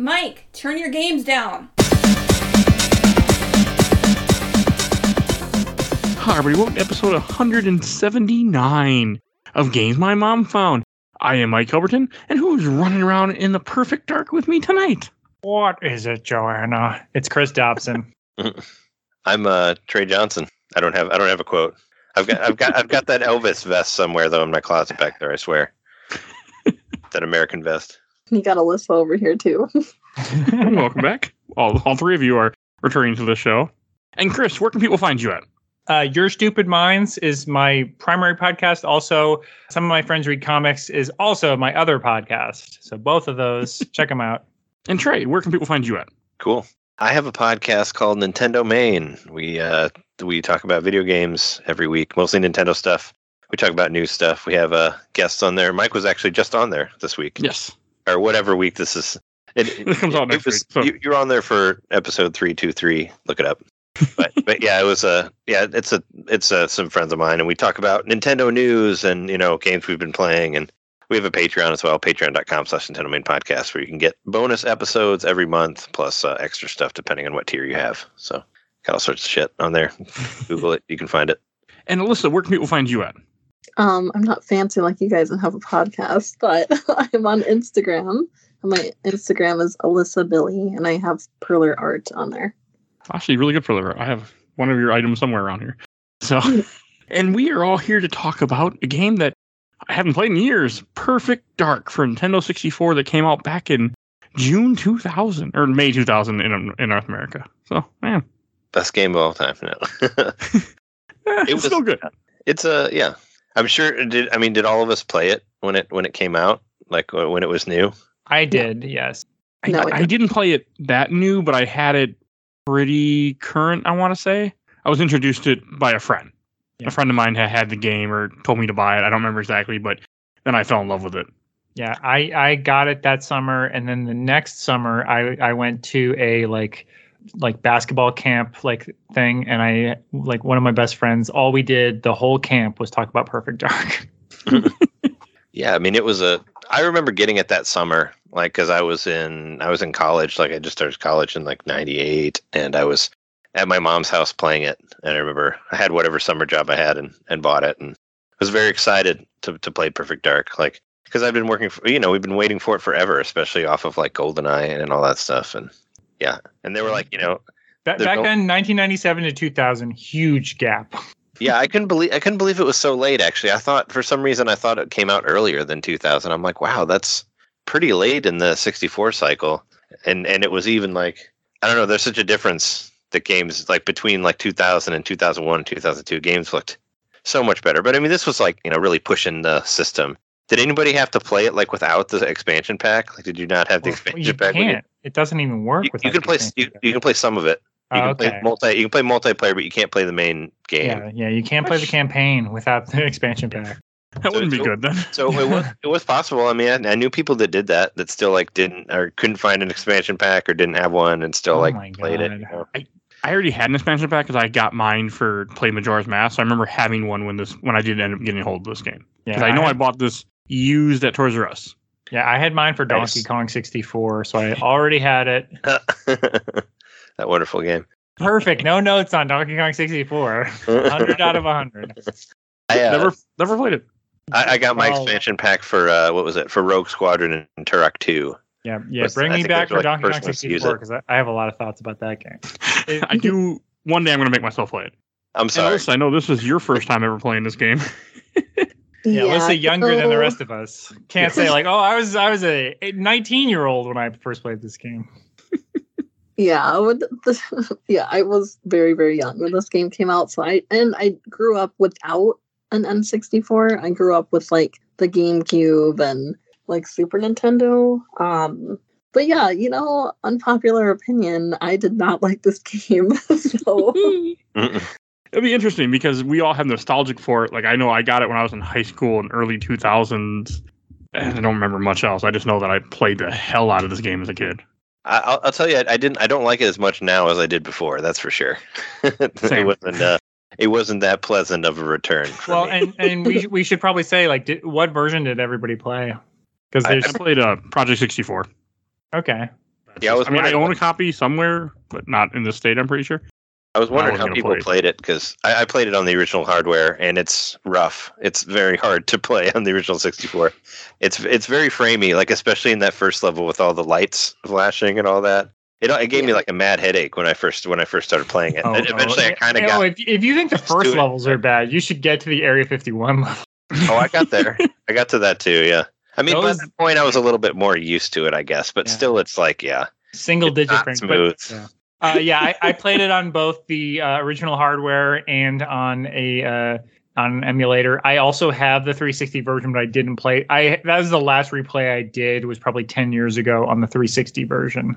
Mike, turn your games down. Hi, everybody. Welcome to episode 179 of Games My Mom Found. I am Mike Hilberton, and who's running around in the perfect dark with me tonight? What is it, Joanna? It's Chris Dobson. I'm uh, Trey Johnson. I don't have I don't have a quote. I've got I've got I've got that Elvis vest somewhere though in my closet back there. I swear. that American vest. You got Alyssa over here too. Welcome back. All, all three of you are returning to the show. And Chris, where can people find you at? Uh, Your Stupid Minds is my primary podcast. Also, Some of My Friends Read Comics is also my other podcast. So both of those, check them out. And Trey, where can people find you at? Cool. I have a podcast called Nintendo Main. We uh we talk about video games every week, mostly Nintendo stuff. We talk about new stuff. We have uh, guests on there. Mike was actually just on there this week, Yes. Or whatever week this is. It, It comes on next was- week, so- you, you're on there for episode three two three. Look it up. But but yeah, it was a yeah. It's a it's uh some friends of mine, and we talk about Nintendo news and you know games we've been playing, and we have a Patreon as well, Patreon.com/slash Nintendo Main Podcast, where you can get bonus episodes every month plus uh, extra stuff depending on what tier you have. So got all sorts of shit on there. Google it, you can find it. And Alyssa, where can people find you at? Um, I'm not fancy like you guys and have a podcast, but I'm on Instagram. And my Instagram is Alyssa Billy, and I have perler art on there. Actually, really good for liver. I have one of your items somewhere around here. So, and we are all here to talk about a game that I haven't played in years Perfect Dark for Nintendo 64 that came out back in June 2000 or May 2000 in, in North America. So, man, Best game of all time. No, eh, It it's was- still good. it's a yeah. I'm sure. Did I mean? Did all of us play it when it when it came out? Like uh, when it was new? I did, yes. I, No, I didn't play it that new, but I had it pretty current, I want to say. I was introduced to it by a friend. Yeah. A friend of mine had had the game or told me to buy it. I don't remember exactly, but then I fell in love with it. Yeah, I, I got it that summer. And then the next summer, I, I went to a like like basketball camp like thing and i like one of my best friends all we did the whole camp was talk about perfect dark Yeah, I mean, it was a. I remember getting it that summer, like because I was in I was in college, like I just started college in like '98, and I was at my mom's house playing it, and I remember I had whatever summer job I had and and bought it, and was very excited to to play Perfect Dark, like because I've been working for you know we've been waiting for it forever, especially off of like GoldenEye and all that stuff, and yeah, and they were like, you know, back no- then 1997 to 2000 huge gap Yeah, I couldn't believe I couldn't believe it was so late. Actually, I thought for some reason I thought it came out earlier than 2000. I'm like, wow, that's pretty late in the 64 cycle, and and it was even like I don't know. There's such a difference that games like between like 2000 and 2001 and 2002 games looked so much better. But I mean, this was like you know really pushing the system. Did anybody have to play it like without the expansion pack? Like, did you not have the Well, expansion you pack? can't it doesn't even work You, you can play you, you can play some of it. You Oh, can ah, okay play multi. You can play multiplayer, but you can't play the main game. yeah yeah you can't play the campaign without the expansion pack That wouldn't be so- good then. So it was it was possible. I mean, I, I knew people that did that that still like didn't or couldn't find an expansion pack or didn't have one and still Oh like played it. God. you know? I already had an expansion pack because I got mine for play Majora's Mask. So I remember having one when this when I did end up getting a hold of this game. yeah Because I know I, had, bought this used at Toys R Us. Yeah i had mine for Nice. donkey kong 64 so i already had it that wonderful game. perfect no notes on donkey kong 64 100 out of 100 I, uh, Never never played it. I, I got my Oh. expansion pack for uh, what was it for Rogue Squadron and Turok Two. yeah yeah Was- bring I me back those for like, donkey kong ones to use 64 because I, I have a lot of thoughts about that game It- I do one day I'm gonna make myself play it. I'm And sorry. Alyssa, I know this is your first time ever playing this game. Yeah, Alyssa younger than the rest of us. Can't say like, oh, I was I was a 19 year old when I first played this game. Yeah, when the, yeah, I was very very young when this game came out. So I and I grew up without an N64. I grew up with like the GameCube and like Super Nintendo. Um, but yeah, you know, unpopular opinion, I did not like this game. so. It'll be interesting because we all have nostalgic for it. Like I know I got it when I was in high school in early 2000s. And I don't remember much else. I just know that I played the hell out of this game as a kid. I, I'll, I'll tell you, I, I didn't. I don't like it as much now as I did before. That's for sure. it wasn't. Uh, it wasn't that pleasant of a return. For Well, me. and and we we should probably say like, did, what version did everybody play? Because I- I played uh, Project 64. okay. Yeah, I was I mean, I own a copy somewhere, but not in the state. I'm pretty sure. I was wondering wasn't how people play played it because I, I played it on the original hardware and it's rough. It's very hard to play on the original 64. It's it's very framey, like especially in that first level with all the lights flashing and all that. It, it gave me like a mad headache when I first when I first started playing it. Oh, and eventually, oh, I oh, kind of oh, got. if, if you think the first levels are bad, you should get to the Area 51 level. Oh, I got there. I got to that too. Yeah. I mean, Those- by that point, I was a little bit more used to it, I guess. But Yeah. still, it's like, yeah, Single It's digit not smooth. But, yeah. Uh, yeah, I, I played it on both the uh, original hardware and on a uh, on an emulator. I also have the 360 version, but I didn't play. I that was the last replay I did was probably 10 years ago on the 360 version.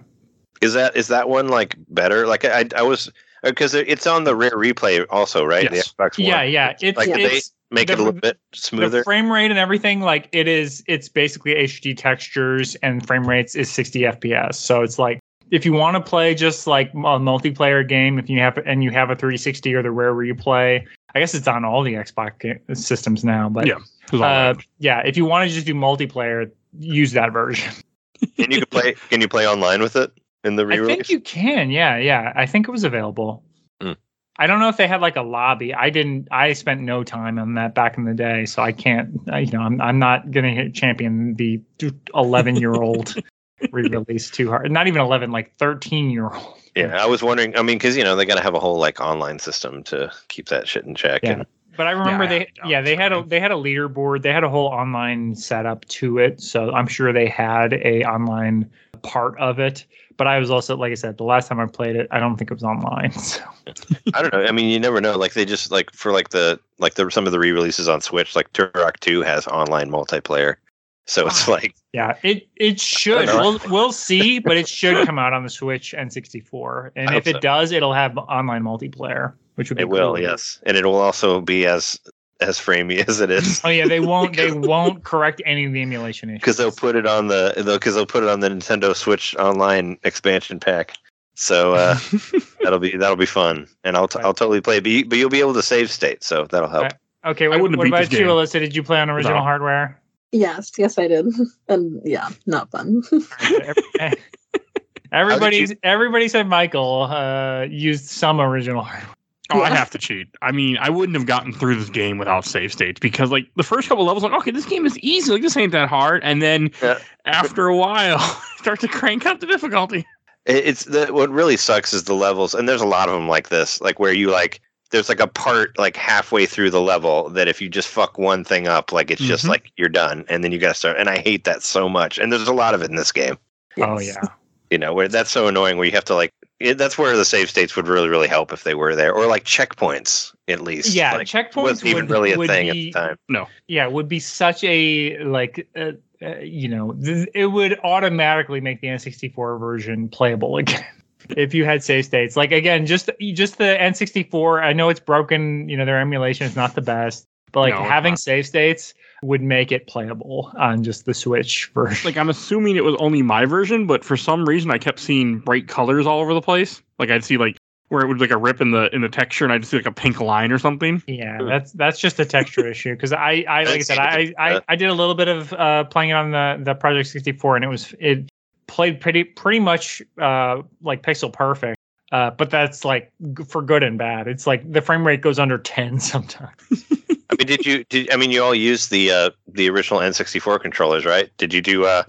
is that is that one like better? Like I I was because it's on the rare replay also, right? Yes. The Xbox One. Yeah, yeah, it's like, do they make the- it a little bit smoother. the frame rate and everything. Like it is, it's basically HD textures and frame rates is 60 FPS. So it's like if you want to play just like a multiplayer game, if you have and you have a 360 or the rare replay, I guess it's on all the Xbox systems now. But Yeah. It was all uh, yeah, if you want to just do multiplayer, use that version. and you can play. Can you play online with it in the I re-release? think you can. Yeah, yeah. I think it was available. Hmm. I don't know if they had like a lobby. I didn't. I spent no time on that back in the day, so I can't. You know, I'm I'm not gonna champion the 11 year old re-release too hard. Not even 11, like 13 year old. Yeah, I was wondering. I mean, because you know they got to have a whole like online system to keep that shit in check. Yeah. And But I remember I they, have yeah, they had a they had a leaderboard. They had a whole online setup to it, so I'm sure they had a online part of it. But I was also, like I said, the last time I played it, I don't think it was online. So. I don't know. I mean, you never know. Like they just like for like the like the some of the re-releases on Switch, like Turok Two has online multiplayer. So it's like Yeah, it it should. We'll we'll see, but it should come out on the Switch and 64. And I if it so. does, it'll have online multiplayer, which would be it will, yes, and it will also be as as framey as it is. Oh yeah, they won't they won't correct any of the emulation issues. because they'll put it on the because they'll put it on the Nintendo Switch Online expansion pack. So uh, that'll be that'll be fun, and I'll t- I'll totally play. it. But, you, but you'll be able to save state, so that'll help. Right. Okay, what, wouldn't what beat about you, game. Alyssa? Did you play on original No. hardware? Yes, yes, I did. And yeah, not fun. Everybody, everybody said Michael uh, used some original hardware. Oh, I have to cheat. I mean, I wouldn't have gotten through this game without save states because, like, the first couple levels, like, okay, this game is easy. Like, this ain't that hard. And then Yeah. after a while, start to crank up the difficulty. It's the what really sucks is the levels, and there's a lot of them like this, like where you like there's like a part like halfway through the level that if you just fuck one thing up, like it's just Mhm. like you're done, and then you gotta start. And I hate that so much. And there's a lot of it in this game, Oh yeah, you know, where that's so annoying. Where you have to like, it, that's where the save states would really really help if they were there, or like checkpoints at least. yeah. like, checkpoints wasn't even would, really a would thing be, at the time. No. Yeah, would be such a like. Uh, uh, you know, th- it would automatically make the N64 version playable again if you had save states. Like again, just just the N64. I know it's broken. You know, their emulation is not the best, but like No, having save states would make it playable on just the Switch version. Like, I'm assuming it was only my version, but for some reason, I kept seeing bright colors all over the place. Like, I'd see, like, where it would like a rip in the in the texture, and I'd see like a pink line or something. Yeah, that's that's just a texture issue because I, I like I said I, I I did a little bit of uh, playing it on the the Project 64 and it was it played pretty pretty much uh, like pixel perfect. Uh, but that's like for good and bad. It's like the frame rate goes under 10 sometimes. I mean, did you? Did I mean you all used the uh, the original N64 controllers, right? Did you do? Uh,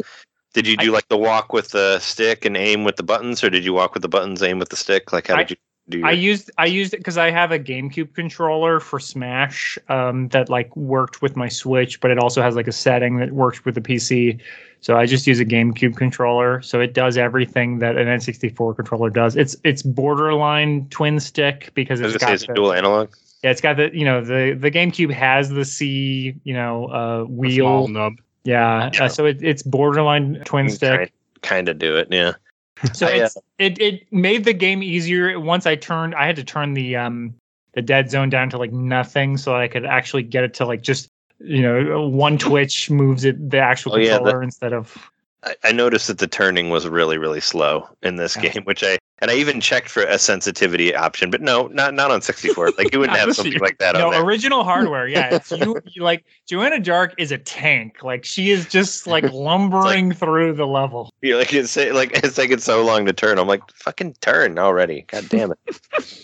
did you do like the walk with the stick and aim with the buttons, or did you walk with the buttons, aim with the stick? Like how I- did you do? Your, I used I used it because I have a GameCube controller for Smash um, that like worked with my Switch, but it also has like a setting that works with the PC. So I just use a GameCube controller, so it does everything that an N64 controller does. It's it's borderline twin stick because I was it's gonna say got it's a the, dual analog. yeah, it's got the you know the the GameCube has the C you know uh, A small wheel nub. yeah, Yeah. Uh, so it, it's borderline twin stick. Kind of do it, yeah. So I, uh, it's it it made the game easier once I turned I had to turn the um the dead zone down to like nothing so I could actually get it to like just you know one twitch moves it the actual Oh, yeah, the- controller instead of I, I noticed that the turning was really really slow in this Yeah. game, which I and I even checked for a sensitivity option, but no, not not on 64. Like you wouldn't have something like that no on there. original hardware. Yeah, it's you, you. Like Joanna Dark is a tank. Like she is just like lumbering through the level. You're like it's like it's taking so long to turn. I'm like fucking turn already. God damn it.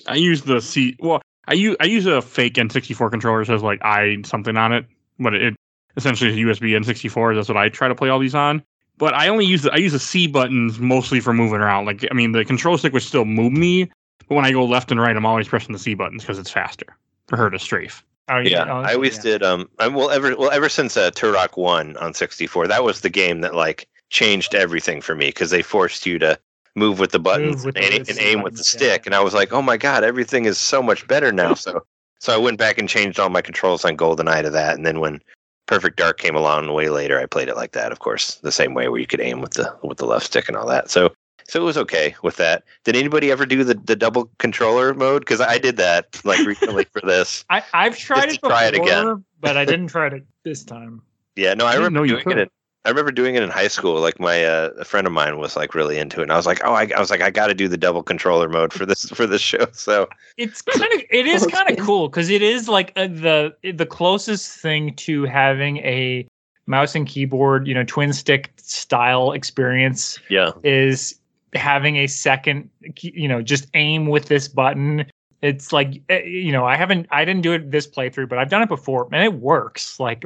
I use the C. Well, I use I use a fake N64 controller. It says like I something on it, but it essentially is a USB N64. That's what I try to play all these on. But I only use the I use the C buttons mostly for moving around. Like I mean, the control stick would still move me, but when I go left and right, I'm always pressing the C buttons because it's faster for her to strafe. Oh Yeah, oh, I always yeah. did. Um, I, well, ever well ever since uh, Turok One on 64, that was the game that like changed everything for me because they forced you to move with the buttons with the- and, with and the aim with the stick, yeah. and I was like, oh my god, everything is so much better now. So, so I went back and changed all my controls on GoldenEye to that, and then when Perfect Dark came along way later, I played it like that. Of course, the same way where you could aim with the with the left stick and all that. So. So it was okay with that. Did anybody ever do the, the double controller mode? Because I did that like recently for this. I, I've tried it before, try it again. but I didn't try it this time. Yeah, no, I, I remember know you doing it. Could. In, I remember doing it in high school. Like my uh, a friend of mine was like really into it, and I was like, oh, I, I was like, I got to do the double controller mode for this for this show. So It's kind of it is kind of cool because it is like uh the the closest thing to having a mouse and keyboard, you know, twin stick style experience yeah, is having a second, you know, just aim with this button. It's like eh, you know, I haven't I didn't do it this playthrough, but I've done it before and it works. Like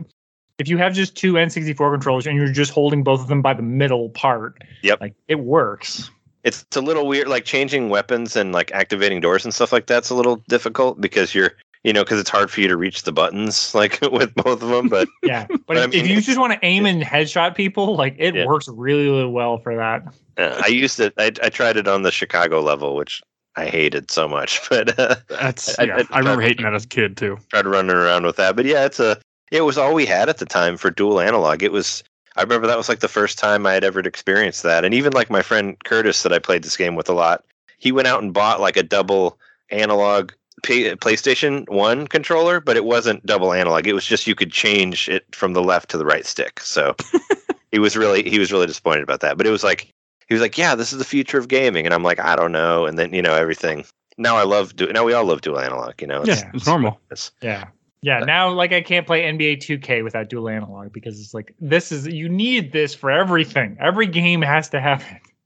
if you have just two N64 controllers and you're just holding both of them by the middle part, Yep. like it works. it's, it's a little weird. Like changing weapons and like activating doors and stuff like that's a little difficult because you're you know because it's hard for you to reach the buttons like with both of them. But Yeah, but But I if, mean, if you just want to aim and headshot people, like it Yeah. works really, really well for that. uh, I used it. I, I tried it on the Chicago level, which I hated so much. But uh, That's I- yeah. I- I, remember hating that as a kid too. tried running around with that. But yeah, it's a it was all we had at the time for dual analog. It was I remember that was like the first time I had ever experienced that. And even like my friend Curtis that I played this game with a lot, he went out and bought like a double analog P- PlayStation 1 controller, but it wasn't double analog. It was just you could change it from the left to the right stick. So he was really he was really disappointed about that. But it was like he was like, "Yeah, this is the future of gaming." And I'm like, "I don't know." And then, you know, everything now I love do now we all love dual analog, you know. Yeah, Yeah. it's normal. it's- Yeah. Yeah. Now, like, I can't play NBA 2K without dual analog because it's like, this is, you need this for everything. Every game has to have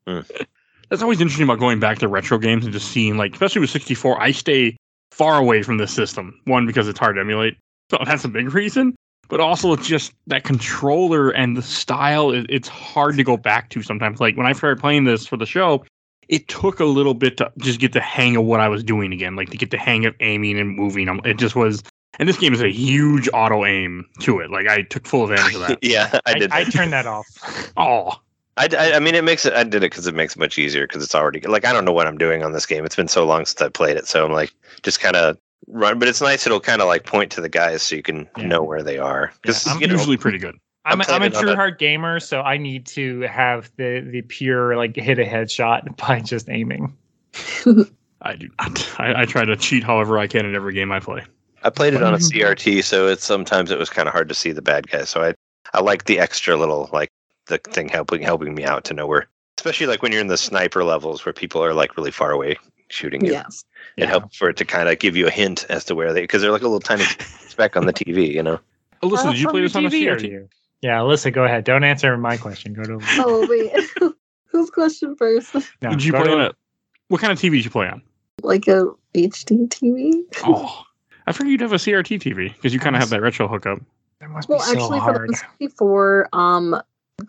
it. That's always interesting about going back to retro games and just seeing like, especially with 64, I stay far away from this system. One because it's hard to emulate, so that's a big reason. But also, it's just that controller and the style. It, it's hard to go back to sometimes. Like when I started playing this for the show, it took a little bit to just get the hang of what I was doing again, like to get the hang of aiming and moving. Um, It just was. And this game is a huge auto aim to it. Like I took full advantage of that. yeah, I I, did. I, that. turned that off. Oh, I, I, I mean, it makes it. I did it because it makes it much easier because it's already like I don't know what I'm doing on this game. It's been so long since I played it, so I'm like just kind of run. But it's nice. It'll kind of like point to the guys so you can Yeah. know where they are. Because Yeah, I'm you know, usually pretty good. I'm, I'm I'm a playing it true hard gamer, so I need to have the, the pure, like, hit a headshot by just aiming. I do not. I, I try to cheat however I can in every game I play. I played it on a Mhm. CRT, so it's sometimes it was kind of hard to see the bad guys. So I I like the extra little like the thing helping helping me out to know where, especially like when you're in the sniper levels where people are like really far away shooting you. Yes. It helps for it to kind of give you a hint as to where they because they're like a little tiny speck on the TV, you know. Alyssa, How did you play this on a CRT? Yeah, Alyssa, go ahead. Don't answer my question. Go to. Oh wait, whose question first? No, did you play to- on a? What kind of TV did you play on? Like a HD TV? Oh, I figured you'd have a CRT TV because you kind of have that retro hookup. That must Well, be so actually, for hard. the N64, um,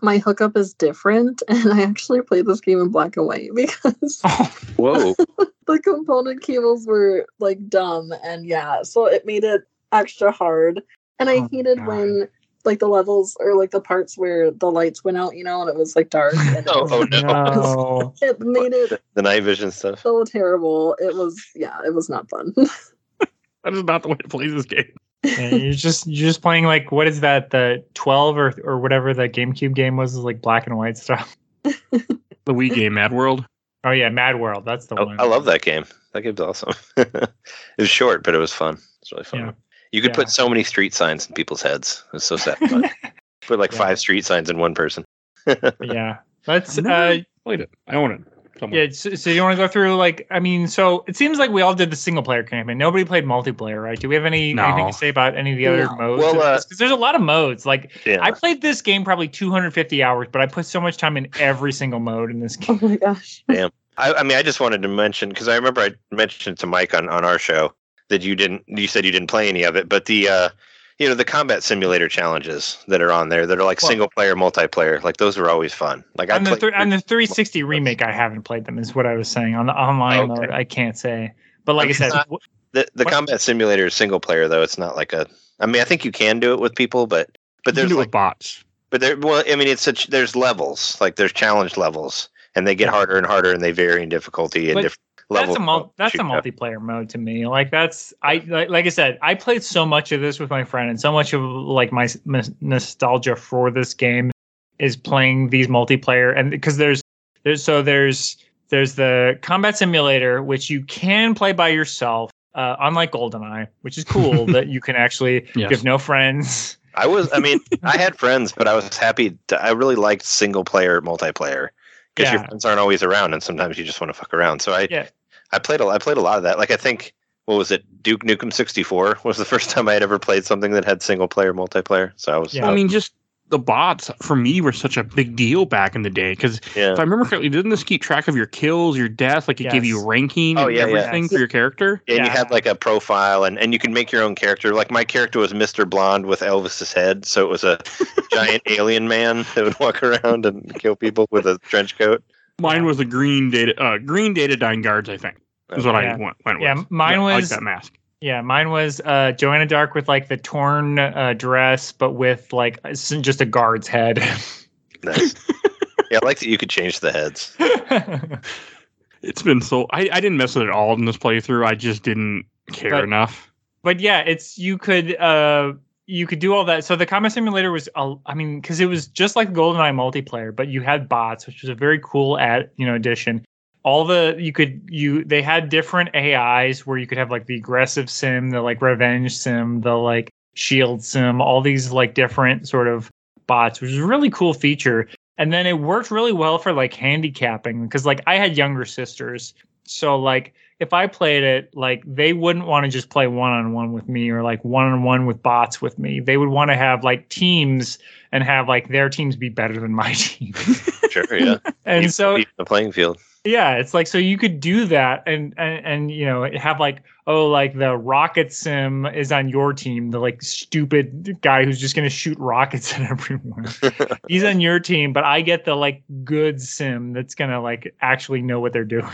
my hookup is different, and I actually played this game in black and white because Oh, Whoa. the component cables were like dumb, and yeah, so it made it extra hard. And I Oh hated God. when like the levels or like the parts where the lights went out, you know, and it was like dark. And it, Oh, was- oh, no. no. it made it the, the night vision stuff. so terrible. It was yeah, it was not fun. That is not the way to play this game. Yeah, you're just you're just playing like what is that the 12 or or whatever the GameCube game was is like black and white stuff. The Wii game, Mad World. Oh yeah, Mad World. That's the I, one. I love that game. That game's awesome. it was short, but it was fun. It's really fun. Yeah. You could Yeah. put so many street signs in people's heads. It was so sad. put like Yeah. five street signs in one person. yeah. Let's uh played it. I own it. Somewhere. yeah, so, so you want to go through like I mean, so it seems like we all did the single player campaign. Nobody played multiplayer, right? Do we have any No. anything to say about any of the other No. modes? Well, uh, because there's a lot of modes. Like Yeah. I played this game probably 250 hours, but I put so much time in every single mode in this game. Oh my gosh. I, I mean, I just wanted to mention because I remember I mentioned to Mike on, on our show that you didn't. You said you didn't play any of it, but the uh, you know the combat simulator challenges that are on there that are like Well- single player, multiplayer. Like those were always fun. Like I on the played. th- on the 360 remake, I haven't played them. Is what I was saying on the online Okay. mode. I can't say, but like I It's said, not- the the what- combat simulator is single player though. It's not like a. I mean, I think you can do it with people, but but You can there's like with bots. But there, well, I mean, it's such. There's levels, like there's challenge levels, and they get harder and harder, and they vary in difficulty and But different levels. that's a mul- of that's a multiplayer mode to me. Like that's I like, like I said, I played so much of this with my friend, and so much of like my s- m- nostalgia for this game is playing these multiplayer, and because there's there's so there's there's the combat simulator which you can play by yourself. Uh, unlike GoldenEye, which is cool that you can actually Yes. you have no friends. I was. I mean, I had friends, but I was happy. To, I really liked single player, multiplayer, because your friends aren't always around, and sometimes you just want to fuck around. So I, Yeah. I played a, I played a lot of that. Like I think, what was it? Duke Nukem sixty four was the first time I had ever played something that had single player, multiplayer. So I was. Yeah. I mean, just the bots for me were such a big deal back in the day because yeah. if I remember correctly, didn't this keep track of your kills, your death? Like it gave you ranking Oh, and yeah, yeah. everything Yes. for your character. And you had like a profile, and, and you could make your own character. Like my character was Mr. Blonde with Elvis's head, so it was a giant alien man that would walk around and kill people with a trench coat. Mine was the green data, uh, green dataDyne guards. I think is what Yeah. I went, went Yeah, with. mine I like was- that mask. Yeah, mine was uh, Joanna Dark with like the torn uh, dress, but with like just a guard's head. Nice. yeah, I like that you could change the heads. It's been so I, I didn't mess with it all in this playthrough. I just didn't care But- enough. but yeah, it's you could uh you could do all that. So the combat simulator was, uh, I mean, because it was just like GoldenEye multiplayer, but you had bots, which was a very cool ad, you know, addition. All the you could you they had different AIs where you could have like the aggressive sim, the like revenge sim, the like shield sim, all these like different sort of bots, which is a really cool feature. And then it worked really well for like handicapping because like I had younger sisters, so like if I played it, like they wouldn't want to just play one on one with me or like one on one with bots with me. They would want to have like teams and have like their teams be better than my team. Sure, yeah. and You so the playing field. yeah, it's like so you could do that and, and and you know have like oh like the rocket sim is on your team, the like stupid guy who's just gonna shoot rockets at everyone. He's on your team, but I get the like good sim that's gonna like actually know what they're doing.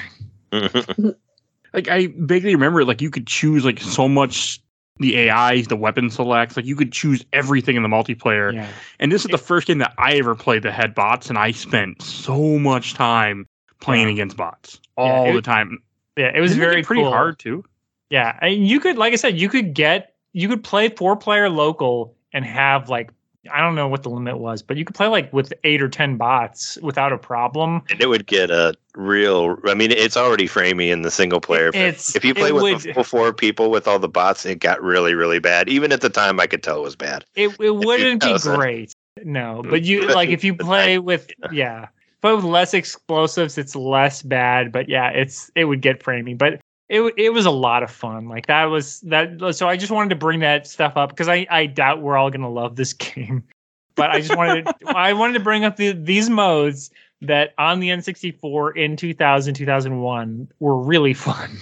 Like I vaguely remember, like you could choose like so much the AIs, the weapon selects, like you could choose everything in the multiplayer. Yeah. And this is the first game that I ever played that had bots, and I spent so much time playing Yeah. against bots Yeah, all it- the time. Yeah, it was Didn't very pretty cool. hard too. Yeah, and you could, like I said, you could get, you could play four player local and have like, I don't know what the limit was, but you could play like with eight or ten bots without a problem. and it would get a real. I mean, it's already framey in the single player. but It's- if you play with would- four people with all the bots, it got really, really bad. Even at the time, I could tell it was bad. It it wouldn't be great, no. But you like if you play with yeah, play with less explosives, it's less bad. But yeah, it's it would get framing, but. It, it was a lot of fun. Like that was that. So I just wanted to bring that stuff up because I, I doubt we're all gonna love this game. But I just wanted to, I wanted to bring up the, these modes that on the N64 in 2000 2001 were really fun.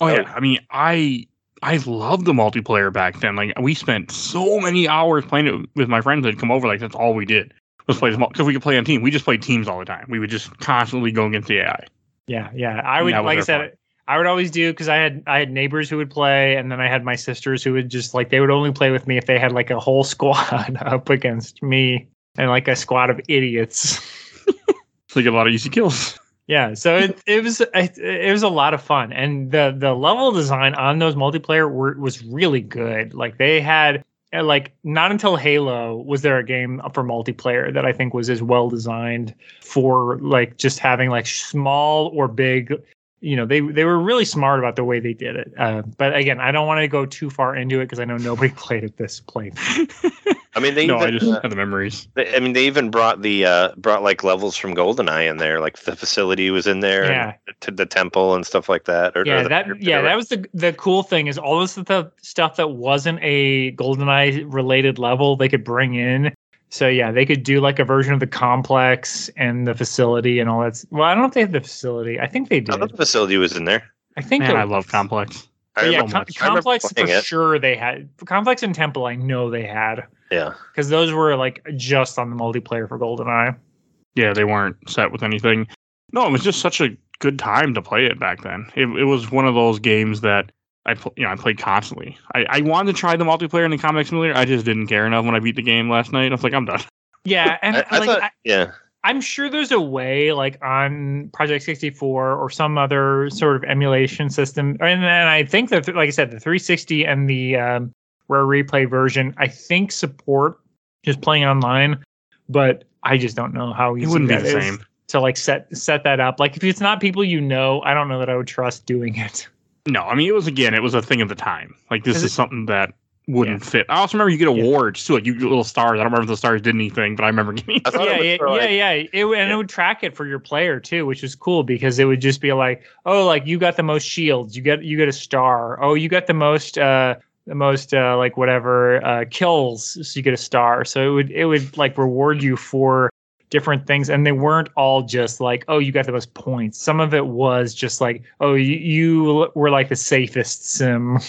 Oh yeah, I mean, I I loved the multiplayer back then. Like we spent so many hours playing it with my friends that come over. Like that's all we did was play because we could play on team. We just played teams all the time. We would just constantly go against the AI. Yeah, yeah. I would like I said, fun. I would always do because I had I had neighbors who would play, and then I had my sisters who would just like they would only play with me if they had like a whole squad up against me and like a squad of idiots. So you get a lot of easy kills. yeah, so it it was it, it was a lot of fun, and the the level design on those multiplayer were was really good. Like they had. uh, Like not until Halo was there a game for multiplayer that I think was as well designed for like just having like small or big you know they they were really smart about the way they did it uh, but again i don't want to go too far into it because i know nobody played at this playthrough I mean, they no, I even, just uh, have the memories. they- I mean, they even brought the uh, brought like levels from GoldenEye in there. Like the facility was in there, Yeah. and to the temple and stuff like that. Or, or yeah the- that yeah that was the the cool thing is all this the stuff that wasn't a goldeneye related level they could bring in so yeah they could do like a version of the complex and the facility and all that well i don't know if they have the facility i think they did. I thought the facility was in there. i think Man, I love. Complex. I But yeah Com- much. I remember complex for it. sure they had complex and temple i know they had Yeah, because those were like just on the multiplayer for goldeneye Yeah, they weren't set with anything. No, it was just such a good time to play it back then. It, it was one of those games that I pl- you know I played constantly. I, I wanted to try the multiplayer in the Combat Simulator. I just didn't care enough when I beat the game last night. I was like, I'm done. yeah and I, I like thought, I- yeah, I'm sure there's a way, like on Project 64 or some other sort of emulation system. And then I think that, like I said, the 360 and the um, Rare Replay version, I think support just playing online. But I just don't know how easy It wouldn't be the is same. to like set set that up. Like if it's not people you know, I don't know that I would trust doing it. No, I mean it was again, it was a thing of the time. Like this Is is it- something that wouldn't fit. I also remember you get Yeah. awards too, like you get little stars. I don't remember if the stars did anything, but I remember getting. I yeah, it yeah, for, yeah, like- yeah. It, and Yeah. it would track it for your player too, which is cool because it would just be like, oh, like you got the most shields, you get you get a star. Oh, you got the most uh the most uh like whatever uh kills, so you get a star. So it would it would like reward you for different things and they weren't all just like oh you got the most points. Some of it was just like oh you, you were like the safest sim.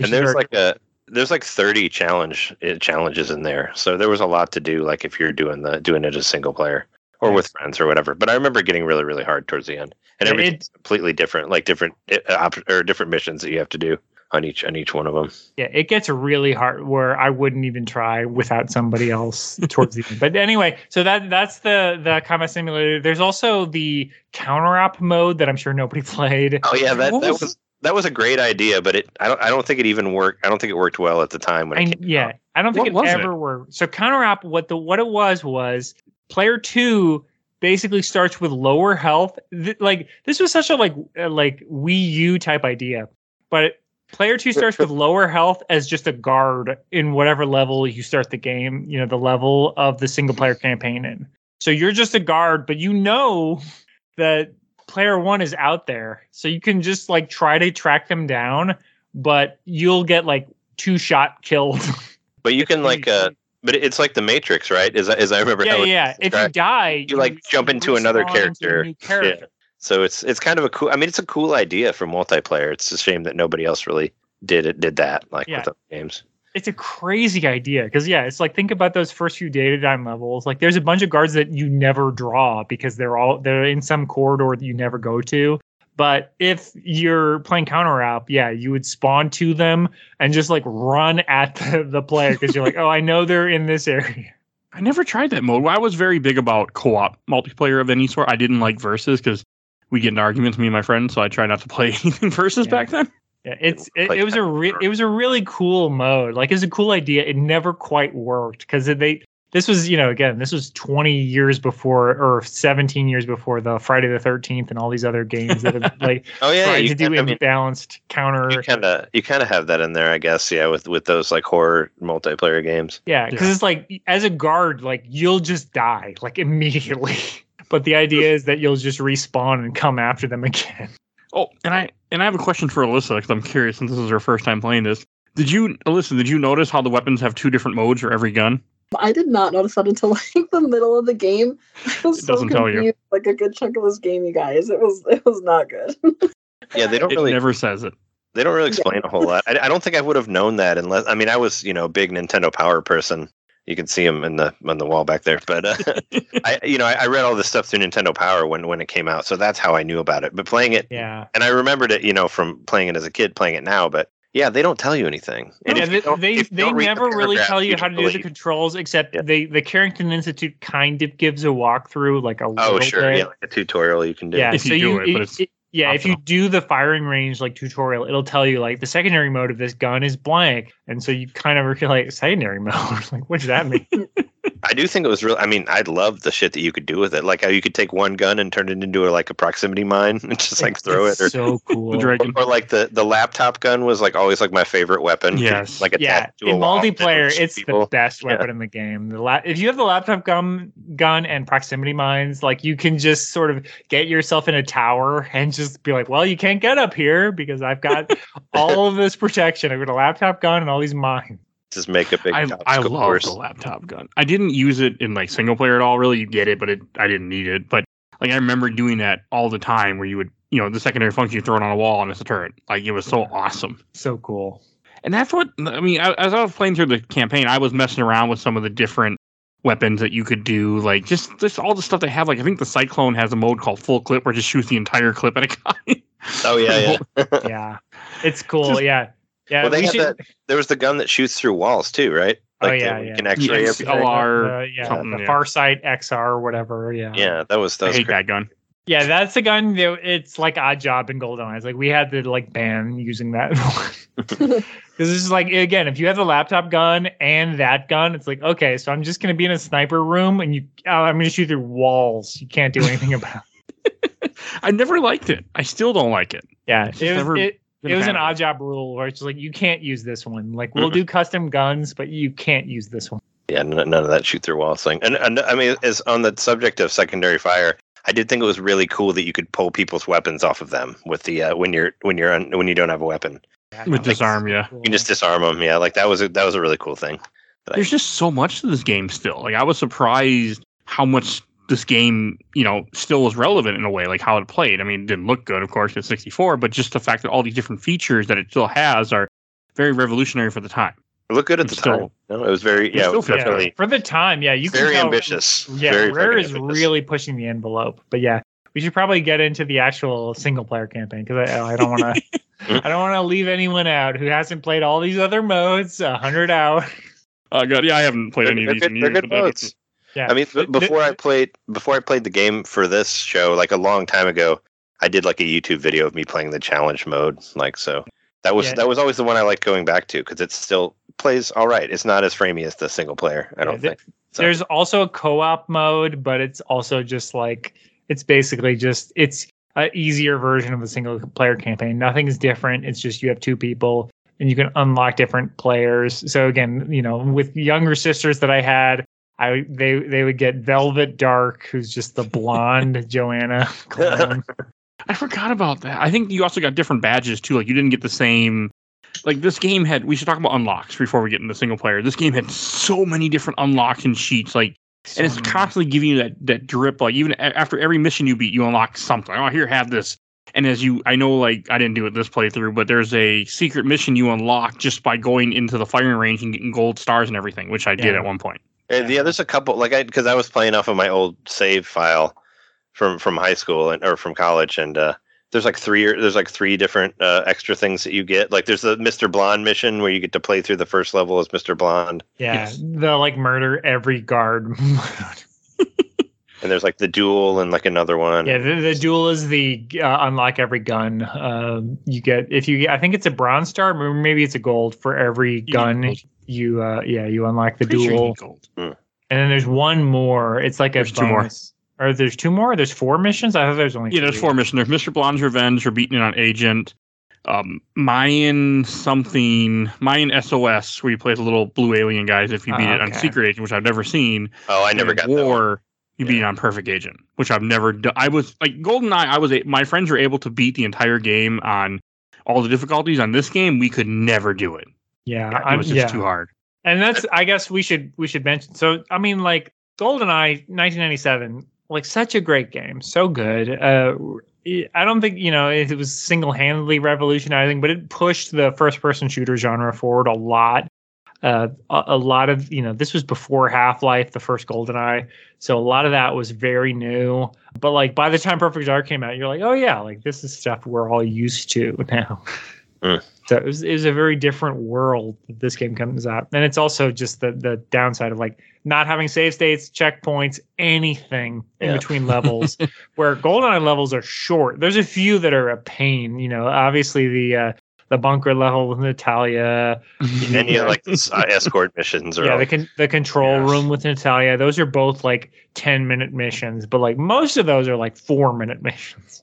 And there's like a there's like 30 challenge uh, challenges in there. So there was a lot to do like if you're doing the doing it as single player or with friends or whatever. But i remember getting really really hard towards the end. And everything's completely different like different uh, or different missions that you have to do on each on each one of them Yeah, it gets really hard where I wouldn't even try without somebody else towards the end. But anyway, so that that's the the combat simulator. There's also the counter op mode that I'm sure nobody played. oh yeah that, that was- was that was a great idea but it i don't i don't think it even worked i don't think it worked well at the time when it I, came yeah, out. I don't think What it was ever worked. So counter op, what the what it was was player two basically starts with lower health. Th- like this was such a like uh, like Wii U type idea, but player two starts with lower health as just a guard in whatever level you start the game. You know the level of the single player campaign in. So you're just a guard, but you know that player one is out there, so you can just like try to track them down, but you'll get like two shot killed. but you can like uh but it's like the matrix right as, I- as i remember yeah, yeah. If you die, You, like, jump into another into a character. New character. So it's it's kind of a cool. I mean, it's a cool idea for multiplayer. It's a shame that nobody else really did it. Did that like Yeah. with other games. It's a crazy idea because yeah, it's like think about those first few dataDyne levels. Like there's a bunch of guards that you never draw because they're all they're in some corridor that you never go to. But if you're playing counter op, yeah, you would spawn to them and just like run at the, the player because you're like, oh, I know they're in this area. I never tried that mode. I was very big about co-op multiplayer of any sort. I didn't like versus because we get in arguments, me and my friend. So I try not to play anything versus Yeah. back then. Yeah, it's it, it was a re- it was a really cool mode. Like it's a cool idea. It never quite worked because they this was you know again this was 20 years before or 17 years before the Friday the 13th and all these other games that have like Oh yeah, tried you to do can- I mean, imbalanced counter. you kind of you kind of have that in there, I guess. Yeah, with with those like horror multiplayer games. Yeah, because Yeah. it's like as a guard, like you'll just die like immediately. But the idea is that you'll just respawn and come after them again. Oh, and I and I have a question for Alyssa because I'm curious since this is her first time playing this. Did you, Alyssa? Did you notice how the weapons have two different modes for every gun? I did not notice that until like the middle of the game. I was It doesn't tell you. Like a good chunk of this game, you guys. It was it was not good. Yeah, they don't It really never says it. they don't really explain a whole lot. I, I don't think I would have known that unless I mean I was you know a big Nintendo Power person. You can see them in the on the wall back there, but uh, I you know I, I read all this stuff through Nintendo Power when when it came out, so that's how I knew about it. But playing it Yeah. and I remembered it, you know, from playing it as a kid, playing it now. But yeah, they don't tell you anything. And yeah, if they they, they don't the never really tell you how to don't do the controls, except Yeah. they the Carrington Institute kind of gives a walkthrough, like a Oh, sure, bit. yeah, like a tutorial you can do. yeah. If so you do you, it, but it's yeah, if you do the firing range like tutorial, it'll tell you like the secondary mode of this gun is blank, and so you kind of are like secondary mode. like, what does that mean? I do think it was real. I mean, I'd love the shit that you could do with it. Like how you could take one gun and turn it into a, like a proximity mine and just like throw it's it. Or, so cool. The dragon. or like the the laptop gun was like always like my favorite weapon. Yes. like yeah, to a in wall multiplayer, it's people. the best Yeah. weapon in the game. The la- if you have the laptop gun, gun and proximity mines, like you can just sort of get yourself in a tower and just be like, "Well, you can't get up here because I've got all of this protection. I've got a laptop gun and all these mines." Just make a big. I, I obstacle love course. the laptop gun. I didn't use it in like single player at all. Really, you get it, but it, I didn't need it. But like I remember doing that all the time, where you would, you know, the secondary function, you throw it on a wall and it's a turret. Like it was so awesome. So cool. And that's what I mean. I, as I was playing through the campaign, I was messing around with some of the different weapons that you could do, like just just all the stuff they have. Like I think the Cyclone has a mode called Full Clip, where it just shoots the entire clip at a guy. Oh yeah, yeah. Yeah, it's cool. Just- yeah, yeah. Well, they we had should- that- there was the gun that shoots through walls too, right? Oh, Like the- yeah, you yeah. can X-ray Yes. everything. LR uh, yeah, something, the yeah. Farsight XR or whatever. Yeah, Yeah, that was that I hate great. that gun. Yeah, that's the gun. That, it's like Oddjob in GoldenEye. It's like we had to like ban using that because this is like again, if you have the laptop gun and that gun, it's like okay, so I'm just gonna be in a sniper room and you, oh, I'm gonna shoot through walls. You can't do anything about. it. I never liked it. I still don't like it. Yeah, Just it was never it, been it was fan an Oddjob rule where it's like you can't use this one. Like we'll do custom guns, but you can't use this one. Yeah, none of that shoot through walls thing. And, and I mean, as on the subject of secondary fire, I did think it was really cool that you could pull people's weapons off of them with the uh, when you're when you're on, when you don't have a weapon. Yeah, With no, disarm, yeah. You can just disarm them. Yeah, like that was a, that was a really cool thing. that I- There's just so much to this game still. Like I was surprised how much this game, you know, still was relevant in a way, like how it played. I mean, it didn't look good, of course, at 64, but just the fact that all these different features that it still has are very revolutionary for the time. It looked good at It's the still- time. No, it was very yeah, still was feel yeah, definitely for the time. Yeah, you can very tell- ambitious. Yeah, very Rare fucking is ambitious. really pushing the envelope. But yeah, we should probably get into the actual single player campaign because I, I don't want to. I don't want to leave anyone out who hasn't played all these other modes a hundred hours. Uh, God, yeah, I haven't played They're, any of they're these good, in they're good modes. Yeah, I mean, b- Th- th- before I played before I played the game for this show, like a long time ago, I did like a YouTube video of me playing the challenge mode. Like so, that was Yeah. that was always the one I like going back to because it still plays all right. It's not as framey as the single player. I Yeah, don't th- think. So- There's also a co-op mode, but it's also just like it's basically just it's an easier version of the single player campaign. Nothing's different. It's just you have two people and you can unlock different players. So again, you know, with younger sisters that I had, I they they would get Velvet Dark, who's just the blonde Joanna clone. I forgot about that. I think you also got different badges too. Like you didn't get the same. Like this game had. We should talk about unlocks before we get into single player. This game had so many different unlocks and sheets. Like, and it's many. constantly giving you that that drip. Like even a- after every mission you beat, you unlock something. Oh, here, have this. And as you, I know, like I didn't do it this playthrough, but there's a secret mission you unlock just by going into the firing range and getting gold stars and everything, which I did at one point. And yeah, there's a couple like I because I was playing off of my old save file from from high school and or from college, and uh, there's like three or there's like three different uh, extra things that you get. Like there's the Mr. Blonde mission where you get to play through the first level as Mr. Blonde, Yeah, Yes. the like murder every guard. and there's like the duel and like another one. Yeah, the, the duel is the uh, unlock every gun. Um, you get if you, I think it's a bronze star, maybe it's a gold for every get gun. Gold. You, uh, yeah, you unlock the Pretty sure you duel, get gold. and then there's one more. It's like a There's two more. bonus. Or there's two more. There's four missions. I thought there's only. Yeah, there's four missions. There's Mr. Blonde's Revenge for beating it on Agent. Um, Maian something, Maian SOS, where you play as a little blue alien guys if you beat it on. Secret Agent, which I've never seen. Oh, I never got that. One. War, you beat it on Perfect Agent, which I've never done. I was like GoldenEye. I was a, my friends were able to beat the entire game on all the difficulties. On this game, we could never do it. Yeah, It I'm, was just yeah. too hard. and that's i guess we should we should mention so i mean like goldeneye 1997 like such a great game so good uh i don't think you know it was single-handedly revolutionizing but it pushed the first person shooter genre forward a lot uh a, a lot of you know this was before half-life the first goldeneye so a lot of that was very new but like by the time perfect dark came out you're like oh yeah like this is stuff we're all used to now Mm. So it was, it was a very different world that this game comes out. And it's also just the the downside of like not having save states, checkpoints, anything in Yeah. between levels. where GoldenEye levels are short. There's a few that are a pain. You know, obviously the uh, the bunker level with Natalia. And then you like uh, escort missions or yeah, the con- the control Yes. room with Natalia. Those are both like ten minute missions, but like most of those are like four minute missions.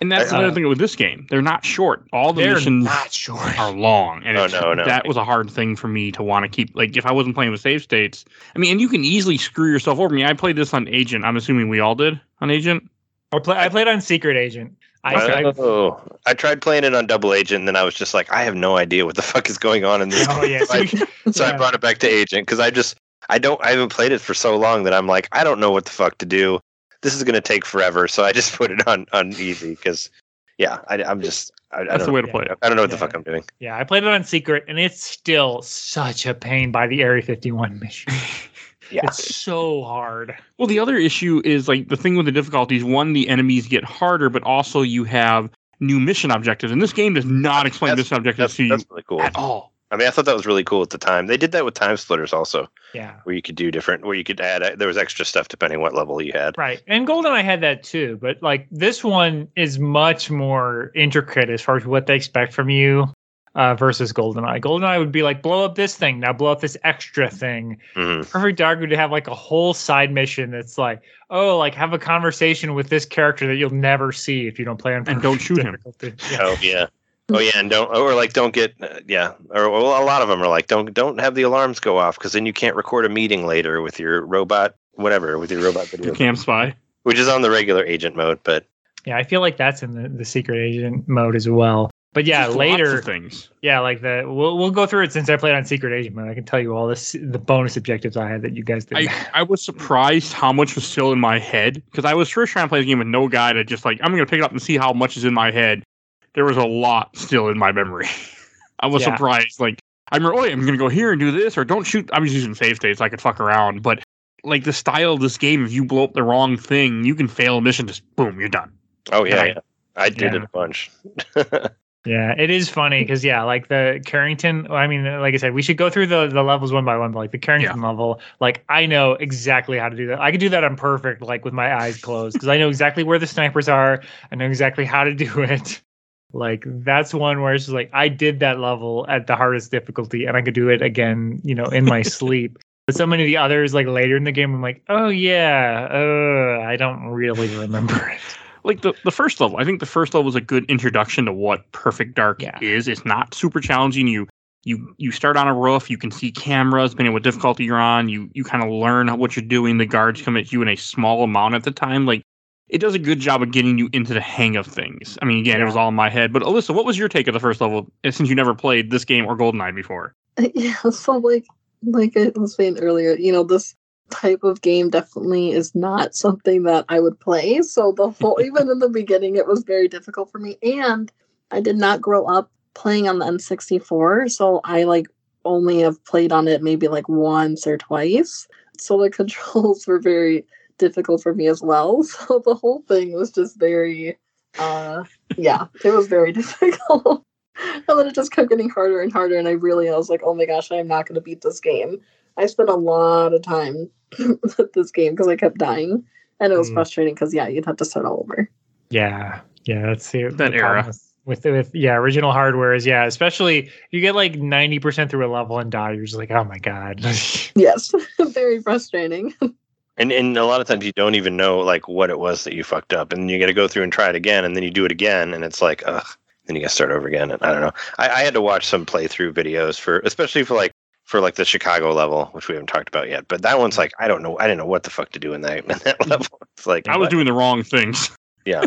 And that's Uh, another thing with this game. They're not short. All the They're missions not short. are long. And Oh, it's- no, no. that was a hard thing for me to want to keep. Like, if I wasn't playing with save states, I mean, and you can easily screw yourself over. I mean, I played this on Agent. I'm assuming we all did on Agent. I play. I played on Secret Agent. I, I oh, I tried playing it on Double Agent, and then I was just like, I have no idea what the fuck is going on in this. oh yeah. So I- we- so I brought it back to Agent because I just I don't I haven't played it for so long that I'm like I don't know what the fuck to do. This is gonna take forever, so I just put it on on easy because yeah, I, I'm just I, I That's don't the way to yeah. play it. I don't know what the fuck I'm doing. Yeah, I played it on secret, and it's still such a pain by the Area 51 mission. Yeah, It's so hard. Well, the other issue is like the thing with the difficulties. One, the enemies get harder, but also you have new mission objectives, and this game does not explain That's- mission objectives that's, to you that's really cool. at all. I mean, I thought that was really cool at the time. They did that with Time Splitters also, Yeah. where you could do different, where you could add there was extra stuff depending what level you had. Right. And GoldenEye had that too, but like this one is much more intricate as far as what they expect from you uh, versus GoldenEye. GoldenEye would be like, blow up this thing, now blow up this extra thing. hmm Perfect Dark would have like a whole side mission that's like, oh, like have a conversation with this character that you'll never see if you don't play on And don't shoot him. difficulty. Yeah. Oh yeah. Oh yeah, and don't or like don't get uh, yeah, or well, a lot of them are like don't don't have the alarms go off because then you can't record a meeting later with your robot whatever with your robot video, Your cam spy. which is on the regular agent mode. But Yeah, I feel like that's in the, the secret agent mode as well. But yeah, Just lots later, of things. yeah, like the we'll we'll go through it since I played on secret agent mode. I can tell you all this the bonus objectives I had that you guys did. I, I was surprised how much was still in my head because I was first trying to play the game with no guide. I just like I'm gonna pick it up and see how much is in my head. There was a lot still in my memory. I was Yeah. surprised. Like I remember, oh, I'm gonna go here and do this, or don't shoot. I was using save states. so I could fuck around, but like the style of this game, if you blow up the wrong thing, you can fail a mission. Just boom, you're done. oh yeah, Right. yeah. I did Yeah. it a bunch. yeah, it is funny because yeah, like the Carrington. I mean, like I said, we should go through the the levels one by one. But like the Carrington level, like I know exactly how to do that. I could do that on perfect, like with my eyes closed, because I know exactly where the snipers are. I know exactly how to do it. Like that's one where it's just like I did that level at the hardest difficulty, and I could do it again, you know, in my sleep. But so many of the others, like later in the game, I'm like, oh yeah, uh, I don't really remember it. like the, the first level. I think the first level is a good introduction to what Perfect Dark Yeah. is. It's not super challenging. You you you start on a roof. You can see cameras depending on what difficulty you're on. You you kind of learn what you're doing. The guards come at you in a small amount at the time. Like it does a good job of getting you into the hang of things. I mean, again, it was all in my head. But Alyssa, what was your take of the first level? uh, Since you never played this game or GoldenEye before. Yeah, so like like I was saying earlier, you know, this type of game definitely is not something that I would play. So the whole even in the beginning it was very difficult for me. And I did not grow up playing on the N64, so I like only have played on it maybe like once or twice. So the controls were very difficult for me as well. So the whole thing was just very uh yeah, it was very difficult. and then it just kept getting harder and harder and i really i was like oh my gosh i'm not going to beat this game i spent a lot of time with this game because i kept dying and it was Mm. frustrating because yeah you'd have to start all over Yeah, yeah, that's the, That the era. with, with with yeah original hardware is yeah, especially you get like ninety percent through a level and die, you're just like, oh my god. yes very frustrating And and a lot of times you don't even know like what it was that you fucked up, and you got to go through and try it again, and then you do it again, and it's like ugh. Then you got to start over again. And I don't know. I, I had to watch some playthrough videos for, especially for like for like the Chicago level, which we haven't talked about yet. But that one's like I don't know. I didn't know what the fuck to do in that in that mm-hmm. level. It's like I was what? doing the wrong things. Yeah.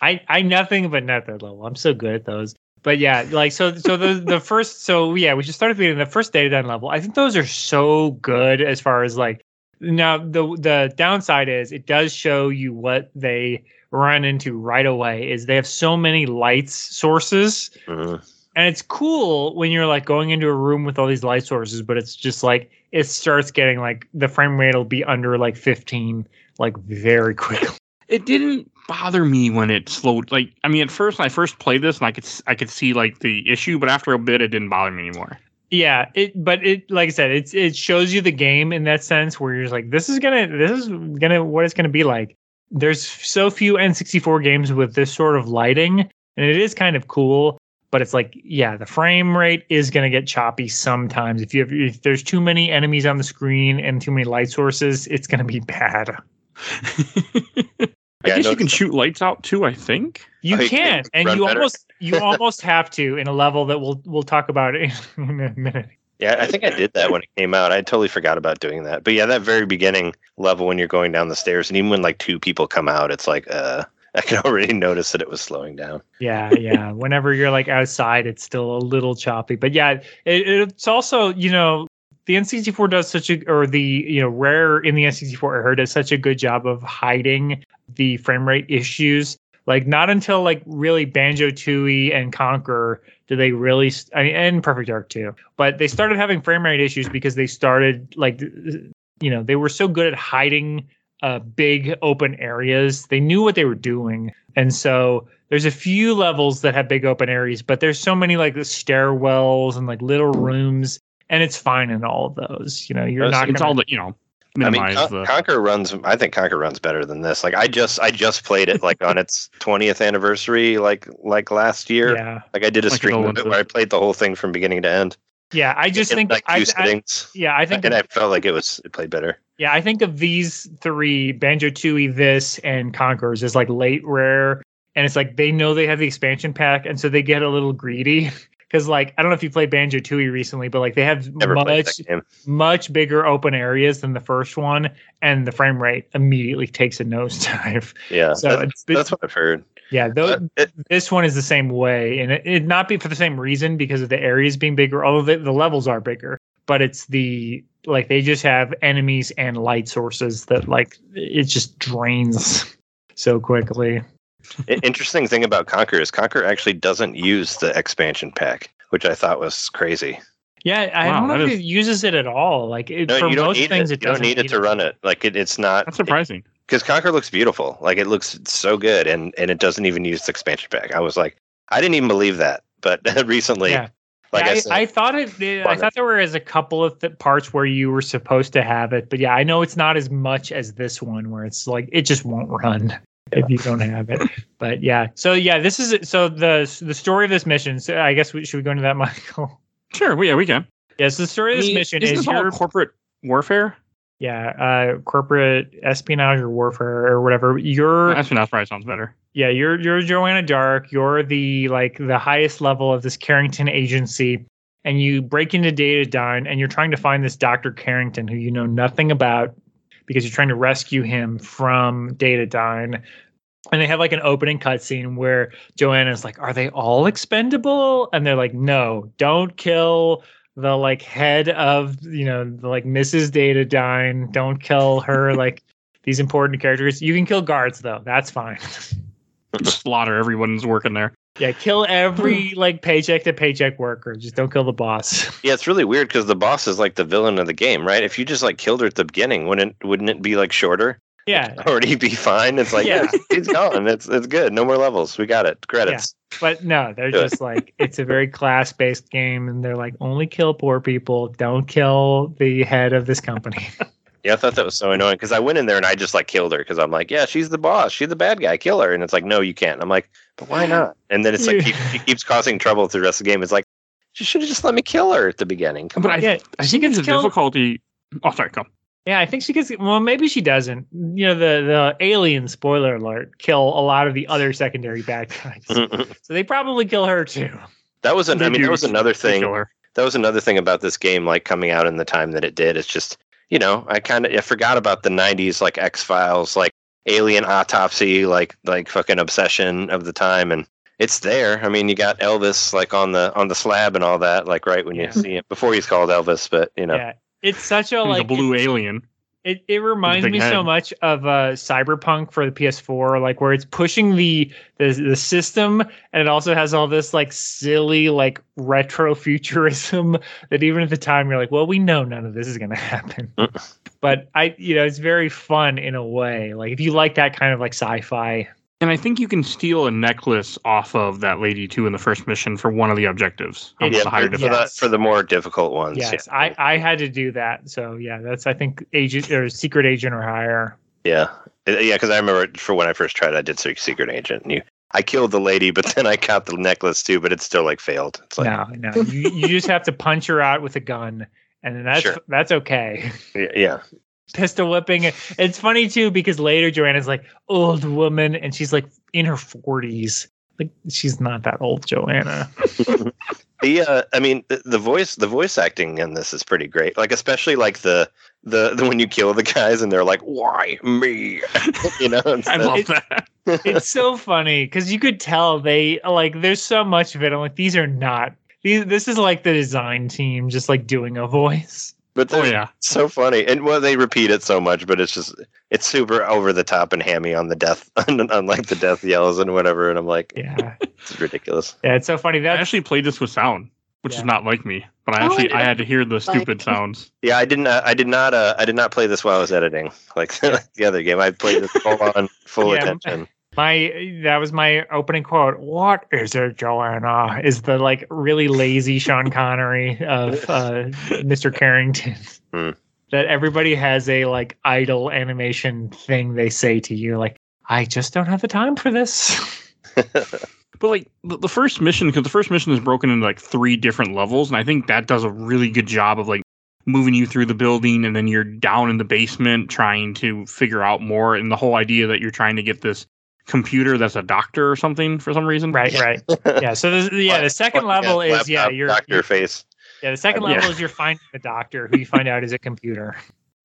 I I nothing but net that level. I'm so good at those. But yeah, like so so the the first so yeah, we should start at the beginning. The first dataDyne level. I think those are so good as far as like now the the downside is it does show you what they run into right away is they have so many lights sources. Mhm. and it's cool when you're like going into a room with all these light sources but it's just like it starts getting like the frame rate will be under like 15 like very quickly. It didn't bother me when it slowed like i mean at first when i first played this and i could s- i could see like the issue but after a bit it didn't bother me anymore yeah it but it like i said it's it shows you the game in that sense where you're just like this is gonna this is gonna what it's gonna be like. There's so few n64 games with this sort of lighting and it is kind of cool but it's like yeah the frame rate is to get choppy sometimes. If you have if there's too many enemies on the screen and too many light sources it's to be bad I Yeah, I guess you can noticed shoot lights out too. I think. you you can can and you better. almost you almost have to in a level that we'll we'll talk about in a minute Yeah, I think I did that when it came out. I totally forgot about doing that. But yeah, that very beginning level when you're going down the stairs, and even when like two people come out, it's like uh, I can already notice that it was slowing down. yeah yeah whenever you're like outside it's still a little choppy but yeah it, it's also you know the n64 does such a or the you know rare in the n64 era does such a good job of hiding the frame rate issues like not until like really banjo tooie and conker do they really I mean, and perfect dark too but they started having frame rate issues because they started like you know they were so good at hiding uh, big open areas. They knew what they were doing, and so there's a few levels that have big open areas, but there's so many like the stairwells and like little rooms, and it's fine in all of those. You know, you're It's- not It's gonna, it's all the you know I mean, minimize Con- the. Conker runs. I think Conker runs better than this. Like I just, I just played it like on its 20th anniversary, like like last year. yeah, Like I did a Like stream of it where I played the whole thing from beginning to end. yeah. I just in, think like two I, I, yeah, I think and of, I felt like it was it played better. yeah, I think of these three Banjo Tooie, this, and Conquerors is like late rare, and it's like they know they have the expansion pack, and so they get a little greedy. Because like I don't know if you played Banjo Tooie recently, but like they have Never much much bigger open areas than the first one, and the frame rate immediately takes a nosedive. Yeah, So that- it's, that's what I've heard. yeah, Uh, it- this one is the same way, and it, it not be for the same reason because of the areas being bigger, although the, the levels are bigger. But it's the like they just have enemies and light sources that like it just drains so quickly. I- interesting thing about Conker is Conker actually doesn't use the expansion pack, which I thought was crazy. Yeah, I Wow, don't know if is- it uses it at all. Like it, No, for you don't most need things, it. it, You don't doesn't need it to run it. Like it, it's not. That's surprising. because Conker looks beautiful. Like it looks so good, and and it doesn't even use the expansion pack. I was like, I didn't even believe that, but recently, Yeah. like Yeah, I, I, said, I thought it. I thought there were as a couple of th- parts where you were supposed to have it, but yeah, I know it's not as much as this one where it's like it just won't run if you don't have it. But yeah, so yeah, this is so the the story of this mission. So I guess we should we go into that, Michael? Sure, well, yeah, we can. Yes, the story of this I mean, mission is this your corporate warfare? yeah uh corporate espionage or warfare or whatever. You're Espionage probably sounds better. yeah, you're you're Joanna Dark. You're the like the highest level of this Carrington agency, and you break into dataDyne, and you're trying to find this Doctor Carrington who you know nothing about because you're trying to rescue him from dataDyne. And they have like an opening cutscene where Joanna's like, "Are they all expendable?" And they're like, "No, don't kill." The like head of you know the like Mrs. dataDyne. Don't kill her. like these important characters. You can kill guards though. That's fine. Slaughter everyone's working there. Yeah, kill every hmm. like paycheck to paycheck worker. Just don't kill the boss. yeah, it's really weird because the boss is like the villain of the game, right? If you just like killed her at the beginning, wouldn't wouldn't it be like shorter? yeah, Already be fine. It's like Yeah. yeah, he's gone. It's it's good. No more levels. We got it. Credits. Yeah. but no, they're Do it. just like it's a very class based game, and they're like only kill poor people. Don't kill the head of this company. Yeah, I thought that was so annoying because I went in there and I just like killed her because I'm like, yeah, she's the boss, she's the bad guy, kill her, and it's like, no, you can't. I'm like, but why not? And then it's like You- keep, she keeps causing trouble through the rest of the game. It's like, she should have just let me kill her at the beginning. Come But on. I, yeah, I think it's a killed- difficulty. Oh, sorry, come. Yeah, I think she gets. Well, maybe she doesn't. You know, the the alien spoiler alert kill a lot of the other secondary bad guys, so they probably kill her too. that was an, They I mean, that was another thing. That was another thing about this game, like coming out in the time that it did. It's just, you know, I kind of I forgot about the '90s, like X Files, like Alien Autopsy, like like fucking obsession of the time, and it's there. I mean, you got Elvis like on the on the slab and all that, like right when Yeah. you see him before he's called Elvis, but you know, Yeah, it's such a like a blue alien. It it reminds me so much of uh Cyberpunk for the PS4, like where it's pushing the the the system and it also has all this like silly like retro futurism that even at the time you're like, well, we know none of this is gonna happen. Mm. but I you know, it's very fun in a way. Like if you like that kind of like sci-fi. And I think you can steal a necklace off of that lady too in the first mission for one of the objectives. Yeah, the higher for, for, the, for the more difficult ones. Yes, yeah. I I had to do that. So yeah, that's I think agent or secret agent or higher. Yeah, Uh, yeah, because I remember for when I first tried, I did Secret Agent, and you I killed the lady, but then I got the necklace too, but it still like failed. It's like no, no. You, you just have to punch her out with a gun, and then that's Sure. that's okay. yeah, yeah. Pistol whipping. It's funny too because later Joanna's like old woman, and she's like in her forties. Like she's not that old, Joanna. The uh, I mean, the, the voice, the voice acting in this is pretty great. Like, especially like the the, the when you kill the guys and they're like, "Why me?" you know, I love that. it's so funny because you could tell they like there's so much of it. I'm like, these are not these. This is like the design team just like doing a voice. But Oh yeah. so funny, and well, they repeat it so much, but it's just it's super over the top and hammy on the death, on like the death yells and whatever. And I'm like, Yeah, it's ridiculous. yeah. It's so funny. I actually played this with sound, which Yeah. is not like me. But I Oh, actually I had to hear the stupid Like- sounds. Yeah, I didn't. Uh, I did not. Uh, I did not play this while I was editing, like, like the other game. I played this full on, full Yeah. attention. My that was my opening quote. What is it, Joanna? Is the like really lazy Sean Connery of uh, Mr. Carrington. Hmm. That everybody has a like idle animation thing they say to you, like, I just don't have the time for this. But like the, the first mission, because the first mission is broken into like three different levels, and I think that does a really good job of like moving you through the building, and then you're down in the basement trying to figure out more, and the whole idea that you're trying to get this computer that's a doctor or something for some reason. right, right. Yeah. So this, yeah, the second level is yeah, laptop, you're, doctor you're face. yeah, the second Yeah. level is you're finding the doctor who you find out is a computer.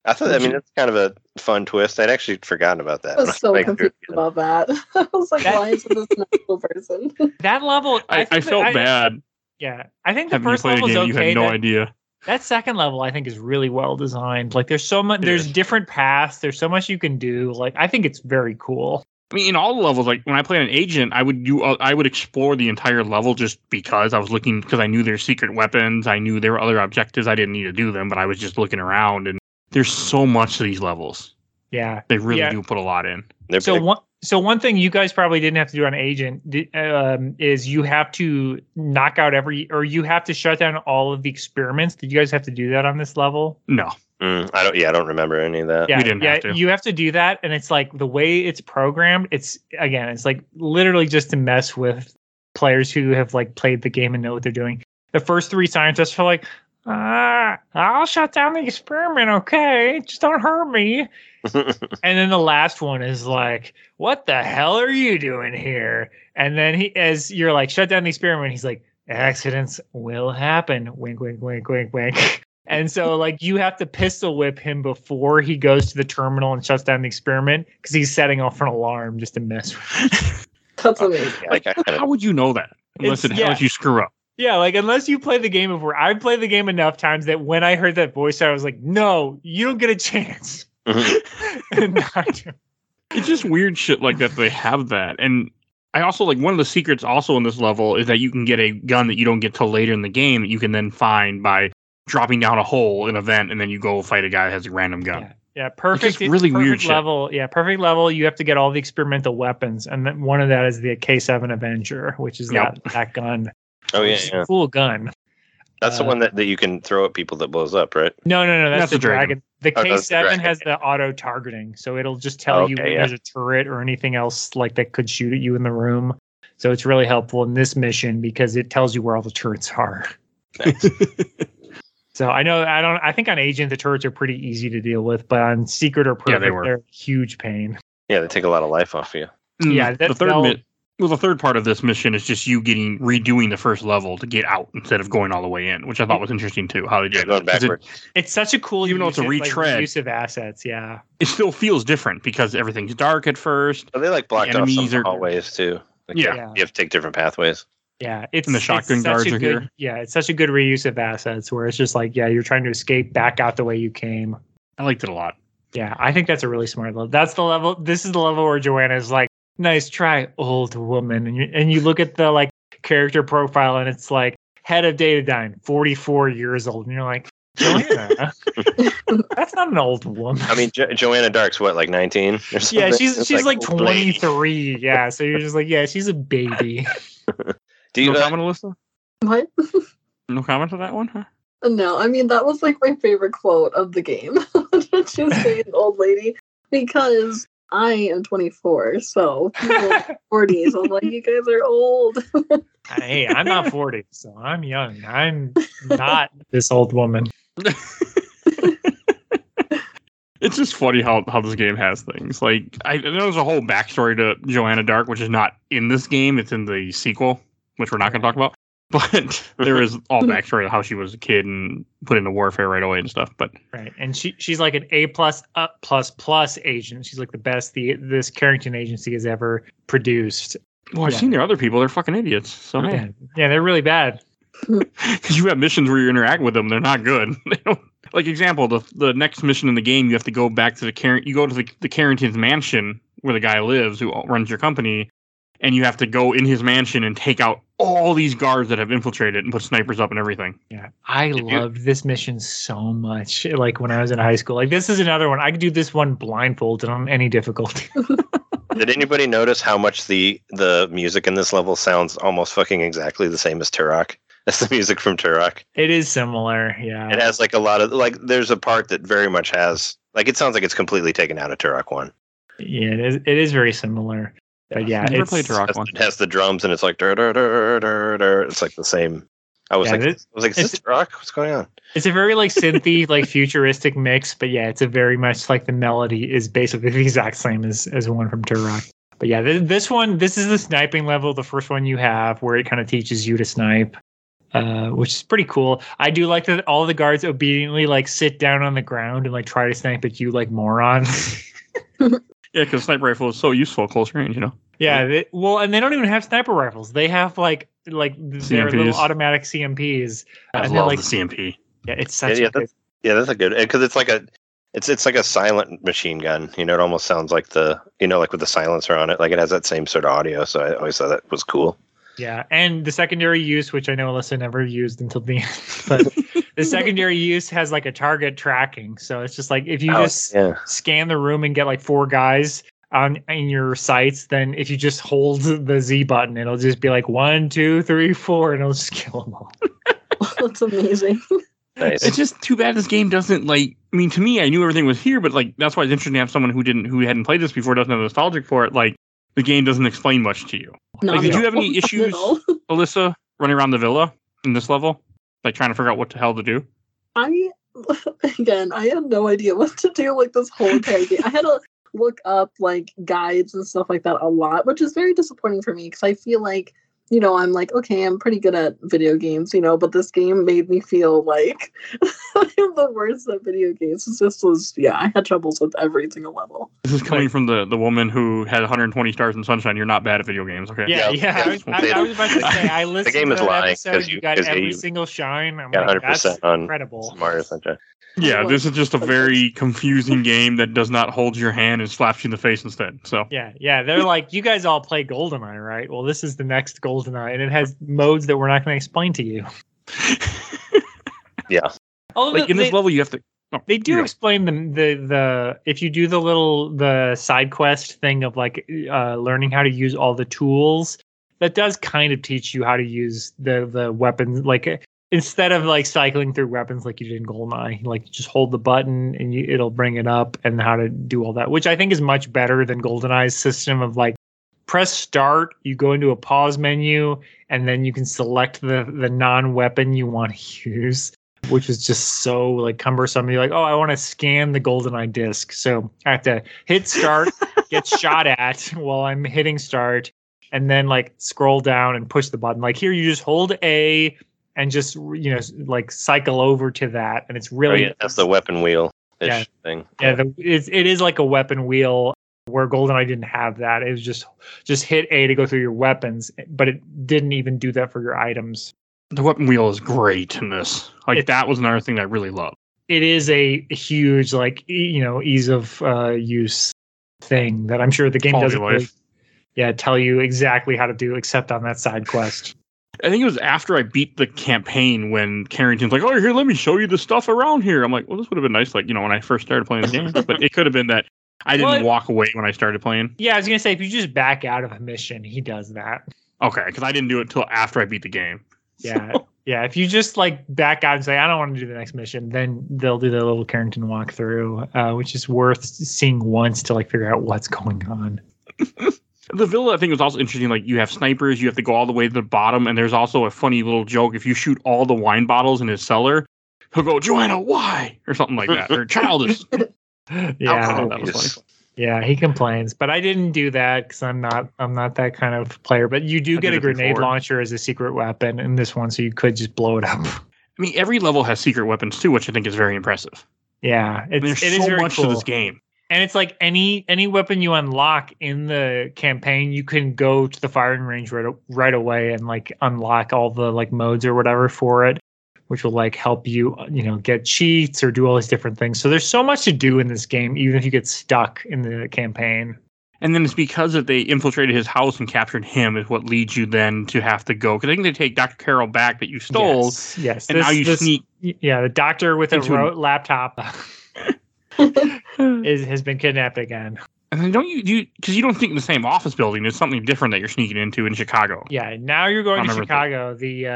I thought. I mean, that's kind of a fun twist. I'd actually forgotten about that. I was so Like, confused about that. I was like, That- why is this an actual person? That level, I, I, think that- felt bad Yeah, I think the having first play a level is game you okay. had no that, idea. that second level, I think, is really well designed. Like, there's so much. There's different paths. There's so much you can do. Like, I think it's very cool. I mean, in all the levels, like when I played an agent, I would do, uh, I would explore the entire level just because I was looking, because I knew there's secret weapons, I knew there were other objectives. I didn't need to do them, but I was just looking around, and there's so much to these levels. Yeah. They really Yeah. do put a lot in. They're So big. one. So one thing you guys probably didn't have to do on Agent um, is you have to knock out every, or you have to shut down all of the experiments. Did you guys have to do that on this level? No, Mm, I don't. Yeah, I don't remember any of that. yeah, didn't yeah, have to. you have to do that, and it's like the way it's programmed. It's again, it's like literally just to mess with players who have like played the game and know what they're doing. The first three scientists are like, ah, I'll shut down the experiment, okay? Just don't hurt me. And then the last one is like, what the hell are you doing here? And then he, as you're like, shut down the experiment, he's like, accidents will happen. Wink, wink, wink, wink, wink. And so, like, you have to pistol whip him before he goes to the terminal and shuts down the experiment because he's setting off an alarm just to mess with. That's amazing. like how would you know that unless It's- it yeah. unless you screw up? Yeah, like unless you play the game before, I've played the game enough times that when I heard that voice, I was like, no, you don't get a chance. Mm-hmm. And not to- It's just weird shit like that. They have that, and I also like one of the secrets also in this level is that you can get a gun that you don't get till later in the game that you can then find by dropping down a hole in a vent, and then you go fight a guy that has a random gun. Yeah. Yeah, perfect. just really perfect weird shit. level. Yeah, perfect level. You have to get all the experimental weapons, and then one of that is the K7 Avenger, which is Yep. that that gun. oh yeah, which is a yeah. cool gun. That's the uh, one that, that you can throw at people that blows up, right? No, no, no, that's, That's the the dragon. dragon. The Oh, K7 dragon, has the auto targeting, so it'll just tell you Okay, when yeah. there's a turret or anything else like that could shoot at you in the room. So it's really helpful in this mission because it tells you where all the turrets are. So I know I don't. I think on Agent the turrets are pretty easy to deal with, but on Secret or Yeah, they were. they're a huge pain. Yeah, they take a lot of life off you. Mm, Yeah, the that- third mi- well, the third part of this mission is just you getting redoing the first level to get out instead of going all the way in, which I thought was interesting too. How they did going it. 'Cause it, backwards. It's such a cool Even though it's a use of, like, retread. use of assets. Yeah, it still feels different because everything's dark at first. So they like blocked off enemies some are- hallways too. Like, Yeah. you have- you have to take different pathways. Yeah. It's And the shotgun such guards are good, here. Yeah, it's such a good reuse of assets where it's just like, yeah, you're trying to escape back out the way you came. I liked it a lot. Yeah, I think that's a really smart level. That's the level. This is the level where Joanna is like, "Nice try, old woman," and you and you look at the like character profile and it's like head of dataDyne, 44 years old, and you're like, Joanna, that's not an old woman. I mean, jo- Joanna Dark's what, like nineteen? Or yeah, she's It's she's like, old lady. 23. Yeah, so you're just like, yeah, she's a baby. Do you? no uh, comment, Alyssa? What? No comment to that one? Huh? No, I mean that was like my favorite quote of the game. She's saying old lady because I am 24, so people 40s. I'm like, you guys are old. hey, I'm not 40, so I'm young. I'm not this old woman. it's just funny how, how this game has things. Like I know there's a whole backstory to Joanna Dark, which is not in this game. It's in the sequel, which we're not going to talk about. But there is all backstory of how she was a kid and put into warfare right away and stuff. But Right, and she she's like an A plus up plus plus agent. She's like the best the this Carrington agency has ever produced. well, I've Yeah. seen their other people. They're fucking idiots. So Yeah, hey, yeah, they're really bad. because you have missions where you interact with them, they're not good. Like example, the the next mission in the game, you have to go back to the Car- you go to the, the Carrington's mansion where the guy lives who runs your company, and you have to go in his mansion and take out all these guards that have infiltrated and put snipers up and everything. Yeah, I Did you- loved this mission so much. Like when I was in high school, like this is another one. I could do this one blindfolded on any difficulty. Did anybody notice how much the the music in this level sounds almost fucking exactly the same as Turok? That's the music from Turok. it is similar, yeah. It has like a lot of like. There's a part that very much has like. It sounds like it's completely taken out of Turok One. Yeah, it is. It is very similar. But yeah, I've never it's, played Turok Has- one. It has the drums and it's like dur, dur, dur, dur, dur. It's like the same. I was Yeah, like, this- I was like, is this it's- Turok? What's going on? It's a very like synthy, like futuristic mix, but yeah, it's a very much like the melody is basically the exact same as as one from Turok. But yeah, th- this one, this is the sniping level, the first one you have, where it kind of teaches you to snipe, uh, which is pretty cool. I do like that all the guards obediently like sit down on the ground and like try to snipe at you like morons. Yeah, because sniper rifle is so useful at close range. You know. yeah, they, well, and they don't even have sniper rifles. They have like like their little automatic CMPs. I and they're love like, the CMP. yeah, it's such yeah, a good that's, yeah, that's a good eh, because it's like a. It's it's like a silent machine gun. You know, it almost sounds like the you know like with the silencer on it. Like it has that same sort of audio. So I always thought that was cool. Yeah, and the secondary use, which I know Alyssa never used until the end, but the secondary use has like a target tracking. So it's just like if you Oh, just yeah. scan the room and get like four guys on in your sights, then if you just hold the Z button, it'll just be like one, two, three, four, and it'll just kill them all. That's amazing. Nice. It's just too bad this game doesn't like. I mean, to me, I knew everything was here, but like that's why it's interesting to have someone who didn't, who hadn't played this before, doesn't have nostalgic for it. Like the game doesn't explain much to you. Not Like, did you have any all. Not at issues? Alyssa running around the villa in this level, like trying to figure out what the hell to do. I again, I had no idea what to do like this whole entire game. I had to look up like guides and stuff like that a lot, which is very disappointing for me because I feel like you know I'm like okay, I'm pretty good at video games, you know, but this game made me feel like I am the worst at video games. It's just was yeah, I had troubles with every single level. This is coming from the the woman who had 120 stars in Sunshine. You're not bad at video games, okay? Yeah, Yeah, yeah. I, was, I, I was about to say, I listened the game to is that lying, episode. 'cause You you- got 'cause every you single shine. I'm got like, 100% that's on incredible. Mario Sunshine. Yeah, this is just a very confusing game that does not hold your hand and slaps you in the face instead. So Yeah, yeah. They're like, you guys all play GoldenEye, right? Well, this is the next GoldenEye, and it has modes that we're not going to explain to you. Yeah. Although like in this they, level, you have to. oh, they do you go. explain the, the the if you do the little the side quest thing of like uh, learning how to use all the tools, that does kind of teach you how to use the the weapons. Like instead of like cycling through weapons like you did in GoldenEye, like just hold the button and you, it'll bring it up and how to do all that, which I think is much better than GoldenEye's system of like press start, you go into a pause menu, and then you can select the the non weapon you want to use. Which is just so like cumbersome. You're like, oh, I want to scan the GoldenEye disc, so I have to hit start, get shot at while I'm hitting start, and then like scroll down and push the button. Like here, you just hold A and just you know like cycle over to that, and it's Oh, really yeah, that's the weapon wheel Yeah. thing. yeah, the, it's, it is like a weapon wheel where GoldenEye didn't have that. It was just just hit A to go through your weapons, but it didn't even do that for your items. The weapon wheel is great in this. Like It- that was another thing that I really loved. It is a huge like you know ease of uh, use thing that I'm sure the game Quality doesn't really, yeah tell you exactly how to do except on that side quest. I think it was after I beat the campaign when Carrington's like, "Oh, here, let me show you the stuff around here." I'm like, "Well, this would have been nice, like you know, when I first started playing the game." but it could have been that I didn't Well, walk away when I started playing. Yeah, I was gonna say if you just back out of a mission, he does that. Okay, because I didn't do it until after I beat the game. Yeah. Yeah. If you just like back out and say, I don't want to do the next mission, then they'll do the little Carrington walkthrough, uh, which is worth seeing once to like figure out what's going on. The villa, I think, was also interesting. Like, you have snipers, you have to go all the way to the bottom, and there's also a funny little joke. If you shoot all the wine bottles in his cellar, he'll go, Joanna, why? Or something like that. Or childish. Yeah. Alcohol. that was Yes. Yeah. He complains, but I didn't do that because I'm not, I'm not that kind of player. But you do I get a grenade before. launcher as a secret weapon in this one. So you could just blow it up. I mean, every level has secret weapons too, which I think is very impressive. Yeah. I It's, mean, there's it is so very much cool. to this game. And it's like any any weapon you unlock in the campaign you can go to the firing range right, right away and like unlock all the like modes or whatever for it which will like help you you know get cheats or do all these different things so there's so much to do in this game even if you get stuck in the campaign And then it's because that they infiltrated his house and captured him is what leads you then to have to go. Because I think they take Dr. Caroll back that you stole, yes, yes and now you this- sneak. yeah the doctor with a ro- laptop is has been kidnapped again And then don't you you because you don't think in the same office building. There's something different that you're sneaking into in Chicago. yeah now you're going to remember chicago the uh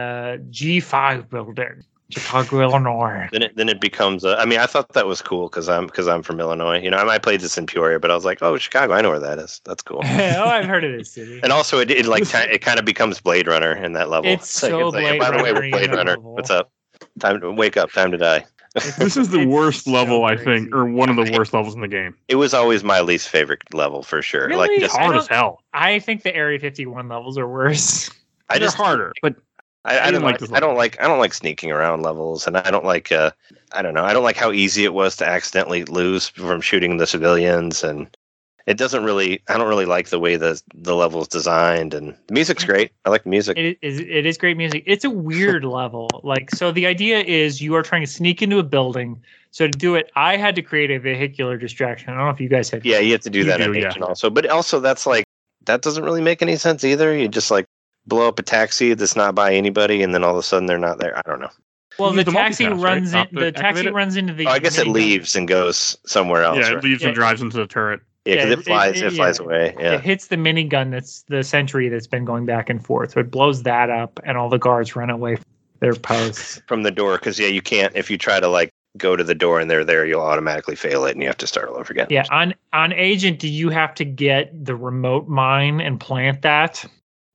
g5 building chicago illinois Then it then it becomes. A, I mean, I thought that was cool because I'm because I'm from Illinois. You know, I might played this in Peoria, but I was like, oh, Chicago, I know where that is. That's cool. oh, I've heard of this city. And also, it, it like ti- it kind of becomes Blade Runner in that level. It's like, so like, Blade by the way, we're Blade Runner. level. What's up? Time to wake up. Time to die. This is the worst so level I think, or one of the worst levels in the game. It was always my least favorite level for sure. Like Really? just Hard as hell. I think the Area 51 levels are worse. I They're just harder, but I, I, I don't like like. this I don't like. I don't like sneaking around levels, and I don't like. uh I don't know. I don't like how easy it was to accidentally lose from shooting the civilians, and it doesn't really. I don't really like the way the the level is designed, and the music's great. I like the music. It is it is great music. It's a weird level. Like so the idea is you are trying to sneak into a building. So to do it, I had to create a vehicular distraction. I don't know if you guys had Yeah, you have to do that do, yeah. Also, but also that's like that doesn't really make any sense either. You just like blow up a taxi that's not by anybody, and then all of a sudden they're not there. I don't know. Well, the the taxi multitask, right? runs in Not the taxi it? runs into the Oh, I guess it minigun. leaves and goes somewhere else. yeah, right? it leaves Yeah. and drives into the turret. Yeah, because Yeah, it it- flies. It, it- flies yeah. away. Yeah. It hits the minigun that's the sentry that's been going back and forth. So it blows that up and all the guards run away from their posts. from the door because yeah you can't if you try to like go to the door and they're there you'll automatically fail it and you have to start all over again Yeah, on on agent, do you have to get the remote mine and plant that?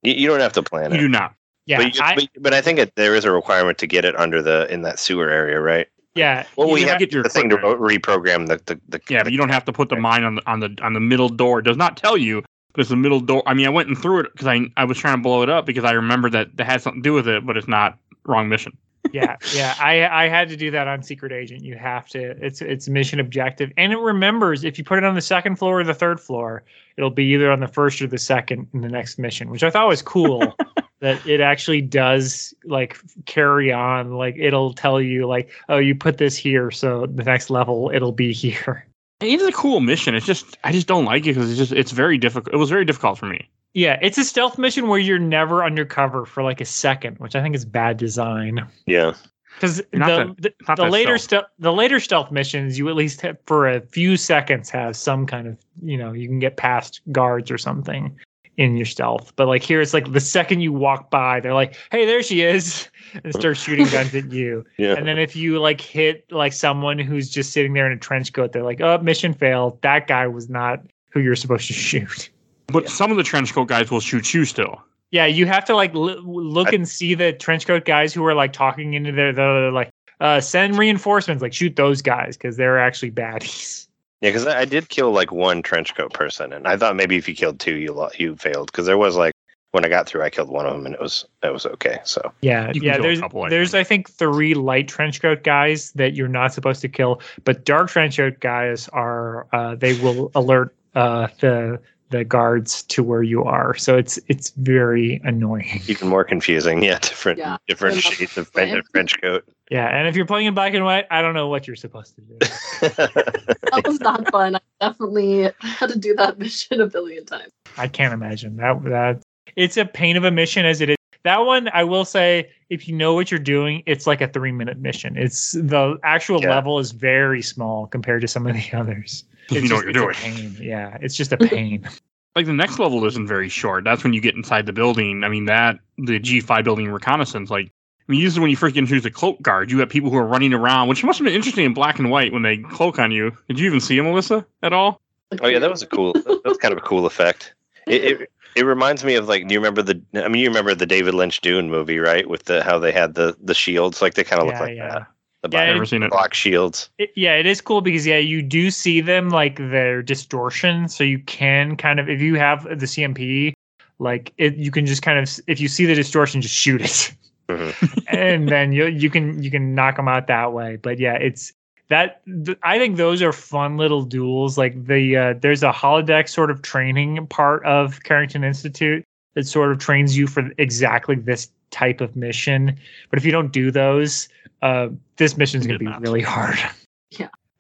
you, you don't have to plant You it You do not. Yeah, but, you, I, but, but i think it, there is a requirement to get it under the in that sewer area right yeah. well You we have have to get your the thing to reprogram the the, the Yeah, but you don't have to put the mine on the on the on the middle door. It does not tell you. because the middle door. I mean, I went and threw it because I I was trying to blow it up because I remember that that had something to do with it, but it's not wrong mission. yeah, yeah. I I had to do that on Secret Agent. You have to. It's it's mission objective, and it remembers if you put it on the second floor or the third floor, it'll be either on the first or the second in the next mission, which I thought was cool. that it actually does like carry on. Like it'll tell you like, oh, you put this here, so the next level it'll be here. It is a cool mission. It's just I just don't like it because it's just it's very difficult. It was very difficult for me. Yeah, it's a stealth mission where you're never undercover for like a second, which I think is bad design. yeah Because the, Not the, the later stealth. stealth the later stealth missions you at least have, for a few seconds have some kind of you know you can get past guards or something in your stealth but like here it's like the second you walk by they're like hey there she is and start shooting guns at you. Yeah. And then if you like hit like someone who's just sitting there in a trench coat they're like oh mission failed. That guy was not who you're supposed to shoot. But some of the trench coat guys will shoot you still. yeah you have to like l- look and see the trench coat guys who are like talking into their they're like uh send reinforcements. Like shoot those guys because they're actually baddies yeah because I, I did kill like one trench coat person and i thought maybe if you killed two you lo- you failed because there was like when i got through i killed one of them and it was it was okay so Yeah, yeah. There's couple, I there's I think three light trench coat guys that you're not supposed to kill, but dark trench coat guys are uh, they will alert uh, the the guards to where you are. So it's it's very annoying. even more confusing yeah different Yeah. different shades of French coat Yeah, and if you're playing in black and white, I don't know what you're supposed to do. That was not fun. I definitely had to do that mission a billion times. I can't imagine that that it's a pain of a mission as it is. That one, I will say, if you know what you're doing, it's like a three minute mission. It's the actual Yeah. level is very small compared to some of the others. If It's you know just- what you're it's doing. a pain. Yeah, it's just a pain. like the next level isn't very short. That's when you get inside the building. I mean that the G five building reconnaissance, like I mean, usually when you first get introduced to cloak guard, you have people who are running around, which must have been interesting in black and white when they cloak on you. Did you even see them, Melissa, at all? Oh yeah, that was a cool. That was kind of a cool effect. It, it it reminds me of like, do you remember the? I mean, you remember the David Lynch Dune movie, right? With the how they had the the shields, like they kind of look like yeah. that. The Yeah, black, Never seen it. black shields. It, yeah, it is cool because yeah, you do see them like their distortion, so you can kind of if you have the CMP, like it, you can just kind of if you see the distortion, just shoot it, Mhm. and then you you can you can knock them out that way. But yeah, it's that th- I think those are fun little duels. Like the uh, there's a holodeck sort of training part of Carrington Institute that sort of trains you for exactly this type of mission. But if you don't do those, uh, this is going to be really hard.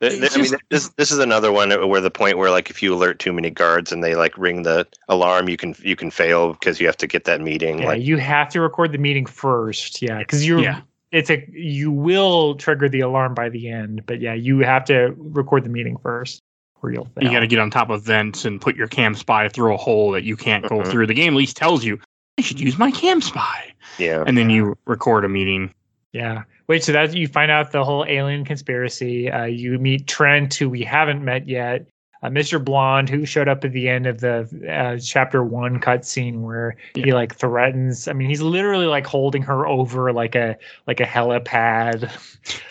Th- It's th- I mean, this this is another one where the point where like if you alert too many guards and they like ring the alarm, you can you can fail because you have to get that meeting. Yeah, Like you have to record the meeting first. Yeah, because you're Yeah. it's a you will trigger the alarm by the end, but yeah, you have to record the meeting first, or you'll fail. You got to get on top of vents and put your cam spy through a hole that you can't go Mhm. through. The game at least tells you I should use my cam spy, yeah, and then you record a meeting. Yeah. Wait, so that you find out the whole alien conspiracy. Uh, you meet Trent, who we haven't met yet. Uh, Mr. Blonde, who showed up at the end of the uh, chapter one cutscene, where he like threatens. I mean, he's literally like holding her over like a like a helipad.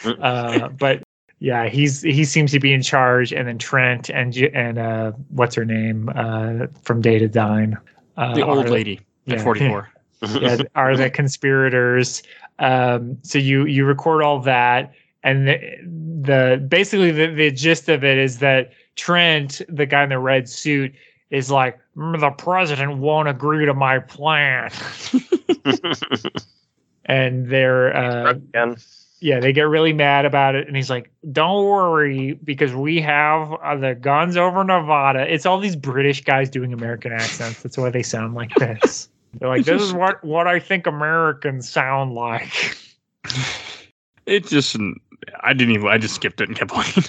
uh, but yeah, he's he seems to be in charge. And then Trent and and uh, what's her name uh, from dataDyne, uh, The old are- lady at 44. yeah, are the conspirators. Um, so you you record all that, and the, the basically the, the gist of it is that Trent, the guy in the red suit, is like "Mm, the president won't agree to my plan, and they're uh, yeah they get really mad about it, and he's like, "Don't worry, because we have uh, the guns over Nevada." It's all these British guys doing American accents. That's why they sound like this. They're like, "This is what what I think Americans sound like." It just, I didn't even, I just skipped it and kept playing.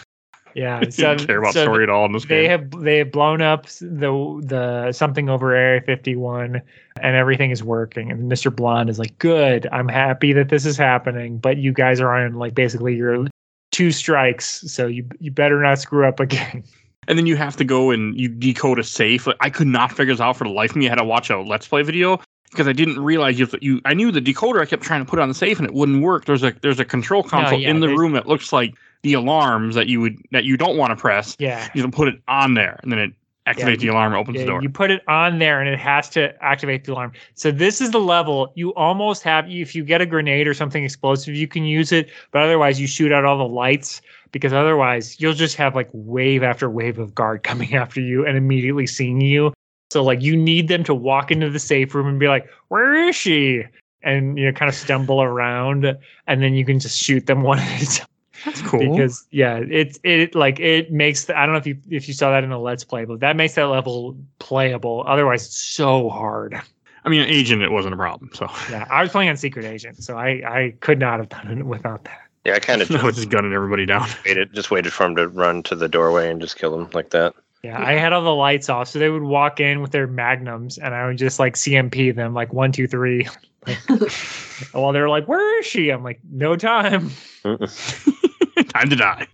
Yeah, I didn't care about so story at all in this They game. have they have blown up the the something over Area 51, and everything is working. And Mr. Blonde is like, "Good, I'm happy that this is happening, but you guys are on like basically your two strikes, so you you better not screw up again." and then you have to go and you decode a safe. Like, I could not figure this out for the life of me. I had to watch a Let's Play video because I didn't realize you, you. I knew the decoder. I kept trying to put it on the safe and it wouldn't work. There's a there's a control console yeah, in the room that looks like the alarms that you would that you don't want to press. Yeah. You can put it on there and then it activates you- the alarm opens the door. you put it on there and it has to activate the alarm. So this is the level you almost have if you get a grenade or something explosive, you can use it, but otherwise you shoot out all the lights because otherwise you'll just have like wave after wave of guard coming after you and immediately seeing you. So like you need them to walk into the safe room and be like, "Where is she?" and you know kind of stumble around and then you can just shoot them one at a time That's cool. because yeah it's it like it makes the, i don't know if you if you saw that in the let's play but that makes that level playable otherwise it's so hard I mean, agent, it wasn't a problem. So yeah i was playing on secret agent so i i could not have done it without that Yeah, I kind of I was just just gunning everybody down. waited, just waited for him to run to the doorway and just kill him like that. yeah i had all the lights off so they would walk in with their magnums and i would just like cmp them like one two three like, while they're like where is she i'm like no time Time to die.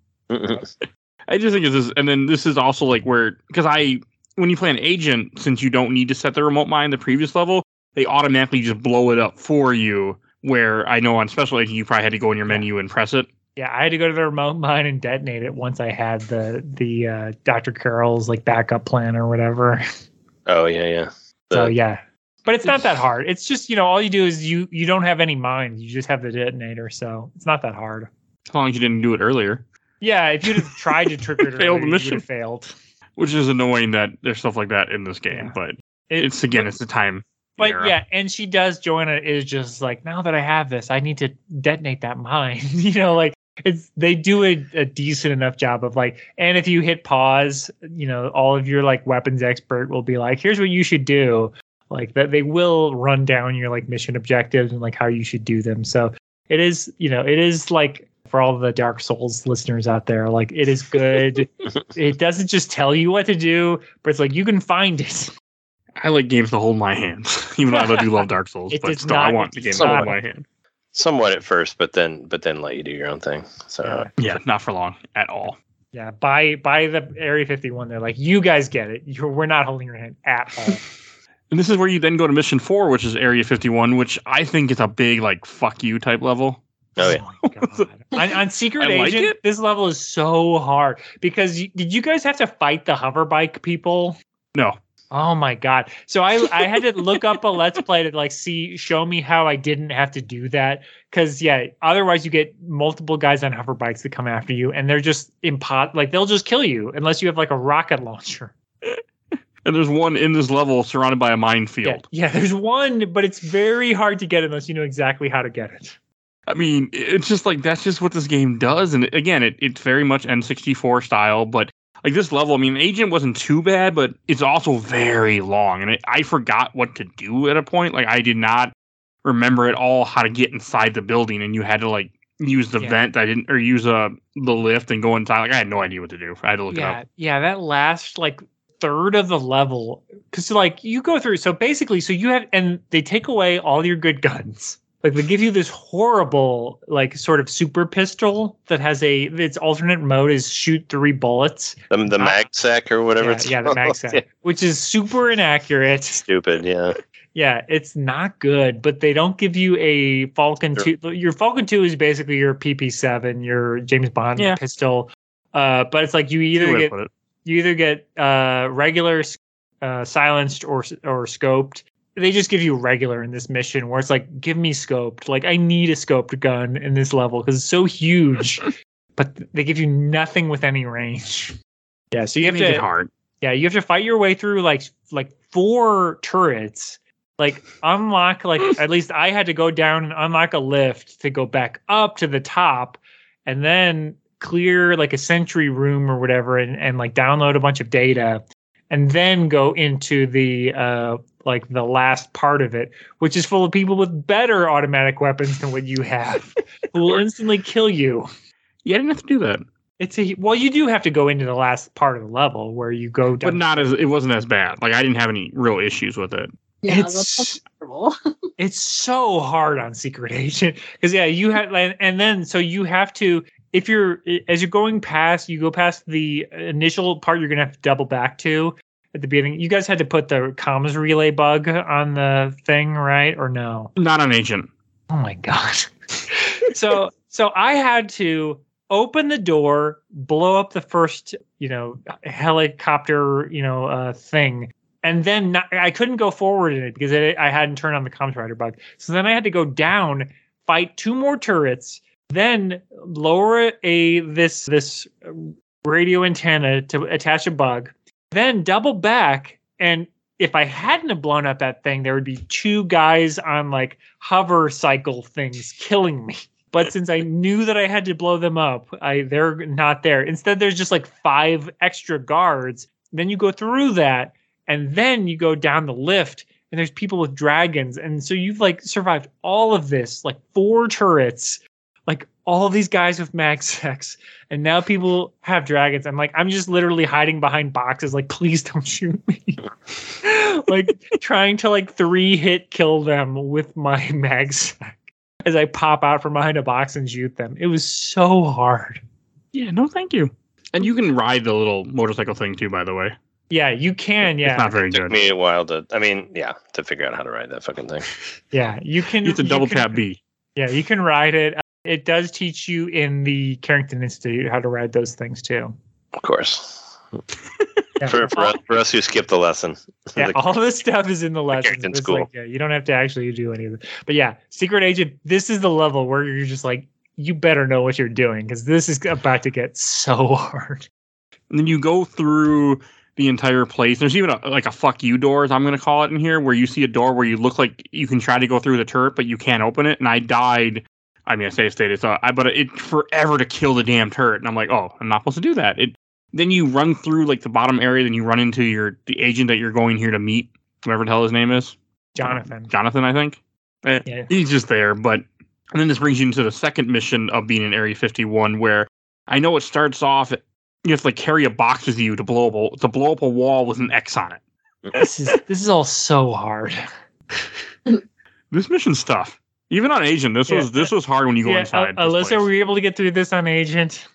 I just think it's this, and then this is also like where because I when you play an agent, since you don't need to set the remote mine the previous level, they automatically just blow it up for you. Where I know on special agent, you probably had to go in your menu and press it. yeah i had to go to the remote mine and detonate it once i had the the uh, dr caroll's like backup plan or whatever oh yeah, yeah. So yeah, but it's not that hard. It's just you know all you do is you you don't have any mines. You just have the detonator, so it's not that hard. As long as you didn't do it earlier, Yeah, if you'd have tried to trigger it, Failed earlier, you mission. would have failed. which is annoying that there's stuff like that in this game. Yeah. But It- it's again, it's the time. But era. yeah, and she does. Joanna is just like now that I have this, I need to detonate that mine. you know, like it's they do a, a decent enough job of like, and if you hit pause, you know, all of your like weapons expert will be like, here's what you should do. Like that, they will run down your like mission objectives and like how you should do them. So it is, you know, it is like for all the Dark Souls listeners out there, like it is good. it doesn't just tell you what to do, but it's like you can find it. I like games to hold my hands, even though I do love Dark Souls. But does still, I want the game to hold my hand. Somewhat at first, but then but then let you do your own thing. So Yeah. Uh, yeah, not for long at all. Yeah, by by the Area 51, they're like, you guys get it. You're, we're not holding your hand at all. And this is where you then go to mission four, which is Area 51, which I think is a big like fuck you type level. oh yeah. Oh my God. on, on Secret I Agent, it. this level is so hard because you, did you guys have to fight the hover bike people? No, Oh my god! So I I had to look up a let's play to like see show me how I didn't have to do that because yeah, otherwise you get multiple guys on hover bikes that come after you and they're just impot like they'll just kill you unless you have like a rocket launcher. and there's one in this level surrounded by a Yeah, minefield. yeah, there's one, but it's very hard to get unless you know exactly how to get it. I mean, it's just like that's just what this game does. And again, it, it's very much N64 style, but like this level, I mean, Agent wasn't too bad, but it's also very long. And it, I forgot what to do at a point. Like, I did not remember at all how to get inside the building, and you had to like use the Yeah. vent. I didn't, or use uh, the lift and go inside. Like, I had no idea what to do. I had to look it yeah up. yeah that last like third of the level because like you go through so basically so you have and they take away all your good guns like they give you this horrible like sort of super pistol that has a its alternate mode is shoot three bullets The, the Ah. MagSec or whatever yeah, it's yeah the mag called. sack, which is super inaccurate Stupid, yeah. yeah it's not good but they don't give you a falcon Sure. 2 your falcon 2 is basically your pp7 your james bond Yeah. pistol uh but it's like you either get you either get uh, regular, uh, silenced, or or scoped. They just give you regular in this mission, where it's like, give me scoped. Like I need a scoped gun in this level because it's so huge, but they give you nothing with any range. Yeah, so you have Make it to, hard. yeah, you have to fight your way through like like four turrets. Like unlock like at least I had to go down and unlock a lift to go back up to the top, and then clear like a sentry room or whatever and, and like download a bunch of data and then go into the uh like the last part of it which is full of people with better automatic weapons than what you have who will instantly kill you Yeah, I didn't have to do that, it's a well you do have to go into the last part of the level where you go down but not as it wasn't as bad. Like I didn't have any real issues with it. Yeah, It's- that's it's so hard on secret agent because yeah you have and, and then so you have to if you're as you're going past you go past the initial part you're gonna have to double back to at the beginning. You guys had to put the comms relay bug on the thing right? Or no? Not on Agent. oh my god. So so i had to open the door blow up the first you know helicopter you know uh thing. And then not, i couldn't go forward in it because it, i hadn't turned on the comms rider bug. So then i had to go down fight two more turrets then lower a this this radio antenna to attach a bug then double back and if i hadn't have blown up that thing there would be two guys on like hover cycle things killing me. But since i knew that i had to blow them up i they're not there. Instead there's just like five extra guards. Then you go through that and then you go down the lift and there's people with dragons. And so you've like survived all of this like four turrets like all these guys with mag sex and now people have dragons i'm like i'm just literally hiding behind boxes like please don't shoot me like trying to like three hit kill them with my MagSec as i pop out from behind a box and shoot them it was so hard Yeah, no, thank you. And you can ride the little motorcycle thing too, by the way. yeah you can yeah It's not very It took good. me a while to I mean, yeah, to figure out how to ride that fucking thing. yeah you can You have to you double can- tap B. Yeah, you can ride it. It does teach you in the Carrington Institute how to ride those things too. Of course. Yeah, For, for, us, for us who skipped the lesson. yeah, The- all this stuff is in the lesson. Carrington It's School. like, yeah, you don't have to actually do any of it. But yeah, Secret Agent, this is the level where you're just like, you better know what you're doing because this is about to get so hard. And then you go through the entire place. There's even a, like a fuck you door, as I'm going to call it in here, where you see a door where you look like you can try to go through the turret, but you can't open it. And I died. I mean, I say stated, so I, but it forever to kill the damn turret. And I'm like, oh, I'm not supposed to do that. It, then you run through like the bottom area, then you run into your the agent that you're going here to meet, whatever the hell his name is. Jonathan. Jonathan, I think. Eh, Yeah. He's just there, but and then this brings you into the second mission of being in Area 51, where I know it starts off. You have to like carry a box with you to blow up a, to blow up a wall with an X on it. this is this is all so hard. This mission's tough. Even on Agent, this Yeah. was this was hard when you go Yeah, inside. uh, Alyssa, place. were you able to get through this on Agent?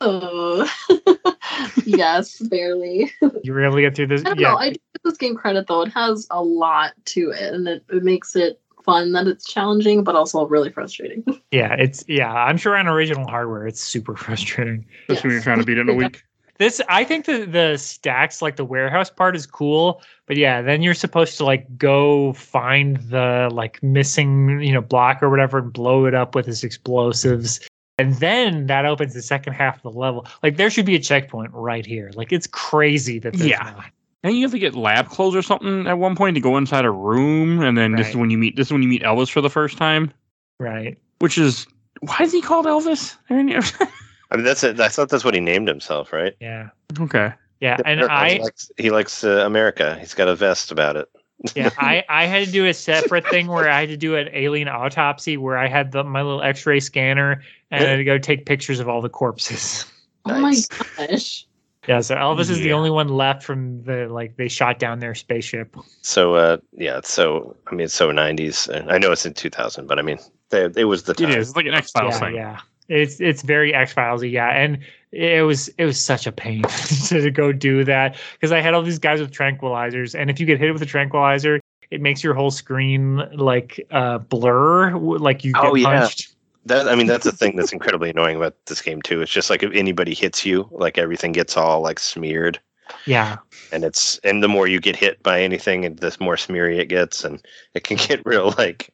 Uh, yes, barely. You were able to get through this? I don't yeah. know. I do give this game credit though. It has a lot to it, and it, it makes it fun that it's challenging, but also really frustrating. Yeah, it's yeah. I'm sure on original hardware, it's super frustrating. Especially when you're trying to beat it in a week. This, I think the the stacks, like the warehouse part, is cool, but yeah, then you're supposed to like go find the like missing you know block or whatever and blow it up with his explosives, and then that opens the second half of the level. Like there should be a checkpoint right here. Like it's crazy that there's Yeah. not. And you have to get lab clothes or something at one point to go inside a room, and then this is when you meet this is when you meet Elvis for the first time, Right. which is why is he called Elvis? I mean, that's it. I thought that's what he named himself, right? Yeah. okay, Yeah. And he I likes, he likes uh, America. He's got a vest about it. yeah, I, I had to do a separate thing where I had to do an alien autopsy where I had the, my little X-ray scanner and I had to go take pictures of all the corpses. Oh my gosh. Yeah, so Elvis is the only one left from the like they shot down their spaceship. So, uh, yeah. It's so I mean, it's so '90s. I know it's in 2000, but I mean, they, it was the time. is it's like an X Files yeah, thing. yeah. It's it's very X Filesy, yeah, and it was it was such a pain to go do that because I had all these guys with tranquilizers, and if you get hit with a tranquilizer, it makes your whole screen like uh blur, like you get Oh, yeah. punched. That I mean, that's the thing that's incredibly annoying about this game too. It's just like if anybody hits you, like everything gets all like smeared, Yeah, and it's and the more you get hit by anything, and the more smeary it gets, and it can get real like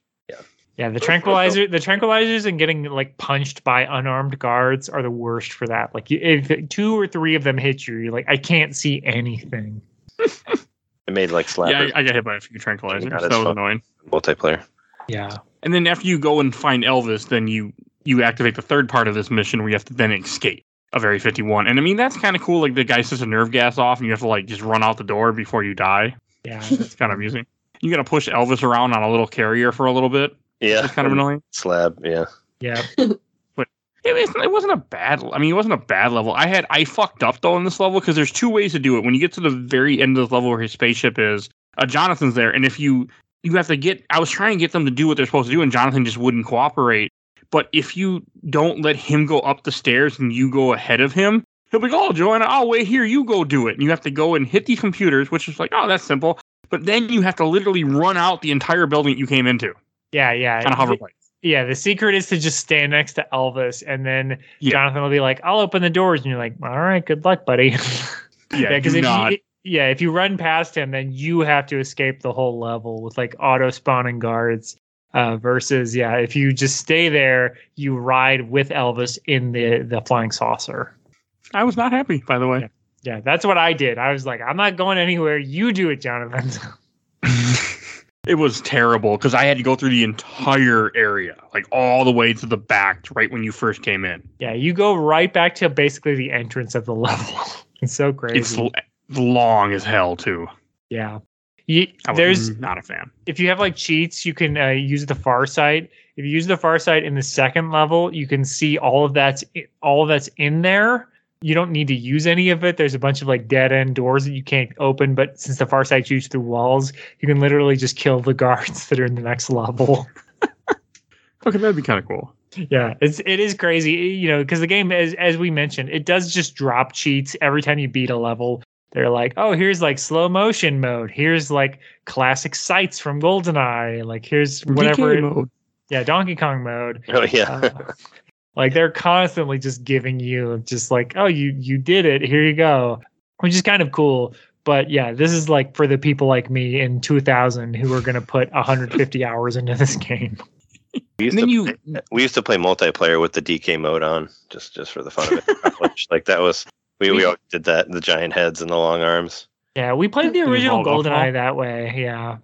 Yeah, the tranquilizer, the tranquilizers, and getting like punched by unarmed guards are the worst for that. Like, if two or three of them hit you, you're like, I can't see anything. it made like slapper Yeah, I, I got hit by a few tranquilizers. Not That was annoying. multiplayer. Yeah, And then after you go and find Elvis, then you you activate the third part of this mission where you have to then escape of Area 51. And I mean that's kind of cool. Like the guy sets a nerve gas off, and you have to like just run out the door before you die. yeah, It's kind of amusing. You got to push Elvis around on a little carrier for a little bit. Yeah, It's kind of annoying. slab. Yeah, yeah. It, was, it wasn't a bad. I mean, it wasn't a bad level. I had I fucked up though in this level because there's two ways to do it. When you get to the very end of the level where his spaceship is, uh, Jonathan's there, and if you you have to get. I was trying to get them to do what they're supposed to do, and Jonathan just wouldn't cooperate. But if you don't let him go up the stairs and you go ahead of him, he'll be like, "Oh, Joanna, I'll wait here. You go do it." And you have to go and hit these computers, which is like, "Oh, that's simple." But then you have to literally run out the entire building that you came into Yeah, yeah. on a hoverblade. Yeah, the secret is to just stand next to Elvis, and then Yeah. Jonathan will be like, "I'll open the doors," and you're like, "All right, good luck, buddy." Yeah, because do if not- you, yeah, if you run past him, then you have to escape the whole level with like auto spawning guards. Uh, versus, yeah, if you just stay there, you ride with Elvis in the the flying saucer. I was not happy, by the way. Yeah, that's what I did. I was like, I'm not going anywhere. You do it, Jonathan. it was terrible because I had to go through the entire area, like all the way to the back, right when you first came in. yeah, you go right back to basically the entrance of the level. it's so crazy. It's l- long as hell too. yeah. You, there's not a fan. if you have like cheats, you can uh, use the far sight. If you use the far sight in the second level, you can see all of that's all of that's in there. You don't need to use any of it. There's a bunch of like dead end doors that you can't open, but since the far sight shoots through walls, you can literally just kill the guards that are in the next level. Okay, that'd be kind of cool. yeah, it's it is crazy, you know, because the game as as we mentioned, it does just drop cheats every time you beat a level. They're like, oh, here's like slow motion mode. Here's like classic sights from GoldenEye. Like here's whatever. DK mode. Yeah, Donkey Kong mode. oh yeah. Uh, like they're constantly just giving you just like, oh, you you did it. Here you go, which is kind of cool. But yeah, this is like for the people like me in 2000 who are going to put 150 hours into this game. we used then to you, we used to play multiplayer with the DK mode on, just just for the fun of it. like that was we we always did that. The giant heads and the long arms. Yeah, we played the original involve alcohol? GoldenEye that way. Yeah.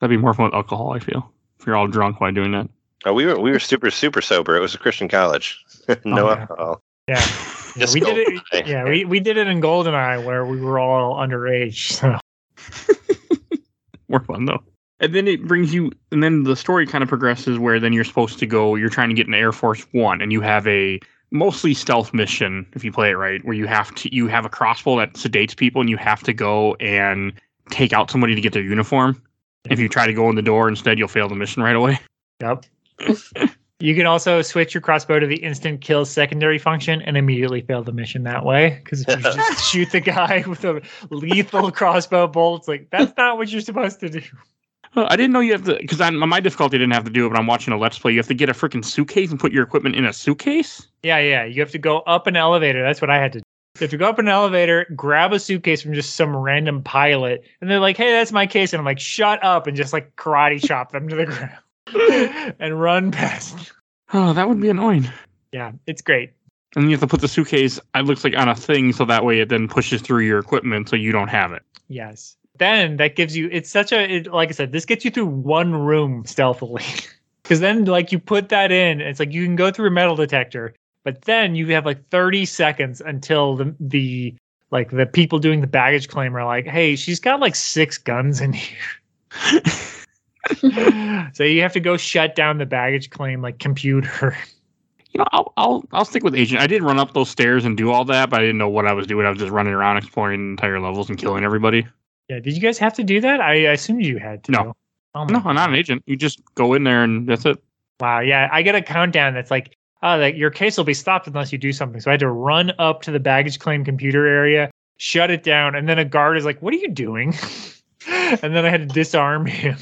that'd be more fun with alcohol. I feel if you're all drunk while doing that. Oh, we were we were super super sober. It was a Christian college. no Oh, yeah. alcohol. Yeah. Yeah, Just we did it. GoldenEye. Yeah, we, we did it in GoldenEye where we were all underage. So More fun though. And then it brings you, and then the story kind of progresses where then you're supposed to go. You're trying to get an Air Force One, and you have a mostly stealth mission if you play it right, where you have to you have a crossbow that sedates people, and you have to go and take out somebody to get their uniform. If you try to go in the door instead, you'll fail the mission right away. Yep. You can also switch your crossbow to the instant kill secondary function and immediately fail the mission that way. Because if you just shoot the guy with a lethal crossbow bolt, it's like that's not what you're supposed to do. I didn't know you have to because my difficulty didn't have to do it, but I'm watching a let's play. You have to get a freaking suitcase and put your equipment in a suitcase. Yeah, yeah. You have to go up an elevator. That's what I had to do. You have to go up an elevator, grab a suitcase from just some random pilot, and they're like, hey, that's my case. And I'm like, shut up, and just like karate chop them to the ground and run past. Oh, that would be annoying. Yeah, it's great. And you have to put the suitcase. It looks like on a thing, so that way it then pushes through your equipment, so you don't have it. Yes. Then that gives you, it's such a, it, like I said, this gets you through one room stealthily. Because then, like, you put that in, it's like you can go through a metal detector, but then you have like 30 seconds until the, the, like, the people doing the baggage claim are like, hey, she's got like six guns in here. so you have to go shut down the baggage claim, like, computer. You know, I'll, I'll I'll stick with agent. I did run up those stairs and do all that, but I didn't know what I was doing. I was just running around exploring entire levels and killing everybody. Yeah. Did you guys have to do that? I assumed you had to. No. Oh No, I'm not an agent. You just go in there and that's it. Wow. Yeah. I get a countdown that's like, oh, like your case will be stopped unless you do something. So I had to run up to the baggage claim computer area, shut it down, and then a guard is like, "What are you doing?" and then I had to disarm him.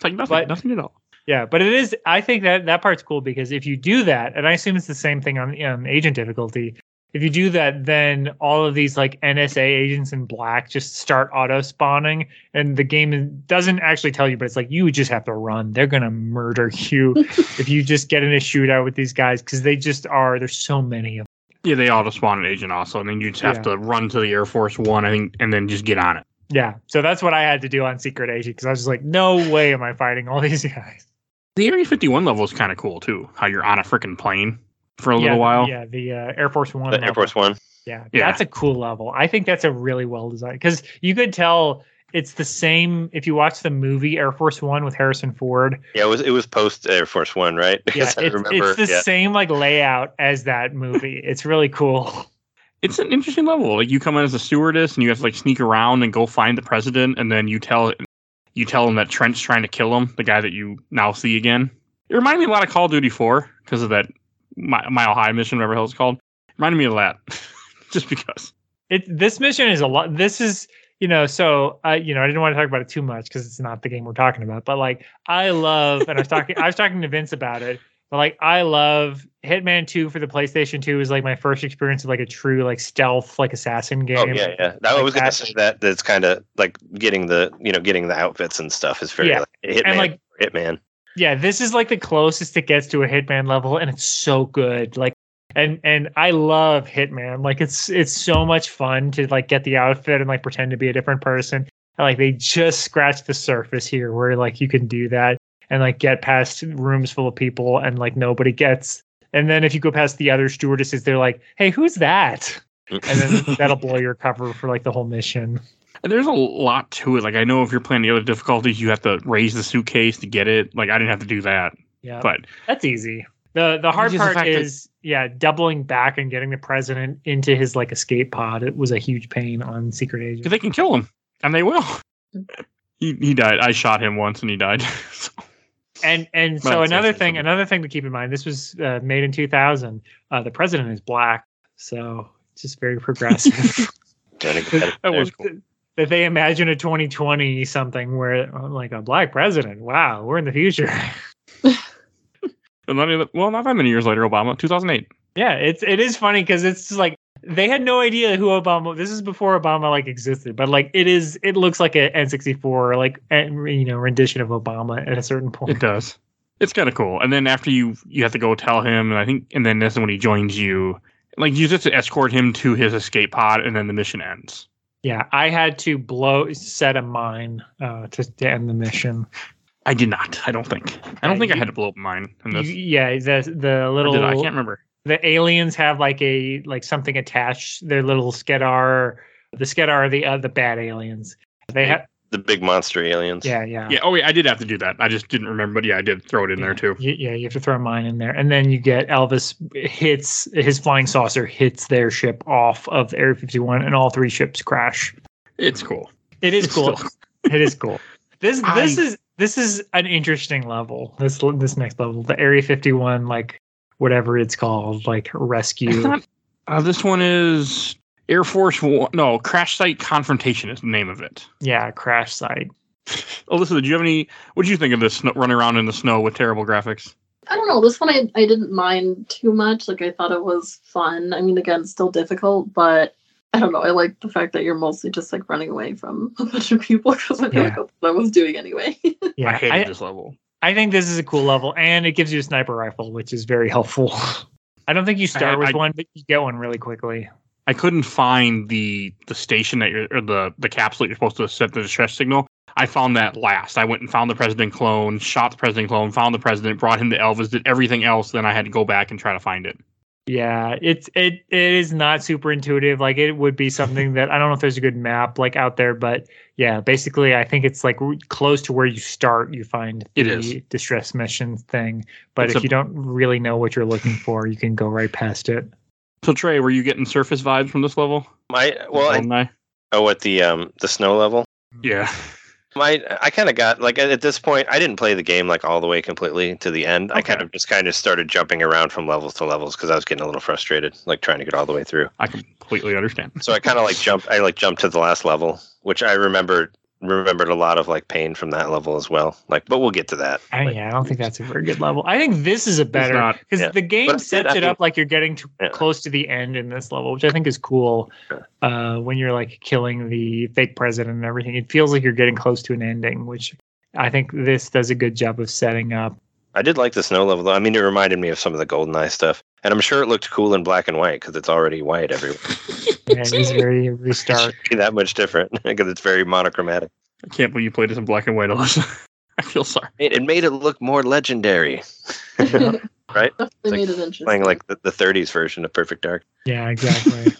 It's like nothing, But- nothing at all. Yeah, but it is. I think that that part's cool because if you do that, and I assume it's the same thing on, on agent difficulty. If you do that, then all of these like NSA agents in black just start auto spawning, and the game doesn't actually tell you, but it's like you just have to run. They're gonna murder you if you just get in a shootout with these guys because they just are. There's so many of. Them. Yeah, they auto spawn an agent also, and then you just have Yeah. to run to the Air Force One, I think, and then just get on it. Yeah, so that's what I had to do on Secret Agent because I was just like, no way am I fighting all these guys. The Area 51 level is kind of cool too. How you're on a freaking plane for a yeah, little while. Yeah, the uh, Air Force One. The Air. Force One. Yeah, Yeah. that's a cool level. I think that's a really well designed because you could tell it's the same if you watch the movie Air Force One with Harrison Ford. Yeah, it was it was post Air Force One, right? Yeah, Because I it's, remember. it's the yeah. same like layout as that movie. It's really cool. It's an interesting level. Like you come in as a stewardess and you have to like sneak around and go find the president, and then you tell you tell him that Trent's trying to kill him, the guy that you now see again. It reminded me a lot of Call of Duty 4 because of that Mi- Mile High mission, whatever hell it's called. reminded me of that, just because. It this mission is a lot. This is you know so I, you know I didn't want to talk about it too much because it's not the game we're talking about. But like I love and I was talking I was talking to Vince about it. But like I love Hitman 2 for the PlayStation 2 is like my first experience of like a true like stealth like assassin oh, game. Oh yeah, yeah. That, Like was gonna say that. That's kind of like getting the you know getting the outfits and stuff is very Yeah. like Hitman. And like Hitman. yeah, this is like the closest it gets to a Hitman level, and it's so good. Like, and and I love Hitman. Like, it's it's so much fun to like get the outfit and like pretend to be a different person. And, like, they just scratched the surface here, where like you can do that and like get past rooms full of people, and like nobody gets. And then if you go past the other stewardesses, they're like, "Hey, who's that?" And then that'll blow your cover for like the whole mission. And there's a lot to it. Like I know if you're playing the other difficulties, you have to raise the suitcase to get it. Like I didn't have to do that, Yeah, but That's easy. The the hard Just the part fact that- is yeah, doubling back and getting the president into his like escape pod. It was a huge pain on Secret Agent. they can kill him, and they will. Mm. he he died. I shot him once, and he died. So, And and so it's another thing, something. another thing to keep in mind. This was uh, made in 2000. Uh, the president is black, so it's just very progressive. Trying that- That was That- cool. That they imagine a 2020 something where uh, like a black president. Wow, we're in the future. And then- well, not that many years later, Obama, 2008. Yeah, it's it is funny because it's just like they had no idea who Obama. This is before Obama like existed, but like it is. It looks like an N64 like you know rendition of Obama at a certain point. It does. It's kind of cool. And then after you, you have to go tell him, and I think, and then this is when he joins you. Like you just escort him to his escape pod, and then the mission ends. Yeah, I had to blow set a mine uh, to, to end the mission. I did not. I don't think. I don't think I had to blow up a mine. In You- yeah, the the little I? I can't remember. The aliens have like a like something attached. Their little Skedar. The Skedar are the uh, the bad aliens. They have the big monster aliens. yeah yeah Yeah. Oh, yeah. I did have to do that. I just didn't remember. But yeah, I did throw it in there too. Y- Yeah, you have to throw mine in there, and then you get Elvis hits his flying saucer hits their ship off of Area 51, and all three ships crash. It's cool. It is cool. Still- it is cool. This I- this is this is an interesting level. This this next level, the Area 51, like whatever it's called, like rescue. not. Uh, this one is Air Force One. No, Crash Site Confrontation is the name of it. yeah, crash site. Alyssa, did you have any? What did you think of this snow, running around in the snow with terrible graphics? I don't know. This one I, I didn't mind too much. Like I thought it was fun. I mean, again, still difficult, but I don't know. I like the fact that you're mostly just like running away from a bunch of people because I feel like Yeah. that's what I was doing anyway. Yeah, I hated I, this level. I think this is a cool level, and it gives you a sniper rifle, which is very helpful. I don't think you start I- with I- one, but you get one really quickly. I couldn't find the the station that you're or the the capsule you're supposed to set the distress signal. I found that last. I went and found the president clone, shot the president clone, found the president, brought him to Elvis, did everything else. Then I had to go back and try to find it. Yeah, it's it it is not super intuitive. Like it would be something that I don't know if there's a good map like out there, but yeah, basically I think it's like close to where you start. You find It the is. distress mission thing, but It's if a- you don't really know what you're looking for, you can go right past it. So Trey, were you getting surface vibes from this level? My well, I, oh, at the um the snow level. yeah. My I kind of got like at this point I didn't play the game like all the way completely to the end. I kind of just kind of started jumping around from levels to levels because I was getting a little frustrated, like trying to get all the way through. I completely understand. So I kind of like jumped. I like jumped to the last level, which I remembered remembered a lot of like pain from that level as well. Like, but we'll get to that. I, Like, yeah, I don't think that's a very good level. I think this is a better not. because Yeah. the game But sets did- I it up like you're getting to Yeah. close to the end in this level, which I think is cool. Uh, when you're like killing the fake president and everything, it feels like you're getting close to an ending, which I think this does a good job of setting up. I did like the snow level though. I mean, it reminded me of some of the GoldenEye stuff, and I'm sure it looked cool in black and white because it's already white everywhere. Yeah, it is very It restart. shouldn't be that much different because it's very monochromatic. I can't believe you played this in black and white, Alyssa. I feel sorry. It, it made it look more legendary, right? Definitely like made it interesting. Playing like the, the 30s version of Perfect Dark. Yeah, exactly.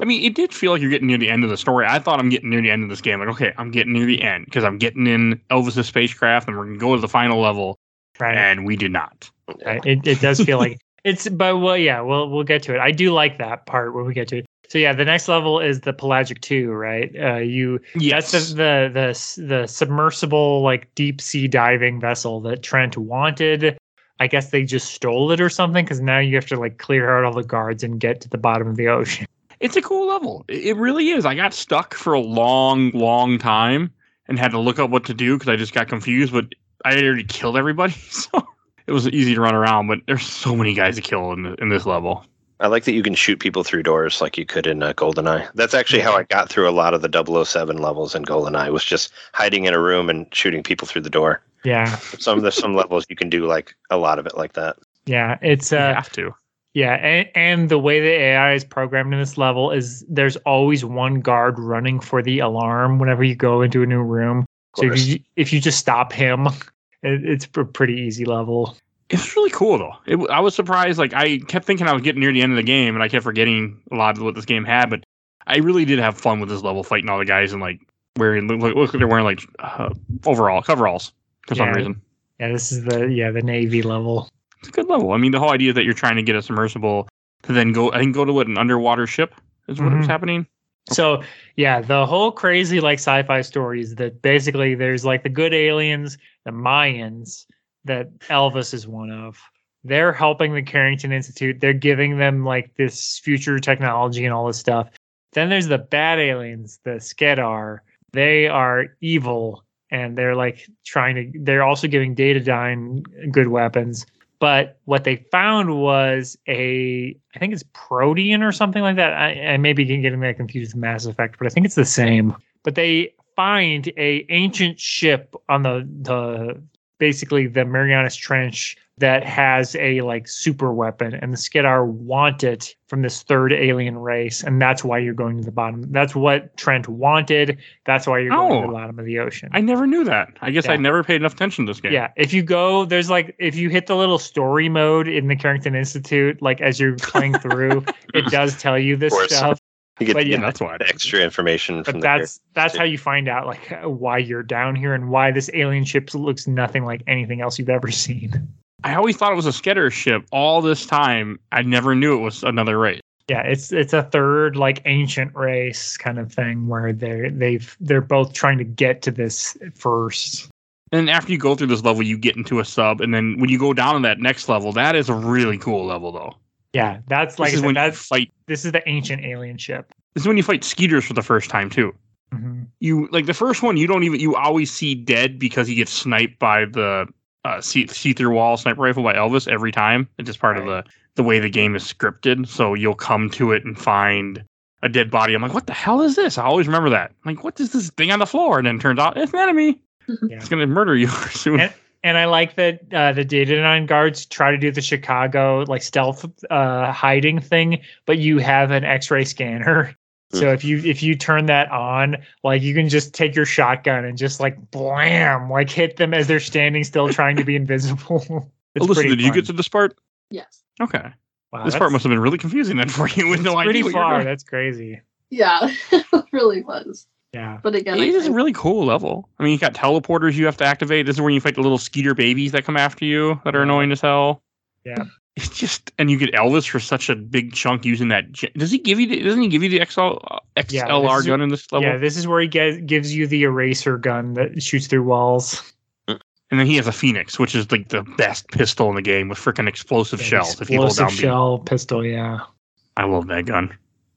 I mean, it did feel like you're getting near the end of the story. I thought I'm getting near the end of this game. Like, okay, I'm getting near the end because I'm getting in Elvis's spacecraft and we're gonna go to the final level, right. and we do not. Right. It it does feel like it's but well yeah, we'll we'll get to it. I do like that part when we get to it. So yeah, the next level is the pelagic two, right? Uh you Yes. that's the, the the the submersible like deep sea diving vessel that Trent wanted. I guess they just stole it or something because now you have to like clear out all the guards and get to the bottom of the ocean. it's a cool level. It really is. I got stuck for a long, long time and had to look up what to do because I just got confused. But I had already killed everybody, so it was easy to run around. But there's so many guys to kill in the, in this level. I like that you can shoot people through doors like you could in uh, GoldenEye. That's actually how I got through a lot of the 007 levels in GoldenEye was just hiding in a room and shooting people through the door. Yeah, Some there's some levels you can do like a lot of it like that. yeah. It's You uh have to. Yeah, and, and the way the AI is programmed in this level is there's always one guard running for the alarm whenever you go into a new room. So if you if you just stop him, it, it's a pretty easy level. It's really cool though. It, I was surprised. Like I kept thinking I was getting near the end of the game, and I kept forgetting a lot of what this game had. But I really did have fun with this level, fighting all the guys and like wearing look, look look, they're wearing like uh, overall coveralls for some reason. Yeah, this is the yeah the navy level. It's a good level. I mean, the whole idea that you're trying to get a submersible to then go, I think, go to what an underwater ship is what was Mhm. happening. So yeah, the whole crazy like sci-fi stories that basically there's like the good aliens, the Maians that Elvis is one of. They're helping the Carrington Institute. They're giving them like this future technology and all this stuff. Then there's the bad aliens, the Skedar. They are evil and they're like trying to they're also giving Datadyne good weapons. But what they found was a, I think it's protein or something like that. I, I may be getting that confused with Mass Effect, but I think it's the same. But they find a ancient ship on the the basically the Marianas Trench that has a like super weapon, and the Skedar want it from this third alien race, and that's why you're going to the bottom. That's what Trent wanted. That's why you're going to Oh. the bottom of the ocean. I never knew that. I guess I never paid enough attention to this game. Yeah, if you go, there's like if you hit the little story mode in the Carrington Institute, like as you're playing through, it does tell you this stuff. You get But the yeah, that's why. Extra information from But the that's that's how you find out like why you're down here and why this alien ship looks nothing like anything else you've ever seen. I always thought it was a Skedar ship all this time. I never knew it was another race. Yeah, it's it's a third like ancient race kind of thing where they're they've they're both trying to get to this first. And after you go through this level, you get into a sub, and then when you go down to that next level, that is a really cool level, though. Yeah, that's like this is when you that's fight. this is the ancient alien ship. This is when you fight Skedars for the first time too. Mhm. You like the first one, you don't even you always see dead because he gets sniped by the uh, see see through wall sniper rifle by Elvis every time. It's just part of the the way the game is scripted. So you'll come to it and find a dead body. I'm like, what the hell is this? I always remember that. I'm like, what is this thing on the floor? And then it turns out it's an enemy. Yeah. It's gonna murder you soon. And- And I like that uh, the dataDyne guards try to do the Chicago like stealth uh, hiding thing, but you have an X-ray scanner. So if you if you turn that on, like you can just take your shotgun and just like blam, like hit them as they're standing still trying to be invisible. It's oh, Alyssa, pretty did you get to this part? Yes. Okay. Wow, this part must have been really confusing then for you with no it's pretty idea. what you're far. doing. That's crazy. Yeah, it really was. Yeah. But again, It I, is a I- really cool level. I mean, you got teleporters you have to activate. This is where you fight the little Skedar babies that come after you that are annoying as hell. Yeah. It's just, and you get Elvis for such a big chunk using that. Does he give you? The, doesn't he give you the XL, uh, Yeah, XLR gun in this level? Yeah, this is where he get, gives you the eraser gun that shoots through walls. And then he has a Phoenix, which is like the best pistol in the game with freaking explosive Yeah, shells. If you hold explosive down B. shell pistol, yeah. I love that gun.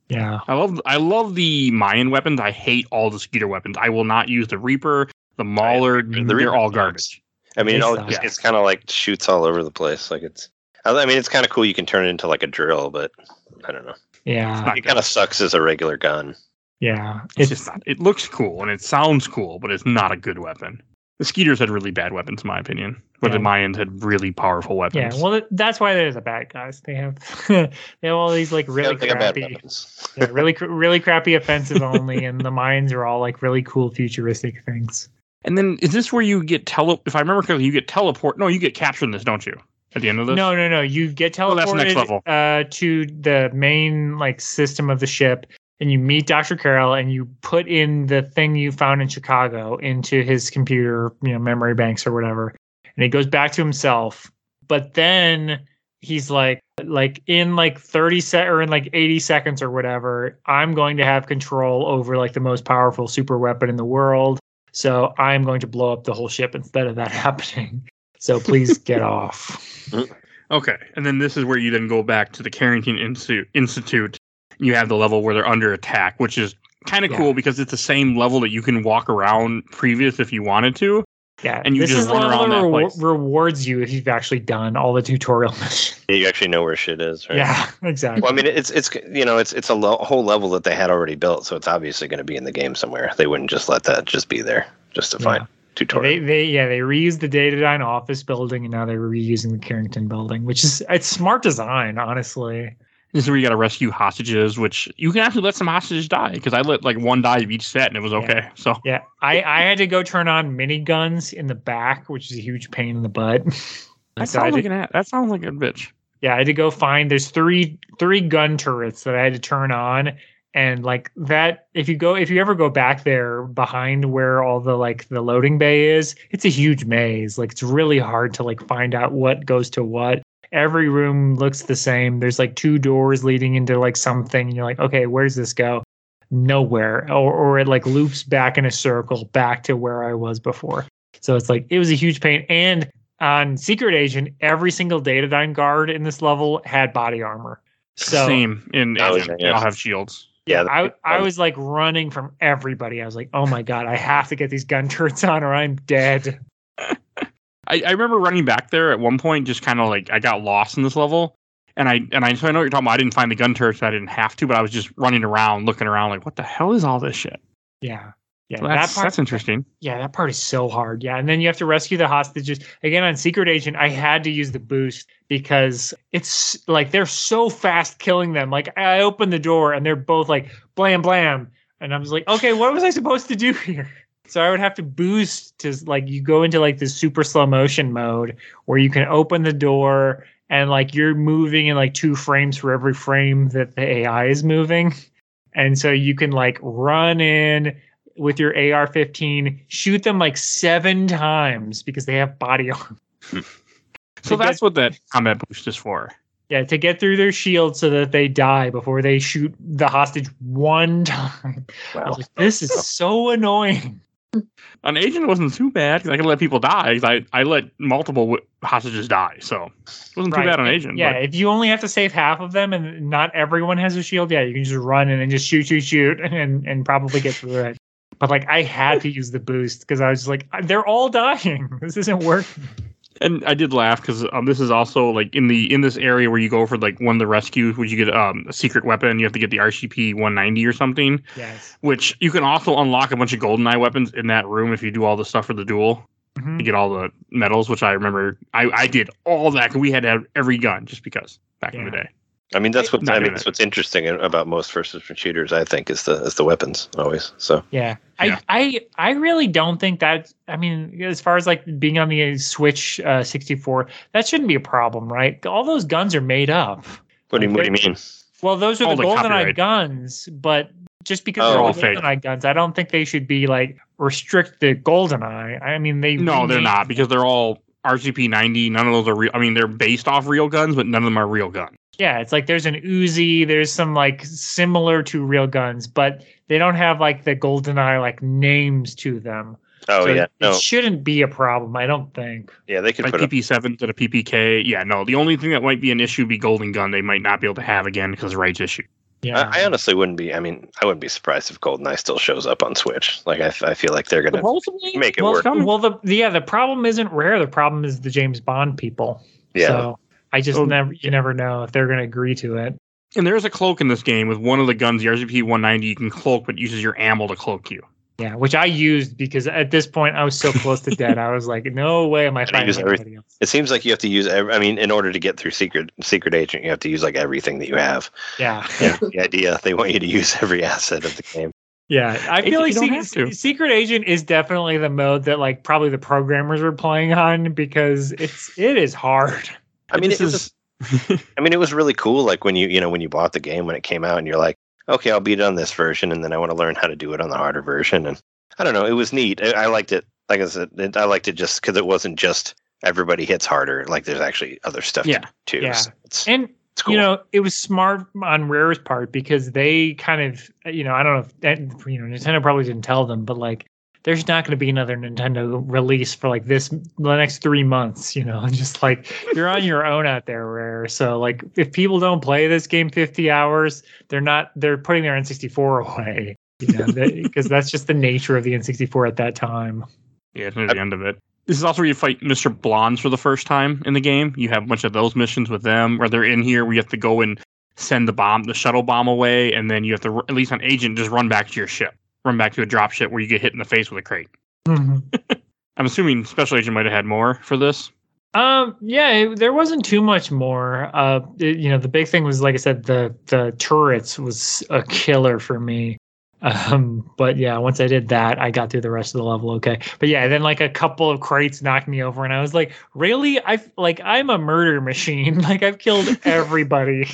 Yeah. I love I love the Maian weapons. I hate all the Skedar weapons. I will not use the Reaper, the Mauler. The they're Reaper all sucks. garbage. I mean, it all, suck. it's, it's kind of like shoots all over the place. Like it's, I mean, it's kind of cool. You can turn it into like a drill, but I don't know. Yeah. It kind of sucks as a regular gun. Yeah. It's, just. It looks cool and it sounds cool, but it's not a good weapon. The Skedars had really bad weapons, in my opinion, but the Maians had really powerful weapons. Yeah, well, that's why they're the bad guys. They have they have all these like really they crappy, yeah, really really crappy offensive only, and the Maians are all like really cool futuristic things. and then is this where you get tele? If I remember correctly, you get teleport. No, you get captured in this, don't you? At the end of this. No, no, no. You get Oh, that's next teleported level. uh, to the main like system of the ship, and you meet Doctor Caroll, and you put in the thing you found in Chicago into his computer, you know, memory banks or whatever, and he goes back to himself. But then he's like, like in like thirty set or in like eighty seconds or whatever, I'm going to have control over like the most powerful super weapon in the world. So I'm going to blow up the whole ship instead of that happening. So please get off. Okay, and then this is where you then go back to the Carrington Institute. Institute. You have the level where they're under attack, which is kind of Yeah. cool because it's the same level that you can walk around previous if you wanted to. Yeah, And you this just is the run level around that that rewar- place. rewards you if you've actually done all the tutorial missions. Yeah, you actually know where shit is, right? Yeah, exactly. Well, I mean, it's it's you know, it's it's a lo- whole level that they had already built, so it's obviously going to be in the game somewhere. They wouldn't just let that just be there just to Yeah. find Yeah, tutorial. they, they yeah they reused the Datadyne office building and now they're reusing the Carrington building, which is it's smart design, honestly. This is where you got to rescue hostages, which you can actually let some hostages die because I let like one die of each set and it was okay. So Yeah, I I had to go turn on miniguns in the back, which is a huge pain in the butt. that So sounds had like an a- that sounds like a bitch. yeah, I had to go find. There's three three gun turrets that I had to turn on, and like that. If you go, if you ever go back there behind where all the like the loading bay is, it's a huge maze. Like it's really hard to like find out what goes to what. Every room looks the same. There's like two doors leading into like something, and you're like, okay, where's this go? Nowhere, or or it like loops back in a circle back to where I was before. So it's like it was a huge pain. And on Secret Agent, every single Datadyne guard in this level had body armor. So Same in Oh, Agent. yeah. They all have shields. Yeah, I, I was like running from everybody. I was like, oh my god, I have to get these gun turrets on or I'm dead. I, I remember running back there at one point, just kind of like I got lost in this level, and I and I so I know what you're talking about. I didn't find the gun turrets. I didn't have to, but I was just running around, looking around, like what the hell is all this shit? Yeah. Yeah, So that's that part, that's interesting. yeah, that part is so hard. Yeah, and then you have to rescue the hostages again on Secret Agent. I had to use the boost because it's like they're so fast killing them. Like I open the door and they're both like blam blam, and I was like, okay, what was I supposed to do here? So I would have to boost to like you go into like this super slow motion mode where you can open the door and like you're moving in like two frames for every frame that the AI is moving. And so you can like run in with your AR-15, shoot them like seven times because they have body armor. So that's what that combat boost is for. Yeah, to get through their shield so that they die before they shoot the hostage one time. Wow. like, this is so annoying. An agent wasn't too bad because I could let people die. I, I let multiple hostages die, so it wasn't too bad on agent. Yeah, but- if you only have to save half of them and not everyone has a shield, yeah, you can just run and just shoot, shoot, shoot, and and probably get through it. But like, I had to use the boost because I was just like, they're all dying. This isn't working. And I did laugh because um, this is also like in the in this area where you go for like one of the rescues, would you get um, a secret weapon? You have to get the RCP 190 or something, Yes. which you can also unlock a bunch of golden eye weapons in that room if you do all the stuff for the duel. Mhm. You get all the medals, which I remember I, I did all that we had to have every gun just because back in the day. I mean, that's what Not I mean. doing That's what's interesting about most first-person shooters. I think is the is the weapons always. So Yeah. Yeah. I, I I really don't think that I mean as far as like being on the Switch uh, 64 that shouldn't be a problem right all those guns are made up what do you what do you mean? well those are All the the GoldenEye guns but just because Oh, they're all all fake. GoldenEye guns I don't think they should be like restrict the GoldenEye I mean they No, they're not because they're all RCP 90. None of those are real. I mean, they're based off real guns, but none of them are real guns. Yeah it's like there's an Uzi there's some like similar to real guns but they don't have like the GoldenEye like names to them Oh So yeah, no, it shouldn't be a problem I don't think yeah, they could Like put up. PP7 to the PPK. Yeah, no. The only thing that might be an issue be Golden Gun. They might not be able to have again because of rights issue. yeah I, I honestly wouldn't be. I mean, I wouldn't be surprised if GoldenEye still shows up on Switch. Like I, I feel like they're gonna Supposedly, make it well, work. coming. well, the yeah, the problem isn't rare. The problem is the James Bond people. Yeah, So I just Oh. never, you never know if they're going to agree to it. and there's a cloak in this game with one of the guns, the RCP 190. You can cloak, but uses your ammo to cloak you. Yeah, which I used because at this point I was so close to dead. I was like, no way am I Gotta fighting use every- anybody else. it seems like you have to use. ev- I mean, in order to get through secret secret agent, you have to use like everything that you have. Yeah, Yeah, the idea they want you to use every asset of the game. yeah. I feel like you don't Se- have to. Secret Agent is definitely the mode that like probably the programmers were playing on because it's it is hard. I mean, this it was, I mean, it was really cool. Like when you, you know, when you bought the game when it came out, and you're like, okay, I'll beat it on this version, and then I want to learn how to do it on the harder version. And I don't know, it was neat. I, I liked it. Like I said, it, I liked it just because it wasn't just everybody hits harder. Like there's actually other stuff Yeah. to do too. Yeah. So it's, And it's cool. you know, it was smart on Rare's part because they kind of, you know, I don't know if eh, you know, Nintendo probably didn't tell them, but like, there's not going to be another Nintendo release for like this the next three months, you know, just like you're on your own out there, Rare. So like, if people don't play this game 50 hours, they're not, they're putting their N64 away, you know, because that's just the nature of the N64 at that time. yeah, it's near the end of it. This is also where you fight Mr. Blondes for the first time in the game. You have a bunch of those missions with them, where they're in here where you have to go and send the bomb, the shuttle bomb away, and then you have to, at least on Agent, just run back to your ship, run back to a drop ship where you get hit in the face with a crate. I'm assuming Special Agent might have had more for this. Um, yeah, it, there wasn't too much more. Uh, it- you know, the big thing was, like I said, the the turrets was a killer for me. Um, but yeah, once I did that, I got through the rest of the level okay. But yeah, then like a couple of crates knocked me over, and I was like, really? I like I'm a murder machine. like I've killed everybody.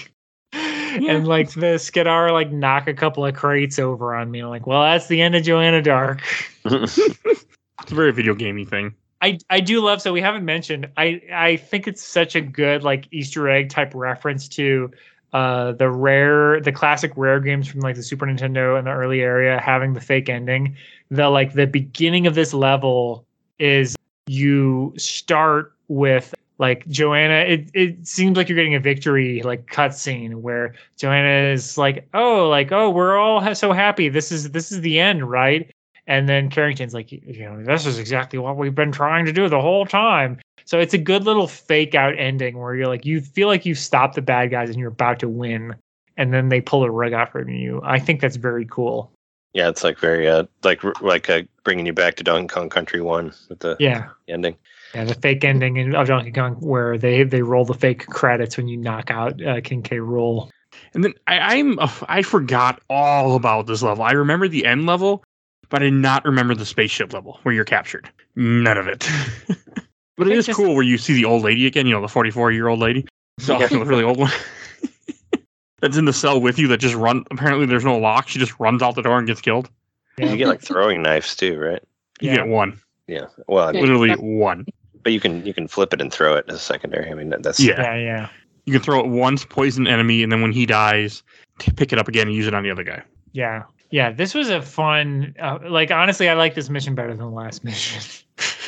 And like the Skedar like knock a couple of crates over on me. I'm like, well, that's the end of Joanna Dark. It's a very video gamey thing. I I do love so we haven't mentioned I I think it's such a good like Easter egg type reference to uh the rare the classic rare games from like the Super Nintendo and the early area having the fake ending. The like the beginning of this level is you start with like Joanna it it seems like you're getting a victory like cutscene where Joanna is like oh like oh we're all ha- so happy this is this is the end right and then Carrington's like, you know, this is exactly what we've been trying to do the whole time. So it's a good little fake out ending where you're like, you feel like you've stopped the bad guys and you're about to win. And then they pull a rug out from you. I think that's very cool. yeah, it's like very uh like like uh, bringing you back to Donkey Kong Country One with the Yeah. ending. Yeah, the fake ending in, of Donkey Kong where they they roll the fake credits when you knock out uh, King K. Rool. And then I, I'm uh, I forgot all about this level. I remember the end level, but I did not remember the spaceship level where you're captured. None of it. but it think just- cool where you see the old lady again. You know, the 44 year old lady. So Yeah. the really old one. That's in the cell with you. That just run. Apparently, there's no lock. She just runs out the door and gets killed. Yeah. You get like throwing knives too, right? You Yeah. get one, Yeah. Well, I mean, literally one. But you can you can flip it and throw it as a secondary. I mean, that's Yeah. Yeah, yeah. You can throw it once, poison enemy, and then when he dies, pick it up again and use it on the other guy. Yeah. Yeah. This was a fun. Uh, like honestly, I like this mission better than the last mission.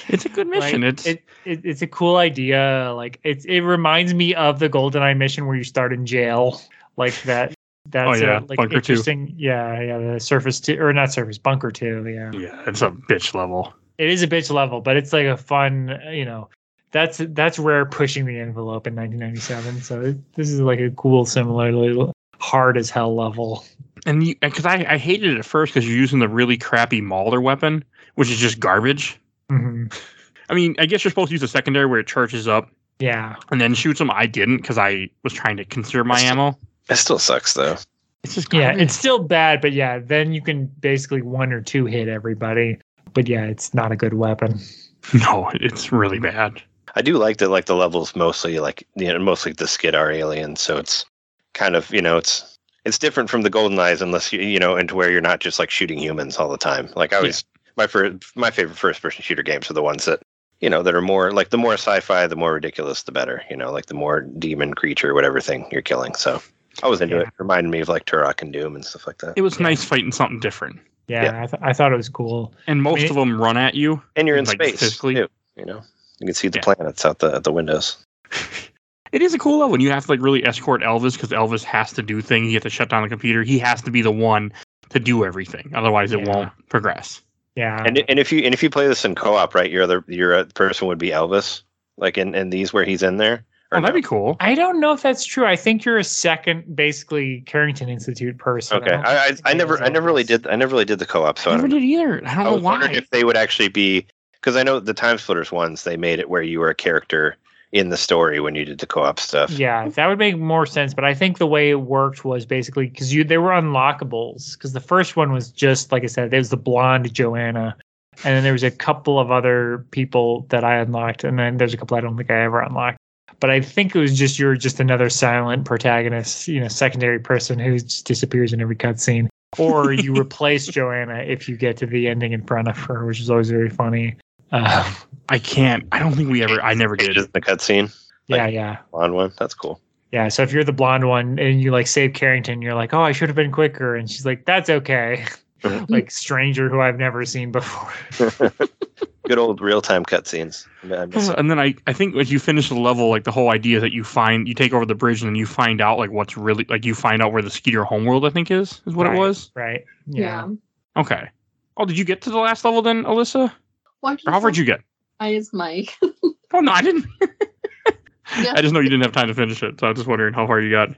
It's a good mission. Like, it's it, it, it's a cool idea. Like it's it reminds me of the GoldenEye mission where you start in jail, like that. That's Oh, yeah, a, like Bunker two. interesting. Yeah, yeah. The surface two or not surface bunker two. Yeah, yeah, it's a bitch level. It is a bitch level, but it's like a fun. You know, that's that's rare pushing the envelope in 1997. So it, this is like a cool, similarly hard as hell level. And because I, I hated it at first because you're using the really crappy Mauler weapon, which is just garbage. hmm I mean, I guess you're supposed to use a secondary where it charges up Yeah, and then shoots them. I didn't because I was trying to conserve my still- ammo. It still sucks though. It's just yeah. It's still bad, but yeah, then you can basically one or two hit everybody. But yeah, it's not a good weapon. no, it's really bad. I do like that like the levels mostly like you know mostly the Skedar aliens, so it's kind of you know it's it's different from the golden eyes unless you you know into where you're not just like shooting humans all the time. Like I always my first my favorite first person shooter games are the ones that you know that are more like the more sci-fi, the more ridiculous, the better. You know, like the more demon creature, whatever thing you're killing. So I was into Yeah. it. Reminded me of like Turok and Doom and stuff like that. It was Yeah. nice fighting something different. Yeah, Yeah. I, th- I thought it was cool. And most mean, of them run at you. And you're in like, space physically- too. You know, you can see the Yeah. planets out the out the windows. It is a cool level. And you have to like really escort Elvis because Elvis has to do things. You have to shut down the computer. He has to be the one to do everything. Otherwise, it Yeah. won't progress. Yeah, And and if you and if you play this in co-op, right, your other your person would be Elvis, like in, in these where he's in there. Or Oh, that'd be cool. I don't know if that's true. I think you're a second, basically Carrington Institute person. okay. don't I, I I never I never really did I never really did the co-op, so I I, never don't, did either. I don't I know was why. wondering if they would actually be because I know the Time Splitters ones they made it where you were a character in the story when you did the co-op stuff. Yeah, that would make more sense. But I think the way it worked was basically because you they were unlockables. Because the first one was just like I said, there was the blonde Joanna, and then there was a couple of other people that I unlocked, and then there's a couple I don't think I ever unlocked. But I think it was just you're just another silent protagonist, you know, secondary person who just disappears in every cutscene, or you replace Joanna if you get to the ending in front of her, which is always very funny. Uh, I can't. I don't think we ever. I never did. Just in the cutscene yeah, Like- yeah. on one. That's cool. Yeah, so if you're the blonde one and you like save Carrington, you're like, oh, I should have been quicker, and she's like, that's okay. like stranger who I've never seen before. Good old real time cutscenes. I miss it. And then I, I think as you finish the level, like the whole idea that you find you take over the bridge and then you find out like what's really like you find out where the Skedar homeworld I think is is what Right. it was. right? Yeah. Okay. Oh, did you get to the last level then, Alyssa? Why did Or how far did you get? I is Mike. Oh no, I didn't. Yeah. I just know you didn't have time to finish it, so I was just wondering how far you got.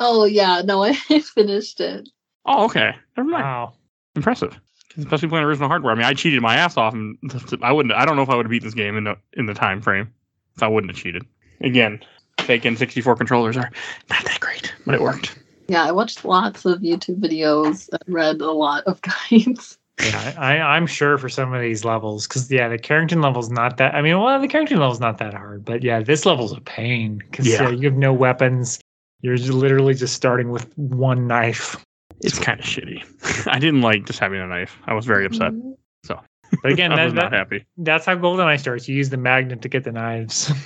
Oh yeah, no, I finished it. Oh, okay. Never mind. Wow. Impressive. Especially playing original hardware. I mean, I cheated my ass off, and I wouldn't. I don't know if I would have beat this game in the in the time frame if I wouldn't have cheated. Again, fake N64 controllers are not that great, but it worked. Yeah, I watched lots of YouTube videos and read a lot of guides. Yeah, I, I'm sure for some of these levels, because yeah, the Carrington level's not that. I mean, well, the Carrington level's not that hard, but yeah, this level's a pain because Yeah. you have no weapons. You're literally just starting with one knife. It's kind of shitty. I didn't like just having a knife. I was very upset. Mm-hmm. So, but again, I that, was not happy. that's how GoldenEye starts. You use the magnet to get the knives.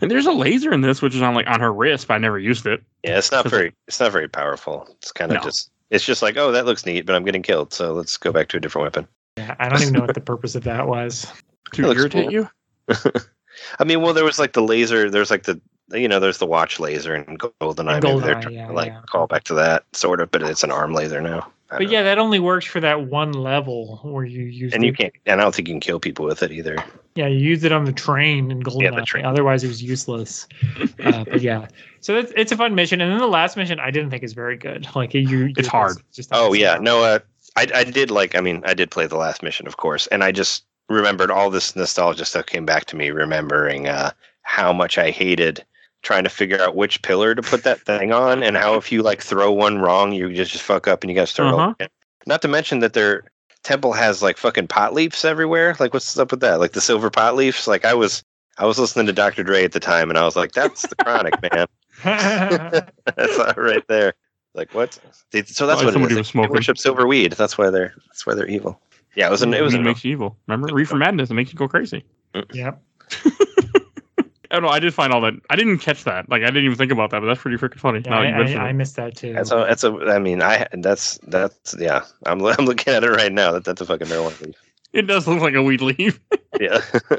And there's a laser in this, which is on like on her wrist, but I never used it. Yeah, it's not very it's not very powerful. It's kind of No. just it's just like, oh, that looks neat, but I'm getting killed, so let's go back to a different weapon. yeah, I don't even know what the purpose of that was. To irritate cool. you? I mean, well, there was like the laser. There's like the you know, there's the watch laser and GoldenEye. And Maybe they're GoldenEye, trying yeah, to like yeah. call back to that sort of, but it's an arm laser now. I But don't yeah, that only works for that one level where you use know. and the- you can't. And I don't think you can kill people with it either. Yeah, you used it on the train in GoldenEye. the train. Otherwise, it was useless. uh, but yeah, so it's, it's a fun mission. And then the last mission, I didn't think is very good. Like you, you're It's hard. Just Oh yeah, no. Uh, I I did like. I mean, I did play the last mission, of course, and I just remembered all this nostalgia stuff came back to me, remembering uh, how much I hated trying to figure out which pillar to put that thing on, and how if you like throw one wrong, you just just fuck up and you got to start Uh-huh. over again. Not to mention that their temple has like fucking pot leaves everywhere. Like, what's up with that? Like the silver pot leaves. Like I was. I was listening to Dr. Dre at the time, and I was like, "That's the chronic, man. That's not right there." Like what? They- So that's what it somebody is. was They worship silver weed. That's why they're. That's why they're evil. Yeah, it was. An, it was. Weed An, makes you evil. Remember, reefer madness. It makes you go crazy. yep. Oh, I don't know. I did find all that. I didn't catch that. Like I didn't even think about that, but that's pretty freaking funny. Yeah, Now I, you mention I, I missed that too. That's a, that's a. I mean, I that's that's yeah. I'm I'm looking at it right now. That that's a fucking marijuana leaf. It does look like a weed leaf. Yeah.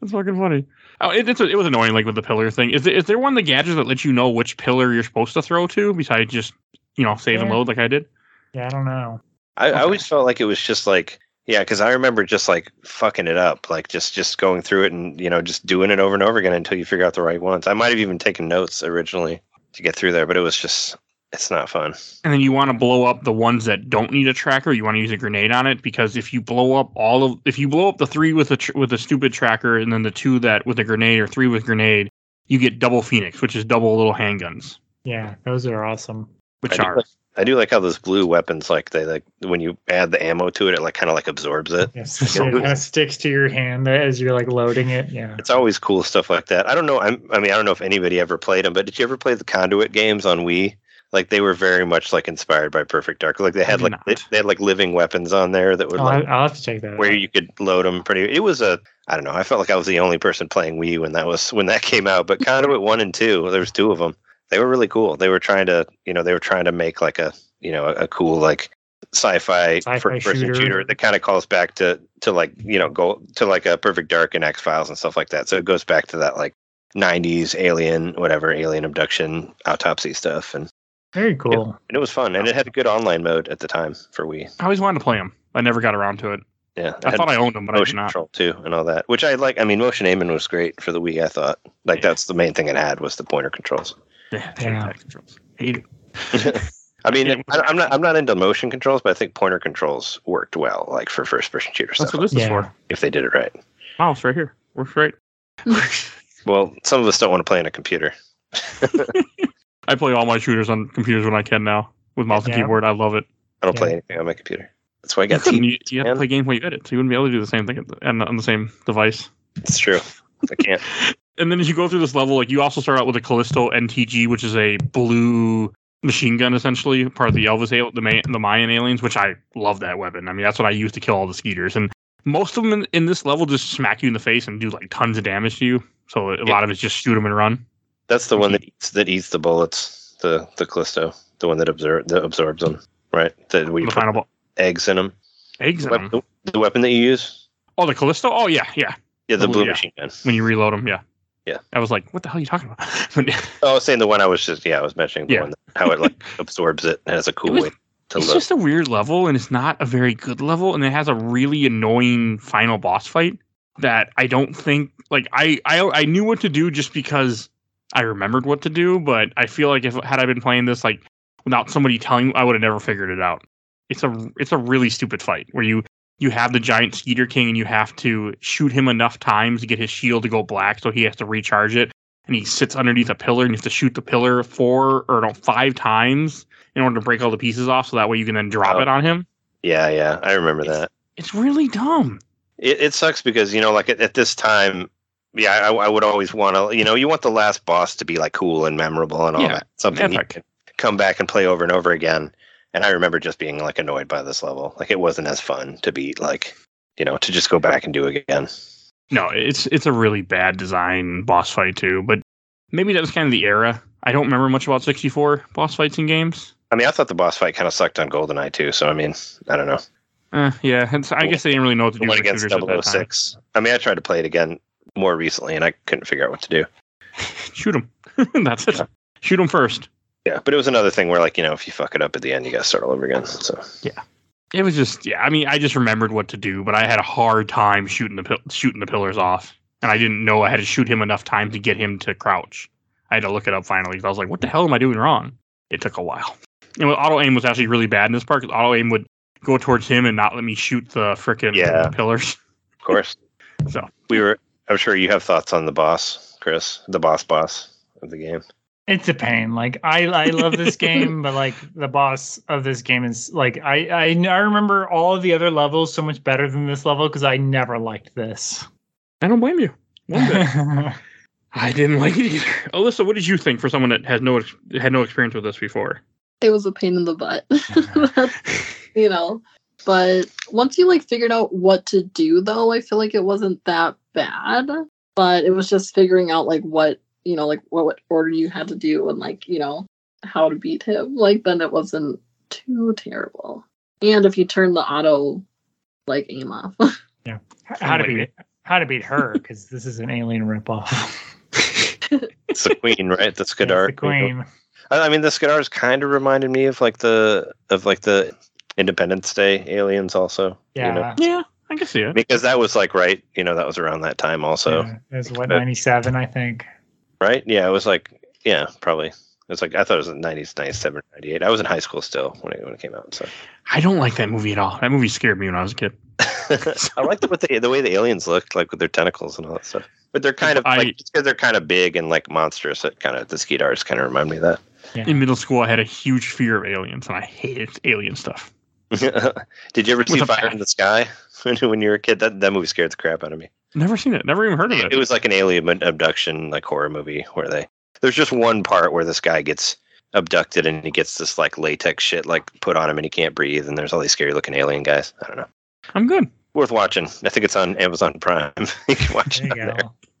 That's fucking funny. Oh, it, it's it was annoying, like with the pillar thing. Is there, is there one of the gadgets that lets you know which pillar you're supposed to throw to, besides just you know save and load like I did? yeah, I don't know. I, Okay. I always felt like it was just like yeah, because I remember just like fucking it up, like just just going through it and you know just doing it over and over again until you figure out the right ones. I might have even taken notes originally to get through there, but it was just it's not fun. And then you want to blow up the ones that don't need a tracker. You want to use a grenade on it because if you blow up all of, if you blow up the three with a tr- with a stupid tracker, and then the two that with a grenade or three with grenade, you get double phoenix, which is double little handguns, Yeah, those are awesome. which I are like, I do like how those blue weapons, like they like when you add the ammo to it, it like kind of like absorbs it. Yes, it kind of sticks to your hand uh, as you're like loading it. Yeah. It's always cool stuff like that. I don't know. I'm, I mean, I don't know if anybody ever played them, but did you ever play the Conduit games on Wii? Like they were very much like inspired by Perfect Dark. Like they had like they, had like living weapons on there that would Oh, like I'll have to check that where out. you could load them pretty. It was a I don't know. I felt like I was the only person playing Wii when that was when that came out. But Conduit one and two, there was two of them. They were really cool. They were trying to you know they were trying to make like a you know a, a cool like sci-fi, Sci-fi first person shooter. shooter. that kind of calls back to to like you know go to like a Perfect Dark and X Files and stuff like that. So it goes back to that like 90s alien whatever alien abduction autopsy stuff and, Very cool. and it was fun and it had a good online mode at the time for Wii. I always wanted to play them. I never got around to it. Yeah, it I thought I owned them, but I did motion not. control too and all that which i like i mean motion aiming was great for the wii i thought like Yeah. that's the main thing it had was the pointer controls Yeah, I hate Yeah. that controls. Hate it. i mean Yeah. I, i'm not i'm not into motion controls but i think pointer controls worked well like for first person shooter That's stuff what this is Yeah. for. if they did it right Mouse right here. Works great. well some of us don't want to play on a computer I play all my shooters on computers when I can now with mouse and keyboard. I love it. i don't play anything on my computer that's why i got couldn't. You, you have to man. play games while you edit, so you wouldn't be able to do the same thing at the- on, on the same device. it's true i can't And then as you go through this level, like you also start out with a Callisto NTG, which is a blue machine gun, essentially part of the Elvis, al- the, Ma- the Maian aliens, which I love that weapon. I mean, that's what I use to kill all the Skedars. And most of them in, in this level just smack you in the face and do like tons of damage to you. So a Yeah. lot of it's just shoot them and run. that's the one that eats that eats the bullets the the callisto the one that absor- that absorbs them right that we The put final eggs in them eggs in the, weapon, the weapon that you use Oh, the Callisto. Oh yeah, yeah. yeah the Oh, blue yeah. machine gun When you reload them, yeah. Yeah. I was like, what the hell are you talking about? Oh, I was saying the one I was just yeah, I was mentioning the Yeah. one that, how it like absorbs it and has a cool was- way to it's look. just a weird level and it's not a very good level and it has a really annoying final boss fight that i don't think like i i, I knew what to do just because i remembered what to do but i feel like if had i been playing this like without somebody telling me i would have never figured it out it's a it's a really stupid fight where you you have the giant Skedar king and you have to shoot him enough times to get his shield to go black so he has to recharge it and he sits underneath a pillar and you have to shoot the pillar four or no five times in order to break all the pieces off so that way you can then drop Oh. it on him. yeah, yeah, I remember It's- that. It's really dumb. It, it sucks because you know, like at, at this time, yeah, I, I would always want to, you know, you want the last boss to be like cool and memorable and all Yeah, that, something you epic. can come back and play over and over again. And I remember just being like annoyed by this level, like it wasn't as fun to beat, like you know, to just go back and do again. No, it's it's a really bad design boss fight too, but maybe that was kind of the era. I don't remember much about 64 boss fights in games. I mean, I thought the boss fight kind of sucked on GoldenEye too. So I mean, I don't know. Uh, yeah, I guess they didn't really know what to do against shooters at that time. 006. I mean, I tried to play it again more recently, and I couldn't figure out what to do. Shoot them. That's it. Shoot them first. Yeah, but it was another thing where, like, you know, if you fuck it up at the end, you got to start all over again. So yeah, It was just yeah. I mean, I just remembered what to do, but I had a hard time shooting the shooting the pillars off, and I didn't know I had to shoot him enough time to get him to crouch. I had to look it up finally because I was like, "What the hell am I doing wrong?" It took a while. And auto aim was actually really bad in this part because auto aim would go towards him and not let me shoot the frickin' Yeah. pillars. of course, So we were. I'm sure you have thoughts on the boss, Chris, the boss boss of the game. It's a pain. Like I, I love this game, but like the boss of this game is like I, I, I remember all of the other levels so much better than this level because I never liked this. I don't blame you. I didn't like it either. Alyssa, what did you think for someone that has no had no experience with this before? It was a pain in the butt. You know. But once you like figured out what to do though, I feel like it wasn't that bad. but it was just figuring out like what you know, like what, what order you had to do and like you know how to beat him. Like then it wasn't too terrible. And if you turn the auto like aim off, yeah. How to Wait. beat how to beat her because this is an alien ripoff. It's the queen, right? The It's Skedar. the queen. I I mean, the Skedars kind of reminded me of like the of like the Independence Day aliens, also. Yeah. You know? Yeah, I can see it. Because that was like right, you know, that was around that time, also, yeah, it was what ninety seven, I think. Right? Yeah, it was like, yeah, probably. It was like I thought it was in 90s, 97, 98. I was in high school still when it when it came out. So I don't like that movie at all. That movie scared me when I was a kid. I liked the, the the way the aliens looked, like with their tentacles and all that stuff. But they're kind of I- like because they're kind of big and like monstrous. It kind of the Skedars kind of remind me of that. Yeah. In middle school, I had a huge fear of aliens, and I hated alien stuff. Did you ever see Fire bat. in the Sky when, when you were a kid? That that movie scared the crap out of me. Never seen it. Never even heard of it. It was like an alien abduction, like horror movie where they. There's just one part where this guy gets abducted and he gets this like latex shit like put on him and he can't breathe and there's all these scary looking alien guys. I don't know. I'm good. Worth watching. I think it's on Amazon Prime. you can watch There it you on there.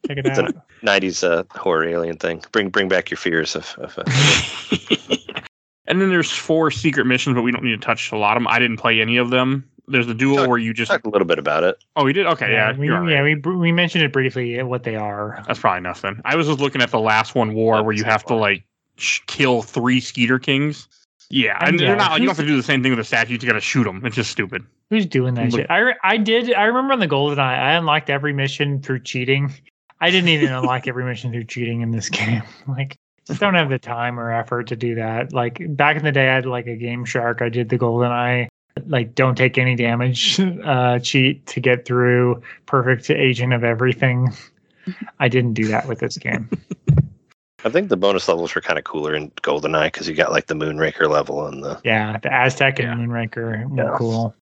Check it It's an- out. 90s uh, horror alien thing. Bring bring back your fears of. of uh, and then there's four secret missions, but we don't need to touch a lot of them. I didn't play any of them. There's the duel Talk- where you just. talk a little bit about it. Oh, you did? Okay, yeah. we, you're all right. yeah, we we mentioned it briefly uh, what they are. That's probably nothing. I was just looking at the last one, War, where you have to like sh- kill three Skedar Kings. Yeah, and Yeah, they're not. You don't have to do the same thing with the statues. You got to shoot them. It's just stupid. Who's doing that Look- shit? I re- I did. I remember on the Golden Eye, I unlocked every mission through cheating. I didn't even unlock every mission through cheating in this game. Like, just don't have the time or effort to do that. Like back in the day, I had like a Game Shark. I did the Golden Eye, like don't take any damage uh, cheat to get through perfect agent of everything. I didn't do that with this game. I think the bonus levels were kind of cooler in GoldenEye because you got like the Moonraker level and the. Yeah, the Aztec and Yeah. Moonraker were Yeah. cool.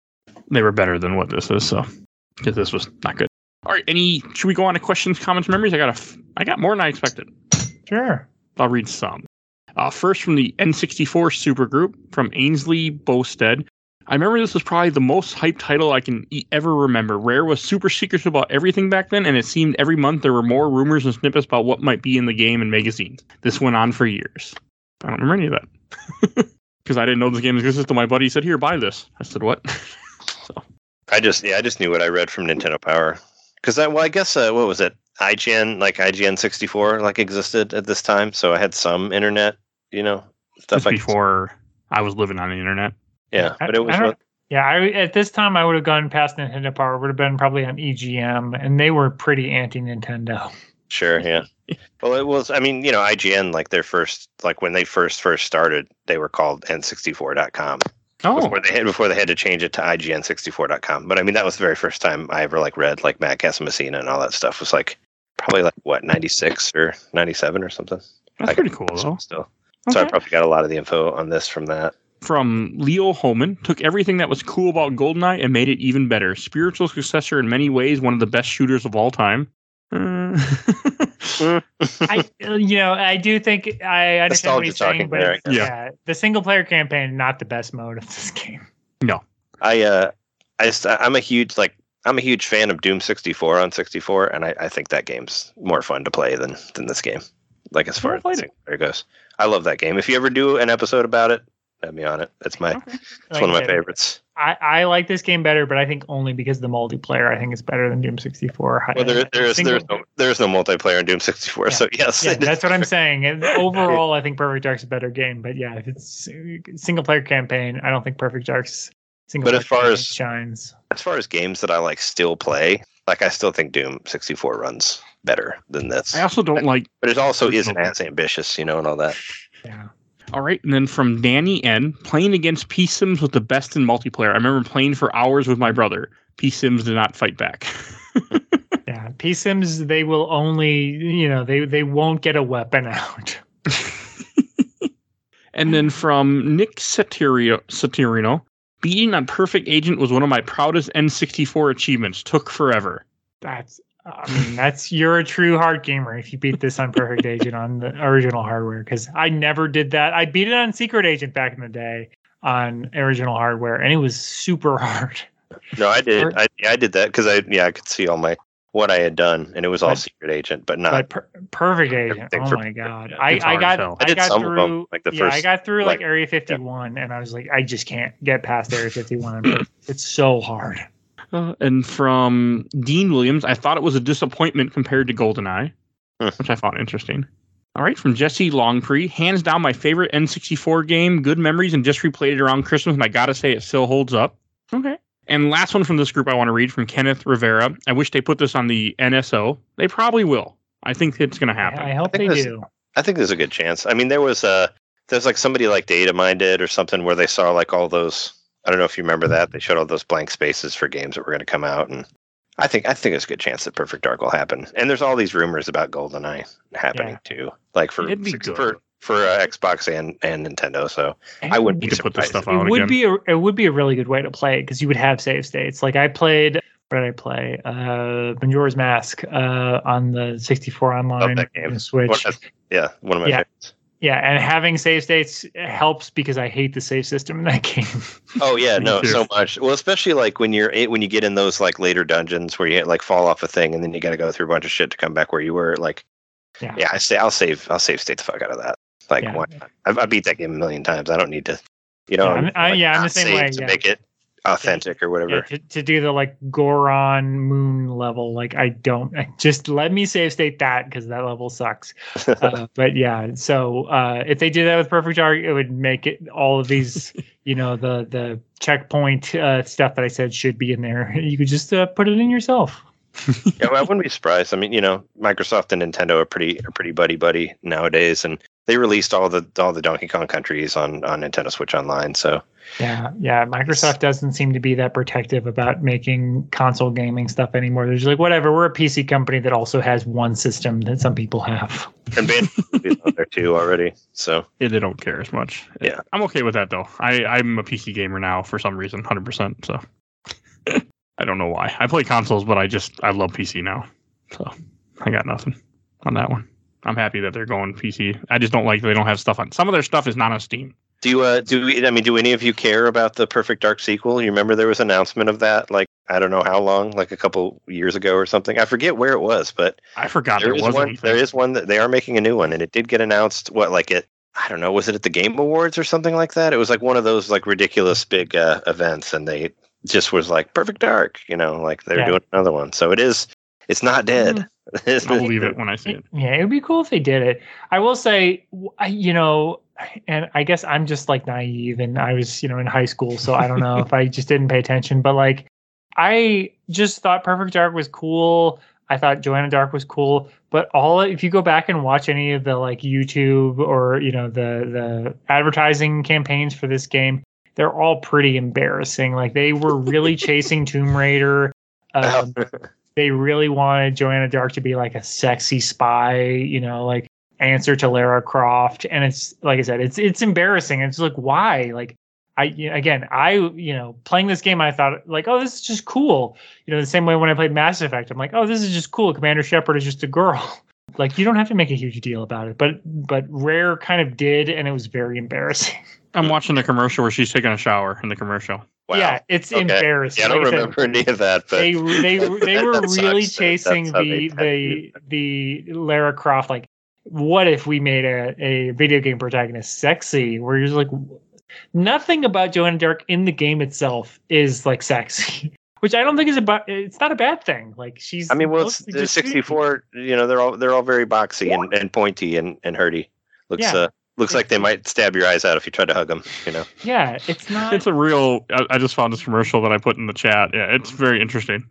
They were better than what this is. So, because this was not good. All right. Any? Should we go on to questions, comments, memories? I got a. f- I got more than I expected. Sure. I'll read some. Uh, first from the N64 supergroup from Ainsley Bowstead. I remember this was probably the most hyped title I can e- ever remember. Rare was super secretive about everything back then, and it seemed every month there were more rumors and snippets about what might be in the game and magazines. This went on for years. I don't remember any of that. Because I didn't know this game existed until my buddy said, Here, buy this. I said, What? so. I just yeah, I just knew what I read from Nintendo Power because I well, I guess uh, what was it? IGN like IGN sixty four like existed at this time, so I had some internet, you know, stuff like before I was living on the internet. Yeah, but it was I don't- Yeah, I at this time I would have gone past Nintendo Power. Would have been probably on EGM, and they were pretty anti Nintendo. sure yeah. well, it was. I mean, you know, IGN like their first like when they first first started, they were called N64.com Oh, before they had before they had to change it to IGN64.com. But I mean, that was the very first time I ever like read like Matt Casamassina and all that stuff was like probably like what ninety six or ninety seven or something. that's I pretty cool, though. Still. Okay. So I probably got a lot of the info on this from that. From Leo Holman took everything that was cool about GoldenEye and made it even better. Spiritual successor in many ways, one of the best shooters of all time. Uh, I, you know, I do think I understand what Nostalgia he's saying, but there, I it's- guess. yeah, the single player campaign not the best mode of this game. No, I uh, I, I'm a huge like I'm a huge fan of Doom 64 on 64, and I, I think that game's more fun to play than than this game. Like as far as played the single player goes, I love that game. If you ever do an episode about it, let me on it. It's my Okay. it's Like one of my said, favorites. I, I like this game better, but I think only because the multiplayer I think is better than Doom 64. Well, there, there is there's no there's no multiplayer in Doom 64, Yeah. so yes, yeah, that's what I'm saying. And overall, I think Perfect Dark's a better game. But yeah, if it's single player campaign, I don't think Perfect Dark's single But player as far as- shines. As far as games that I like still play, like I still think Doom 64 runs better than this. I also don't like. But it also isn't as ambitious, you know, and all that. Yeah. All right, and then from Danny N, playing against P Sims was the best in multiplayer. I remember playing for hours with my brother. P Sims did not fight back. Yeah. P Sims, they will only, you know, they, they won't get a weapon out. and then from Nick Satirio, Satirino, beating on Perfect Agent was one of my proudest N64 achievements. Took forever. That's, I mean, that's, you're a true hard gamer if you beat this on Perfect Agent on the original hardware. Cause I never did that. I beat it on Secret Agent back in the day on original hardware and it was super hard. No, I did. I, yeah, I did that because I yeah I could see all my what I had done, and it was all But- secret agent, but not. But per- perfect agent. Oh for- my god. I, I got. I I did got some of through them, like the yeah, I got through like, like- Area 51 and I was like, I just can't get past Area 51. it's so hard. Uh, and from Dean Williams, I thought it was a disappointment compared to GoldenEye, which I found interesting. All right, from Jesse Longpree, hands down my favorite N64 game. Good memories and just replayed it around Christmas, and I gotta say it still holds up. Okay. And last one from this group I want to read from Kenneth Rivera. I wish they put this on the NSO. They probably will. I think it's gonna happen. I hope I they do. I think there's a good chance. I mean, there was a there's like somebody like Data Minded or something where they saw like all those. I don't know if you remember that they showed all those blank spaces for games that were going to come out, and I think I think there's a good chance that Perfect Dark will happen. And there's all these rumors about GoldenEye happening too, like for It'd be six- good. for for uh, Xbox and and Nintendo. So I wouldn't be Need to put this surprised. stuff out it would again. be a it would be a really good way to play it because you would have save states. Like I played what did I play? Uh Majora's Mask uh on the 64 online that game. Switch. One of- yeah, one of my Yeah. favorites. Yeah, and having save states helps because I hate the save system in that game. Oh yeah, no, too. so much. Well, especially like when you're when you get in those like later dungeons where you like fall off a thing and then you got to go through a bunch of shit to come back where you were. Like, Yeah. yeah, I say I'll save I'll save state the fuck out of that. Like, Yeah. why? I've, I beat that game a million times. I don't need to, you know, Yeah, I'm- I- like, yeah, I'm ah, the same way, to yeah. make it authentic or whatever. Yeah, to, to do the like Goron moon level, like I don't just let me save state that because that level sucks. Uh, but yeah, so uh, if they did that with Perfect Dark, it would make it all of these, you know, the the checkpoint uh, stuff that I said should be in there. You could just uh, put it in yourself. yeah, well, I wouldn't be surprised. I mean, you know, Microsoft and Nintendo are pretty are pretty buddy buddy nowadays, and they released all the all the Donkey Kong countries on on Nintendo Switch Online. So Yeah, yeah. Microsoft doesn't seem to be that protective about making console gaming stuff anymore. They're just like, whatever. We're a PC company that also has one system that some people have. and Banjo on there too already. So Yeah, they don't care as much. Yeah. I'm okay with that though. I I'm a PC gamer now for some reason, hundred percent. So I don't know why. I play consoles, but I just I love PC now. So I got nothing on that one. I'm happy that they're going PC. I just don't like they don't have stuff on. Some of their stuff is not on Steam. Do you, uh, do we, I mean, do any of you care about the Perfect Dark sequel? You remember there was an announcement of that, like I don't know how long, like a couple years ago or something. I forget where it was, but I forgot there there, is was one. anything. There is one that they are making a new one, and it did get announced. What, like it? I don't know. Was it at the Game Awards or something like that? It was like one of those like ridiculous big uh, events, and they just was like Perfect Dark. You know, like they're Yeah. doing another one. So it is. It's not dead. It's I'll not- believe it when I see it. Yeah, it would be cool if they did it. I will say, w- I- you know, and I guess I'm just like naive and I was, you know, in high school. So I don't know if I just didn't pay attention, but like, I just thought Perfect Dark was cool. I thought Joanna Dark was cool, but all if you go back and watch any of the like YouTube or you know the the advertising campaigns for this game, they're all pretty embarrassing. Like they were really chasing Tomb Raider. Um, they really wanted Joanna Dark to be like a sexy spy, you know, like answer to Lara Croft. And it's like I said, it's it's embarrassing. It's like why? Like I again, I you know, playing this game, I thought like, oh, this is just cool. You know, the same way when I played Mass Effect, I'm like, oh, this is just cool. Commander Shepard is just a girl. Like you don't have to make a huge deal about it, but but Rare kind of did, and it was very embarrassing. I'm watching the commercial where she's taking a shower in the commercial. Wow. Yeah, it's Okay. embarrassing. Yeah, I don't Like said, remember any of that, but they they they were That sucks. really chasing the the the Lara Croft like what if we made a, a video game protagonist sexy where you're just like nothing about Joanna Dark in the game itself is like sexy which I don't think is about it's not a bad thing like she's I mean, well, it's the 64. You know, they're all they're all very boxy and, and pointy and, and hurty. Looks Yeah. uh looks like they might stab your eyes out if you try to hug them. You know. yeah it's not It's a real. I, I just found this commercial that I put in the chat. Yeah, it's very interesting.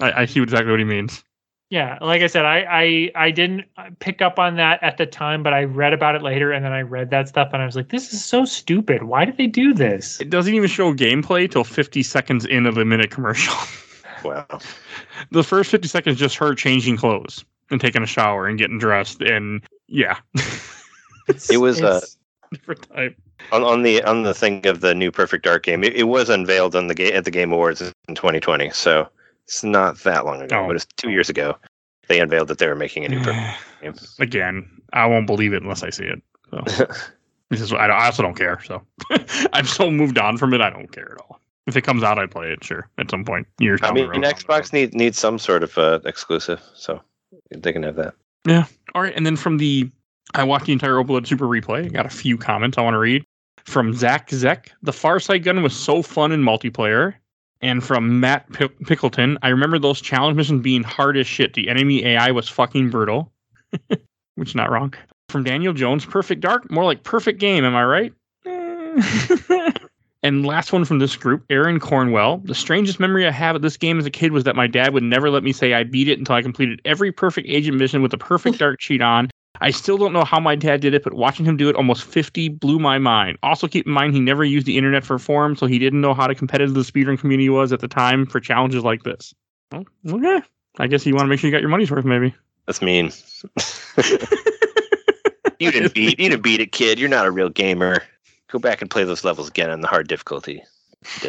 I, I see exactly what he means. Yeah, like I said, I, I I didn't uh, pick up on that at the time, but I read about it later, and then I read that stuff, and I was like, "This is so stupid. Why did they do this?" It doesn't even show gameplay till 50 seconds into the minute commercial. Wow. the first 50 seconds just her changing clothes and taking a shower and getting dressed and yeah It was, uh, It's- different type On, on the on the thing of the new Perfect Dark game, it, it was unveiled on the ga- at the Game Awards in 2020. So it's not that long ago, Oh. but it's two years ago. They unveiled that they were making a new Perfect game. again i won't believe it unless i see it so this is I, I also don't care so i'm so moved on from it i don't care at all If it comes out, I'd play it. Sure, at some point. Years. I mean, road, down the Xbox needs needs some sort of uh, exclusive, so they can have that. Yeah. All right, and then from the, I watched the entire Overload Super replay. Got a few comments I want to read from Zach Zek. The Farsight gun was so fun in multiplayer. And from Matt Pick- Pickleton, I remember those challenge missions being hard as shit. The enemy AI was fucking brutal, which is not wrong. From Daniel Jones, Perfect Dark, more like perfect game. Am I right? And last one from this group, Aaron Cornwell. The strangest memory I have of this game as a kid was that my dad would never let me say I beat it until I completed every perfect agent mission with a perfect dark cheat on. I still don't know how my dad did it, but watching him do it almost 50 blew my mind. Also, keep in mind he never used the internet for forums, so he didn't know how to competitive the speedrun community was at the time for challenges like this. Well, okay. I guess you want to make sure you got your money's worth, maybe. That's mean. you didn't beat you didn't beat it, kid. You're not a real gamer. Go back and play those levels again on the hard difficulty.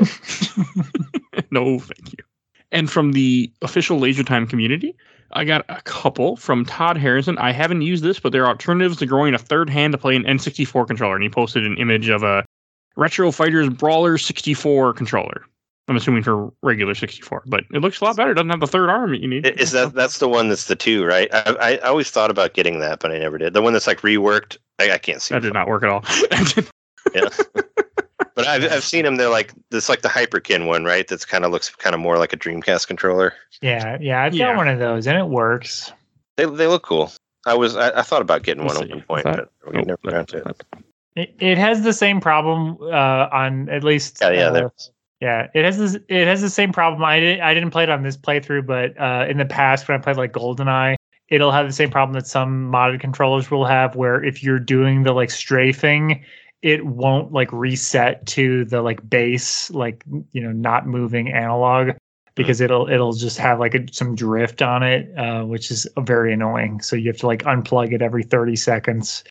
no, thank you. And from the official Laser Time community, I got a couple from Todd Harrison. I haven't used this, but there are alternatives to growing a third hand to play an N64 controller. And he posted an image of a Retro Fighters Brawler 64 controller. I'm assuming for regular 64, but it looks a lot better. It doesn't have the third arm that you need. Is that that's the one that's the two, right? I, I always thought about getting that, but I never did. The one that's like reworked. I, I can't see. That did not work at all. Yeah. But I've I've seen them. They're like this, like the Hyperkin one, right? That's kind of looks kind of more like a Dreamcast controller. Yeah, yeah, I've Yeah. got one of those and it works. They they look cool. I was I, I thought about getting Let's one at one point, that- but we never got to it. It, it has the same problem uh, on at least. Yeah, yeah, uh, there. yeah. It has this. It has the same problem. I didn't. I didn't play it on this playthrough, but uh, in the past when I played like GoldenEye, it'll have the same problem that some modded controllers will have, where if you're doing the like strafing, it won't like reset to the like base, like you know, not moving analog. Because it'll it'll just have like a, some drift on it, uh, which is very annoying. So you have to like unplug it every thirty seconds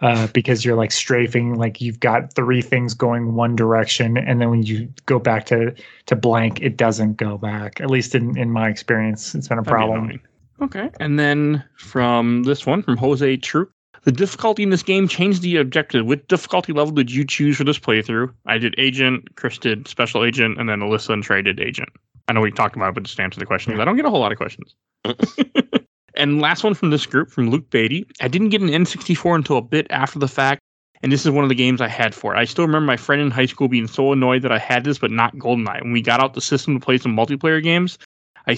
uh, because you're like strafing, like you've got three things going one direction, and then when you go back to to blank, it doesn't go back. At least in in my experience, it's been a be problem. Okay. And then from this one, from Jose Troop. The difficulty in this game changed the objective. What difficulty level did you choose for this playthrough? I did Agent, Chris did Special Agent, and then Alyssa and Trey did Agent. I know we talked about it, but just to answer the question, I don't get a whole lot of questions. and last one from this group, from Luke Beatty. I didn't get an N64 until a bit after the fact, and this is one of the games I had for it. I still remember my friend in high school being so annoyed that I had this, but not GoldenEye. When we got out the system to play some multiplayer games, I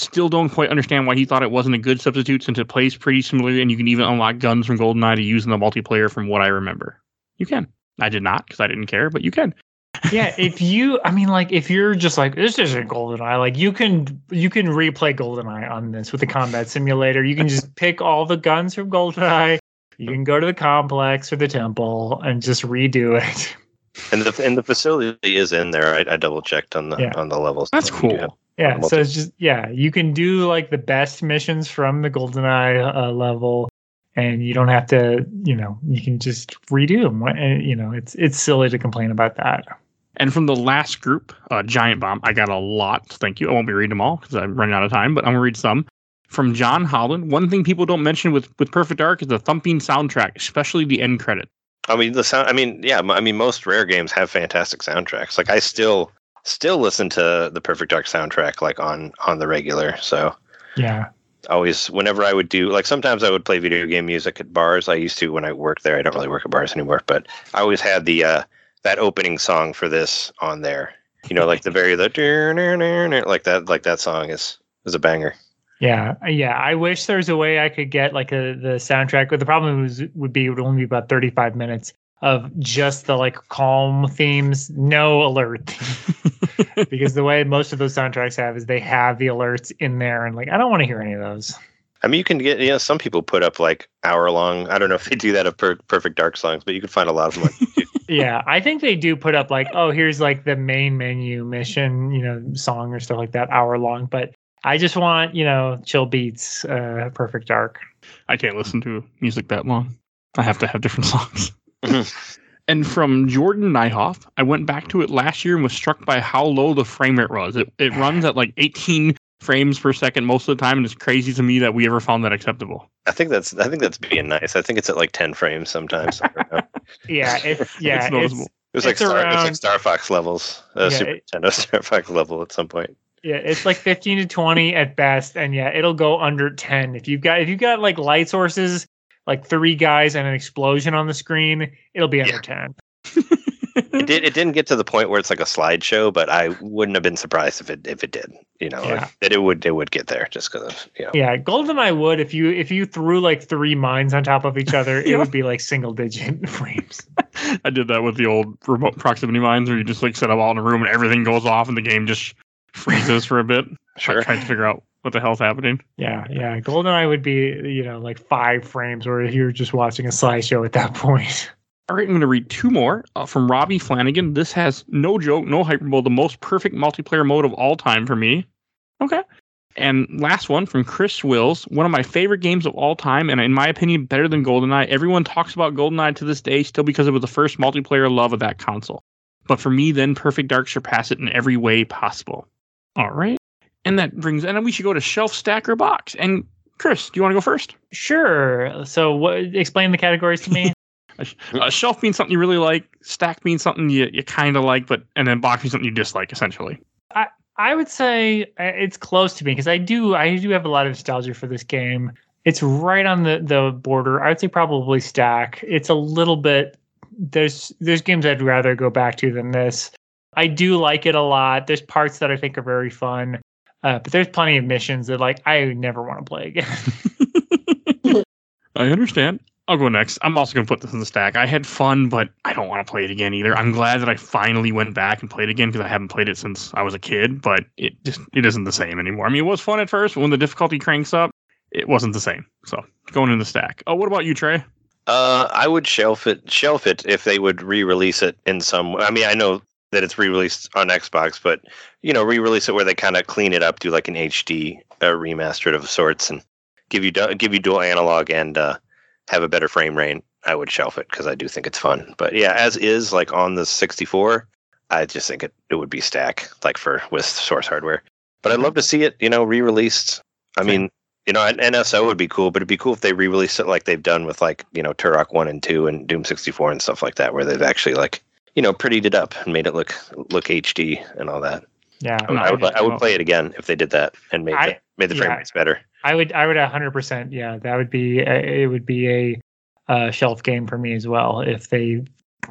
still don't quite understand why he thought it wasn't a good substitute since it plays pretty similarly and you can even unlock guns from GoldenEye to use in the multiplayer from what I remember. You can. I did not because I didn't care, but you can. yeah, if you, I mean, like if you're just like this isn't GoldenEye, like you can you can replay GoldenEye on this with the combat simulator. You can just pick all the guns from GoldenEye. You can go to the complex or the temple and just redo it. And the and the facility is in there. I, I double checked on the Yeah. on the levels. That's cool. have- Yeah, Multi- so it's just yeah, you can do like the best missions from the GoldenEye uh, level, and you don't have to, you know, you can just redo them. And you know, it's it's silly to complain about that. And from the last group, uh, Giant Bomb, I got a lot. Thank you. I won't be reading them all because I'm running out of time, but I'm going to read some. From John Holland, one thing people don't mention with, with Perfect Dark is the thumping soundtrack, especially the end credit. I mean the sound. I mean, yeah. I mean, most rare games have fantastic soundtracks. Like I still still listen to the Perfect Dark soundtrack like on on the regular. So Yeah, always whenever I would do like sometimes I would play video game music at bars. I used to when I worked there. I don't really work at bars anymore, but I always had the uh that opening song for this on there. You know, like the very the like that like that song is is a banger. Yeah, uh, yeah. I wish there's a way I could get like a the soundtrack, but the problem was would be it would only be about 35 minutes of just the like calm themes, no alert. because the way most of those soundtracks have is they have the alerts in there, and like I don't want to hear any of those. I mean, you can get, you know, some people put up like hour long. I don't know if they do that of per- Perfect Dark songs, but you can find a lot of them. YouTube. yeah, I think they do put up like, oh, here's like the main menu mission, you know, song or stuff like that, hour long. But I just want, you know, chill beats, uh, perfect dark. I can't listen to music that long. I have to have different songs. Mhm. and from Jordan Nyhoff, I went back to it last year and was struck by how low the frame rate was. It, it runs at like 18 frames per second most of the time, and it's crazy to me that we ever found that acceptable. I think that's, I think that's being nice. I think it's at like 10 frames sometimes. I don't. Yeah, it's yeah, It's it's, noticeable. It was like It's Star, it was like Star Fox levels, uh, Yeah, Super it- Nintendo Star Fox level at some point. Yeah, it's like 15 to 20 at best, and yeah, it'll go under 10 if you've got if you've got like light sources, like three guys and an explosion on the screen, it'll be under Yeah. 10. It did. It didn't get to the point where it's like a slideshow, but I wouldn't have been surprised if it if it did. You know, Yeah. that it would it would get there just because of you know. Yeah, GoldenEye would if you if you threw like three mines on top of each other, Yeah. it would be like single digit frames. I did that with the old remote proximity mines where you just like set up all in a room and everything goes off and the game just freezes for a bit. Sure. Trying to figure out what the hell's happening. Yeah, yeah. GoldenEye would be you know like five frames, where you're just watching a slideshow at that point. All right, I'm going to read two more uh, from Robbie Flanagan. This has no joke, no hyperbole, the most perfect multiplayer mode of all time for me. Okay. And last one from Chris Wills, one of my favorite games of all time, and in my opinion, better than GoldenEye. Everyone talks about GoldenEye to this day, still because it was the first multiplayer love of that console. But for me, then Perfect Dark surpassed it in every way possible. All right. And that brings, and then we should go to Shelf Stacker Box. And Chris, do you want to go first? Sure. So, what? Explain the categories to me. A shelf means something you really like. Stack means something you, you kind of like, but and then box means something you dislike, essentially. I I would say uh, it's close to me because I do I do have a lot of nostalgia for this game. It's right on the the border. I would say probably stack. It's a little bit there's there's games I'd rather go back to than this. I do like it a lot. There's parts that I think are very fun. Uh, but there's plenty of missions that like I never want to play again. I understand. I'll go next. I'm also going to put this in the stack. I had fun, but I don't want to play it again either. I'm glad that I finally went back and played it again because I haven't played it since I was a kid, but it just it isn't the same anymore. I mean, it was fun at first, but when the difficulty cranks up, it wasn't the same. So going in the stack. Oh, what about you, Trey? Uh, I would shelf it shelf it if they would re-release it in some. I mean, I know that it's re-released on Xbox, but you know, re-release it where they kind of clean it up, do like an HD uh, remastered of sorts, and give you du- give you dual analog and uh, have a better frame rate. I would shelf it because I do think it's fun. But yeah, as is like on the 64, I just think it it would be stack like for with source hardware. But I'd love to see it, you know, re-released. I mean, you know, an NSO would be cool, but it'd be cool if they re-released it like they've done with like you know Turok One and Two and Doom sixty four and stuff like that, where they've actually like you know prettied it up and made it look look HD and all that. yeah. I would, I would, I would play it again if they did that and made the, made the frame yeah. rates better. I would I would 100% yeah, that would be a, it would be a uh, shelf game for me as well if they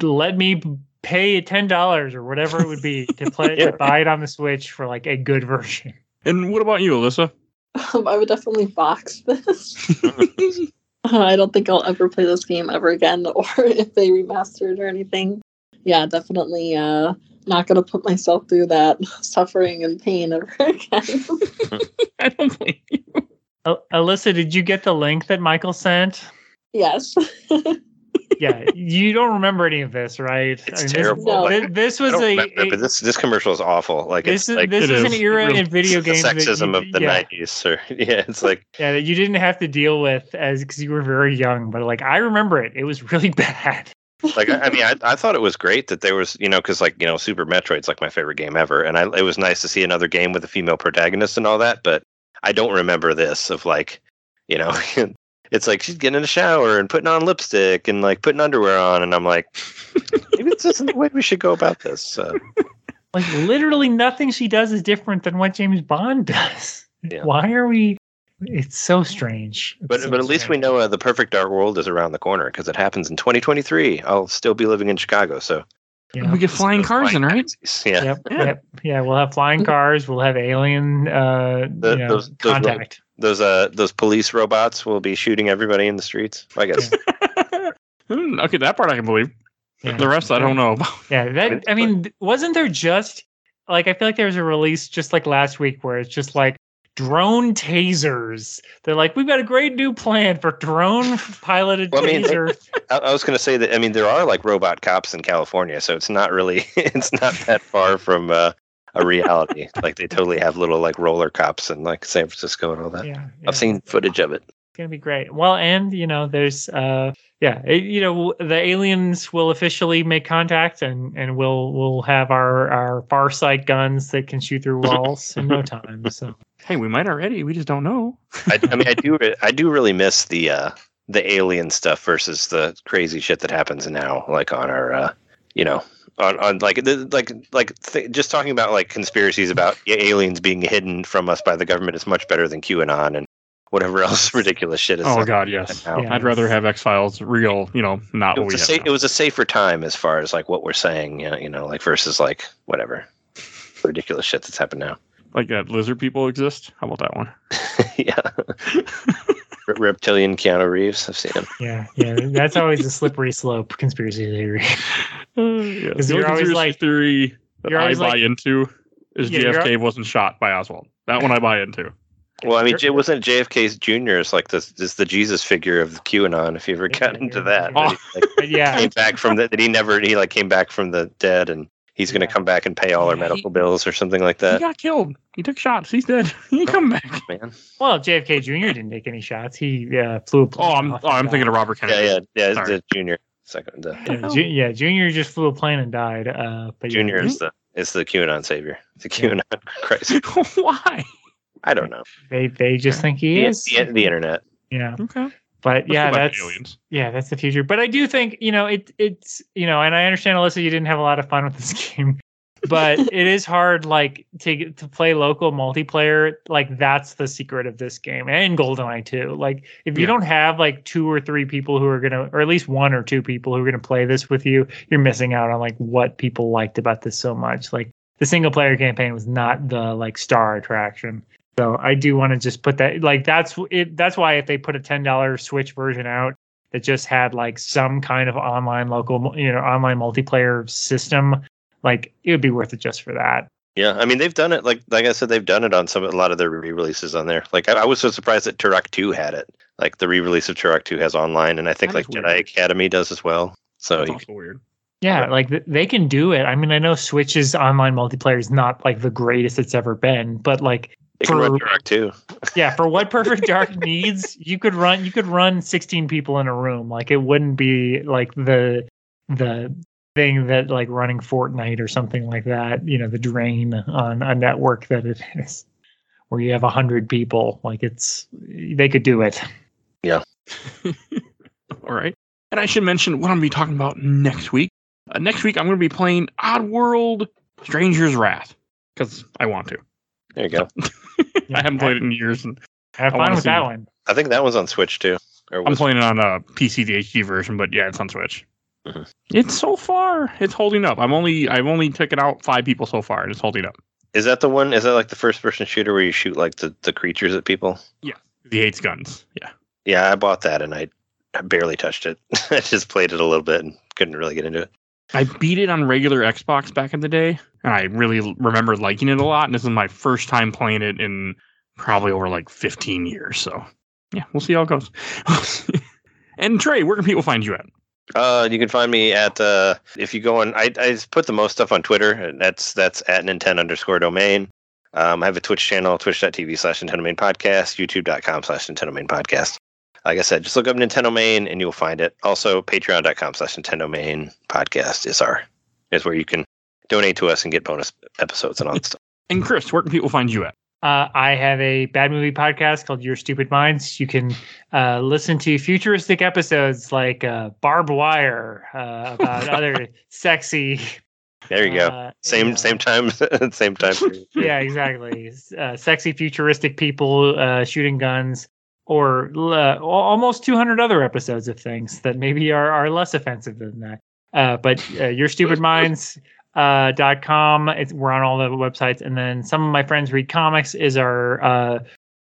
let me pay $10 or whatever it would be to play Yeah. to buy it on the Switch for like a good version. And what about you, Alyssa? Um, I would definitely box this. I don't think I'll ever play this game ever again, or if they remaster it or anything. Yeah, definitely uh, not gonna put myself through that suffering and pain ever again. I don't blame you. Al- Alyssa, did you get the link that Michael sent? yes. Yeah, you don't remember any of this, right? It's this- terrible. No. thi- This, was a, remember, a- but this this commercial is awful. Like this it's is like this It is an is. It era really- in video games that sexism you- of the yeah. nineties. Or yeah, it's like Yeah, that you didn't have to deal with as because you were very young, but like I remember it. It was really bad. Like I, I mean I, I thought it was great that there was you know because like you know super metroid's like my favorite game ever and I, it was nice to see another game with a female protagonist and all that but i don't remember this of like you know it's like she's getting in a shower and putting on lipstick and like putting underwear on and i'm like maybe this isn't the way we should go about this uh, Like literally nothing she does is different than what James Bond does. Yeah. Why are we? It's so strange. It's but so but at least we know uh, the perfect dark world is around the corner because it happens in 2023 i'll still be living in chicago so Yeah. We get flying cars in, right? yeah Yep, Yeah. yep, yeah. We'll have flying cars. We'll have alien, uh, The- you know, those- those contact. those uh those police robots will be shooting everybody in the streets i guess Hmm, okay, that part I can believe. Yeah. The rest I don't know about. Yeah, that I mean, wasn't there just like I feel like there was a release just like last week where it's just like drone tasers. They're like, we've got a great new plan for drone piloted Well, I mean, taser. I, was going to say that. I mean, there are like robot cops in California, so it's not really, it's not that far from uh, a reality. like they totally have little like roller cops in like San Francisco and all that. yeah, yeah. I've seen footage of it. It's gonna be great. Well, and you know, there's uh, yeah, it, you know, the aliens will officially make contact, and and we'll we'll have our our far sight guns that can shoot through walls in no time. So Hey, we might already. We just don't know. I, I mean, I do, I do really miss the uh, the alien stuff versus the crazy shit that happens now, like on our, uh, you know, on, on like the- like like th- just talking about like conspiracies about aliens being hidden from us by the government is much better than QAnon and whatever else ridiculous shit is. Oh God, yes. now. Yeah. I'd rather have X Files real, you know, not It what we have. sa- now. it was a safer time as far as like what we're saying, you know, you know, like versus like whatever ridiculous shit that's happened now. like that lizard people exist. How about that one? yeah, R- reptilian Keanu Reeves. I've seen him. Yeah, yeah. That's always a slippery slope conspiracy theory. Uh, yeah. 'Cause The you're always conspiracy like- theory that I buy like- into is Yeah, JFK wasn't shot by Oswald. That one I buy into. Well, I mean, it wasn't JFK's Jr. is like this is the Jesus figure of the QAnon. If you ever got into that, yeah. that he, like, yeah, came back from the, that he never he like came back from the dead and he's going to Yeah. come back and pay all our Yeah, he- medical bills or something like that. he got killed. He took shots. He's dead. He can come back. Man, well, JFK Jr. didn't take any shots. He uh, flew a plane. Oh, I'm oh, I'm thinking of. Robert Kennedy. yeah, yeah, yeah. Sorry. The junior, second, the Yeah, Ju- yeah, Junior just flew a plane and died. Uh, but yeah. junior is the is the QAnon savior, the QAnon Christ. Why? I don't know. They they just think he The, is. the, the internet. Yeah, Okay. but Let's yeah, go back to that's aliens. yeah, that's the future. But I do think you know it. It's you know, and I understand Alyssa, you didn't have a lot of fun with this game, but it is hard like to to play local multiplayer. Like that's the secret of this game and GoldenEye too. Like if you Yeah. don't have like two or three people who are gonna, or at least one or two people who are gonna play this with you, you're missing out on like what people liked about this so much. Like the single player campaign was not the like star attraction. So I do want to just put that like that's it. That's why if they put a ten dollar Switch version out that just had like some kind of online local, you know, online multiplayer system, like it would be worth it just for that. Yeah, I mean they've done it like like I said they've done it on some a lot of their re-releases on there. Like I, I was so surprised that Turok 2 had it. Like the re-release of Turok 2 has online, and I think like is Jedi. Academy does as well. So That's you, also weird. Yeah, Right. like they can do it. I mean, I know Switch's online multiplayer is not like the greatest it's ever been, but like they can run for- Turok 2. yeah, for what Perfect Dark needs, you could run you could run 16 people in a room. Like it wouldn't be like the the thing that like running Fortnite or something like that, you know, the drain on a network that it is where you have a hundred people. Like it's they could do it. Yeah. All right. And I should mention what I'm going to be talking about next week. Uh, next week, I'm going to be playing Oddworld Stranger's Wrath because I want to. There you go. I haven't played it in years, and Have I fun with that it. one. I think that one's on Switch too. Or I'm playing it on a PC, the HD version. But yeah, it's on Switch. Mhm. It's so far, it's holding up. I'm only, I've only taken out five people so far, and it's holding up. Is that the one? Is that like the first person shooter where you shoot like the, the creatures at people? Yeah, he hates guns. Yeah. Yeah, I bought that and I, I barely touched it. I just played it a little bit and couldn't really get into it. I beat it on regular Xbox back in the day, and I really remember liking it a lot. And this is my first time playing it in probably over like 15 years. So, yeah, we'll see how it goes. and Trey, where can people find you at? Uh, you can find me at uh, if you go on. I I put the most stuff on Twitter. And that's that's at Nintendo underscore domain. Um, I have a Twitch channel, twitch.tv slash Nintendo Main Podcast, youtube.com slash Nintendo Main Podcast. Like I said, just look up Nintendo Main and you'll find it. Also, patreon.com slash Nintendo Main Podcast is our is where you can donate to us and get bonus episodes and all that stuff. And Chris, where can people find you at? Uh, I have a bad movie podcast called Your Stupid Minds. You can uh, listen to futuristic episodes like uh, Barbed Wire uh, about other sexy. There you go. uh, Same yeah. same time same time. yeah, exactly. Uh, sexy futuristic people uh, shooting guns, or uh, almost 200 other episodes of things that maybe are, are less offensive than that. Uh, but uh, your stupid minds. Uh, dot com. It's, we're on all the websites, and then some of my friends read comics is our uh,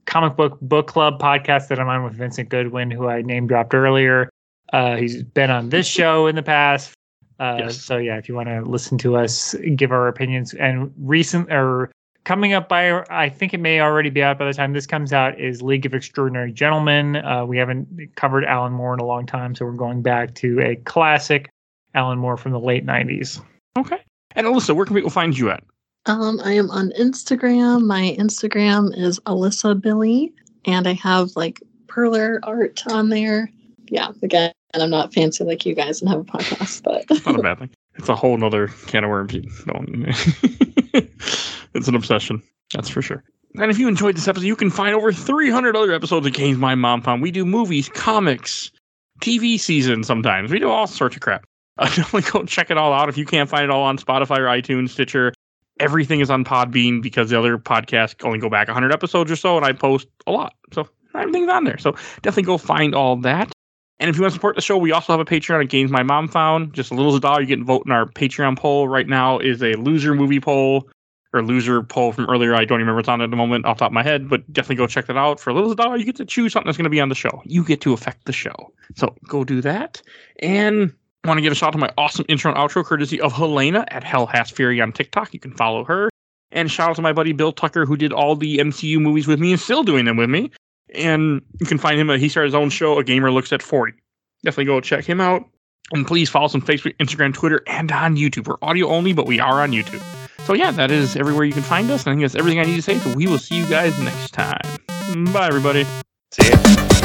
comic book book club podcast that I'm on with Vincent Goodwin, who I name dropped earlier. Uh, he's been on this show in the past. Uh, Yes. So yeah, if you want to listen to us give our opinions, and recent or coming up by, I think it may already be out by the time this comes out, is League of Extraordinary Gentlemen. Uh, we haven't covered Alan Moore in a long time, so we're going back to a classic Alan Moore from the late '90s. Okay. And Alyssa, where can people find you at? Um, I am on Instagram. My Instagram is Alyssa Billy, and I have like perler art on there. Yeah, again, I'm not fancy like you guys and have a podcast, but Not a bad thing. It's a whole nother can of worms. It's an obsession. That's for sure. And if you enjoyed this episode, you can find over 300 other episodes of Games My Mom Found. We do movies, comics, TV seasons sometimes. We do all sorts of crap. Uh, definitely go check it all out. If you can't find it all on Spotify or iTunes, Stitcher, everything is on Podbean because the other podcasts only go back 100 episodes or so, and I post a lot. So everything's on there. So definitely go find all that. And if you want to support the show, we also have a Patreon at Games My Mom Found. Just a little as a dollar, you get to vote in our Patreon poll. Right now is a loser movie poll or loser poll from earlier. I don't remember what's on at the moment off the top of my head, but definitely go check that out. For a little dollar, you get to choose something that's going to be on the show. You get to affect the show. So go do that. And I want to give a shout out to my awesome intro and outro courtesy of Helena at Hell Has Fury on TikTok. You can follow her. And shout out to my buddy Bill Tucker, who did all the MCU movies with me and still doing them with me. And you can find him. At, he started his own show, A Gamer Looks at 40. Definitely go check him out. And please follow us on Facebook, Instagram, Twitter, and on YouTube. We're audio only, but we are on YouTube. So yeah, that is everywhere you can find us. I think that's everything I need to say. So we will see you guys next time. Bye, everybody. See ya.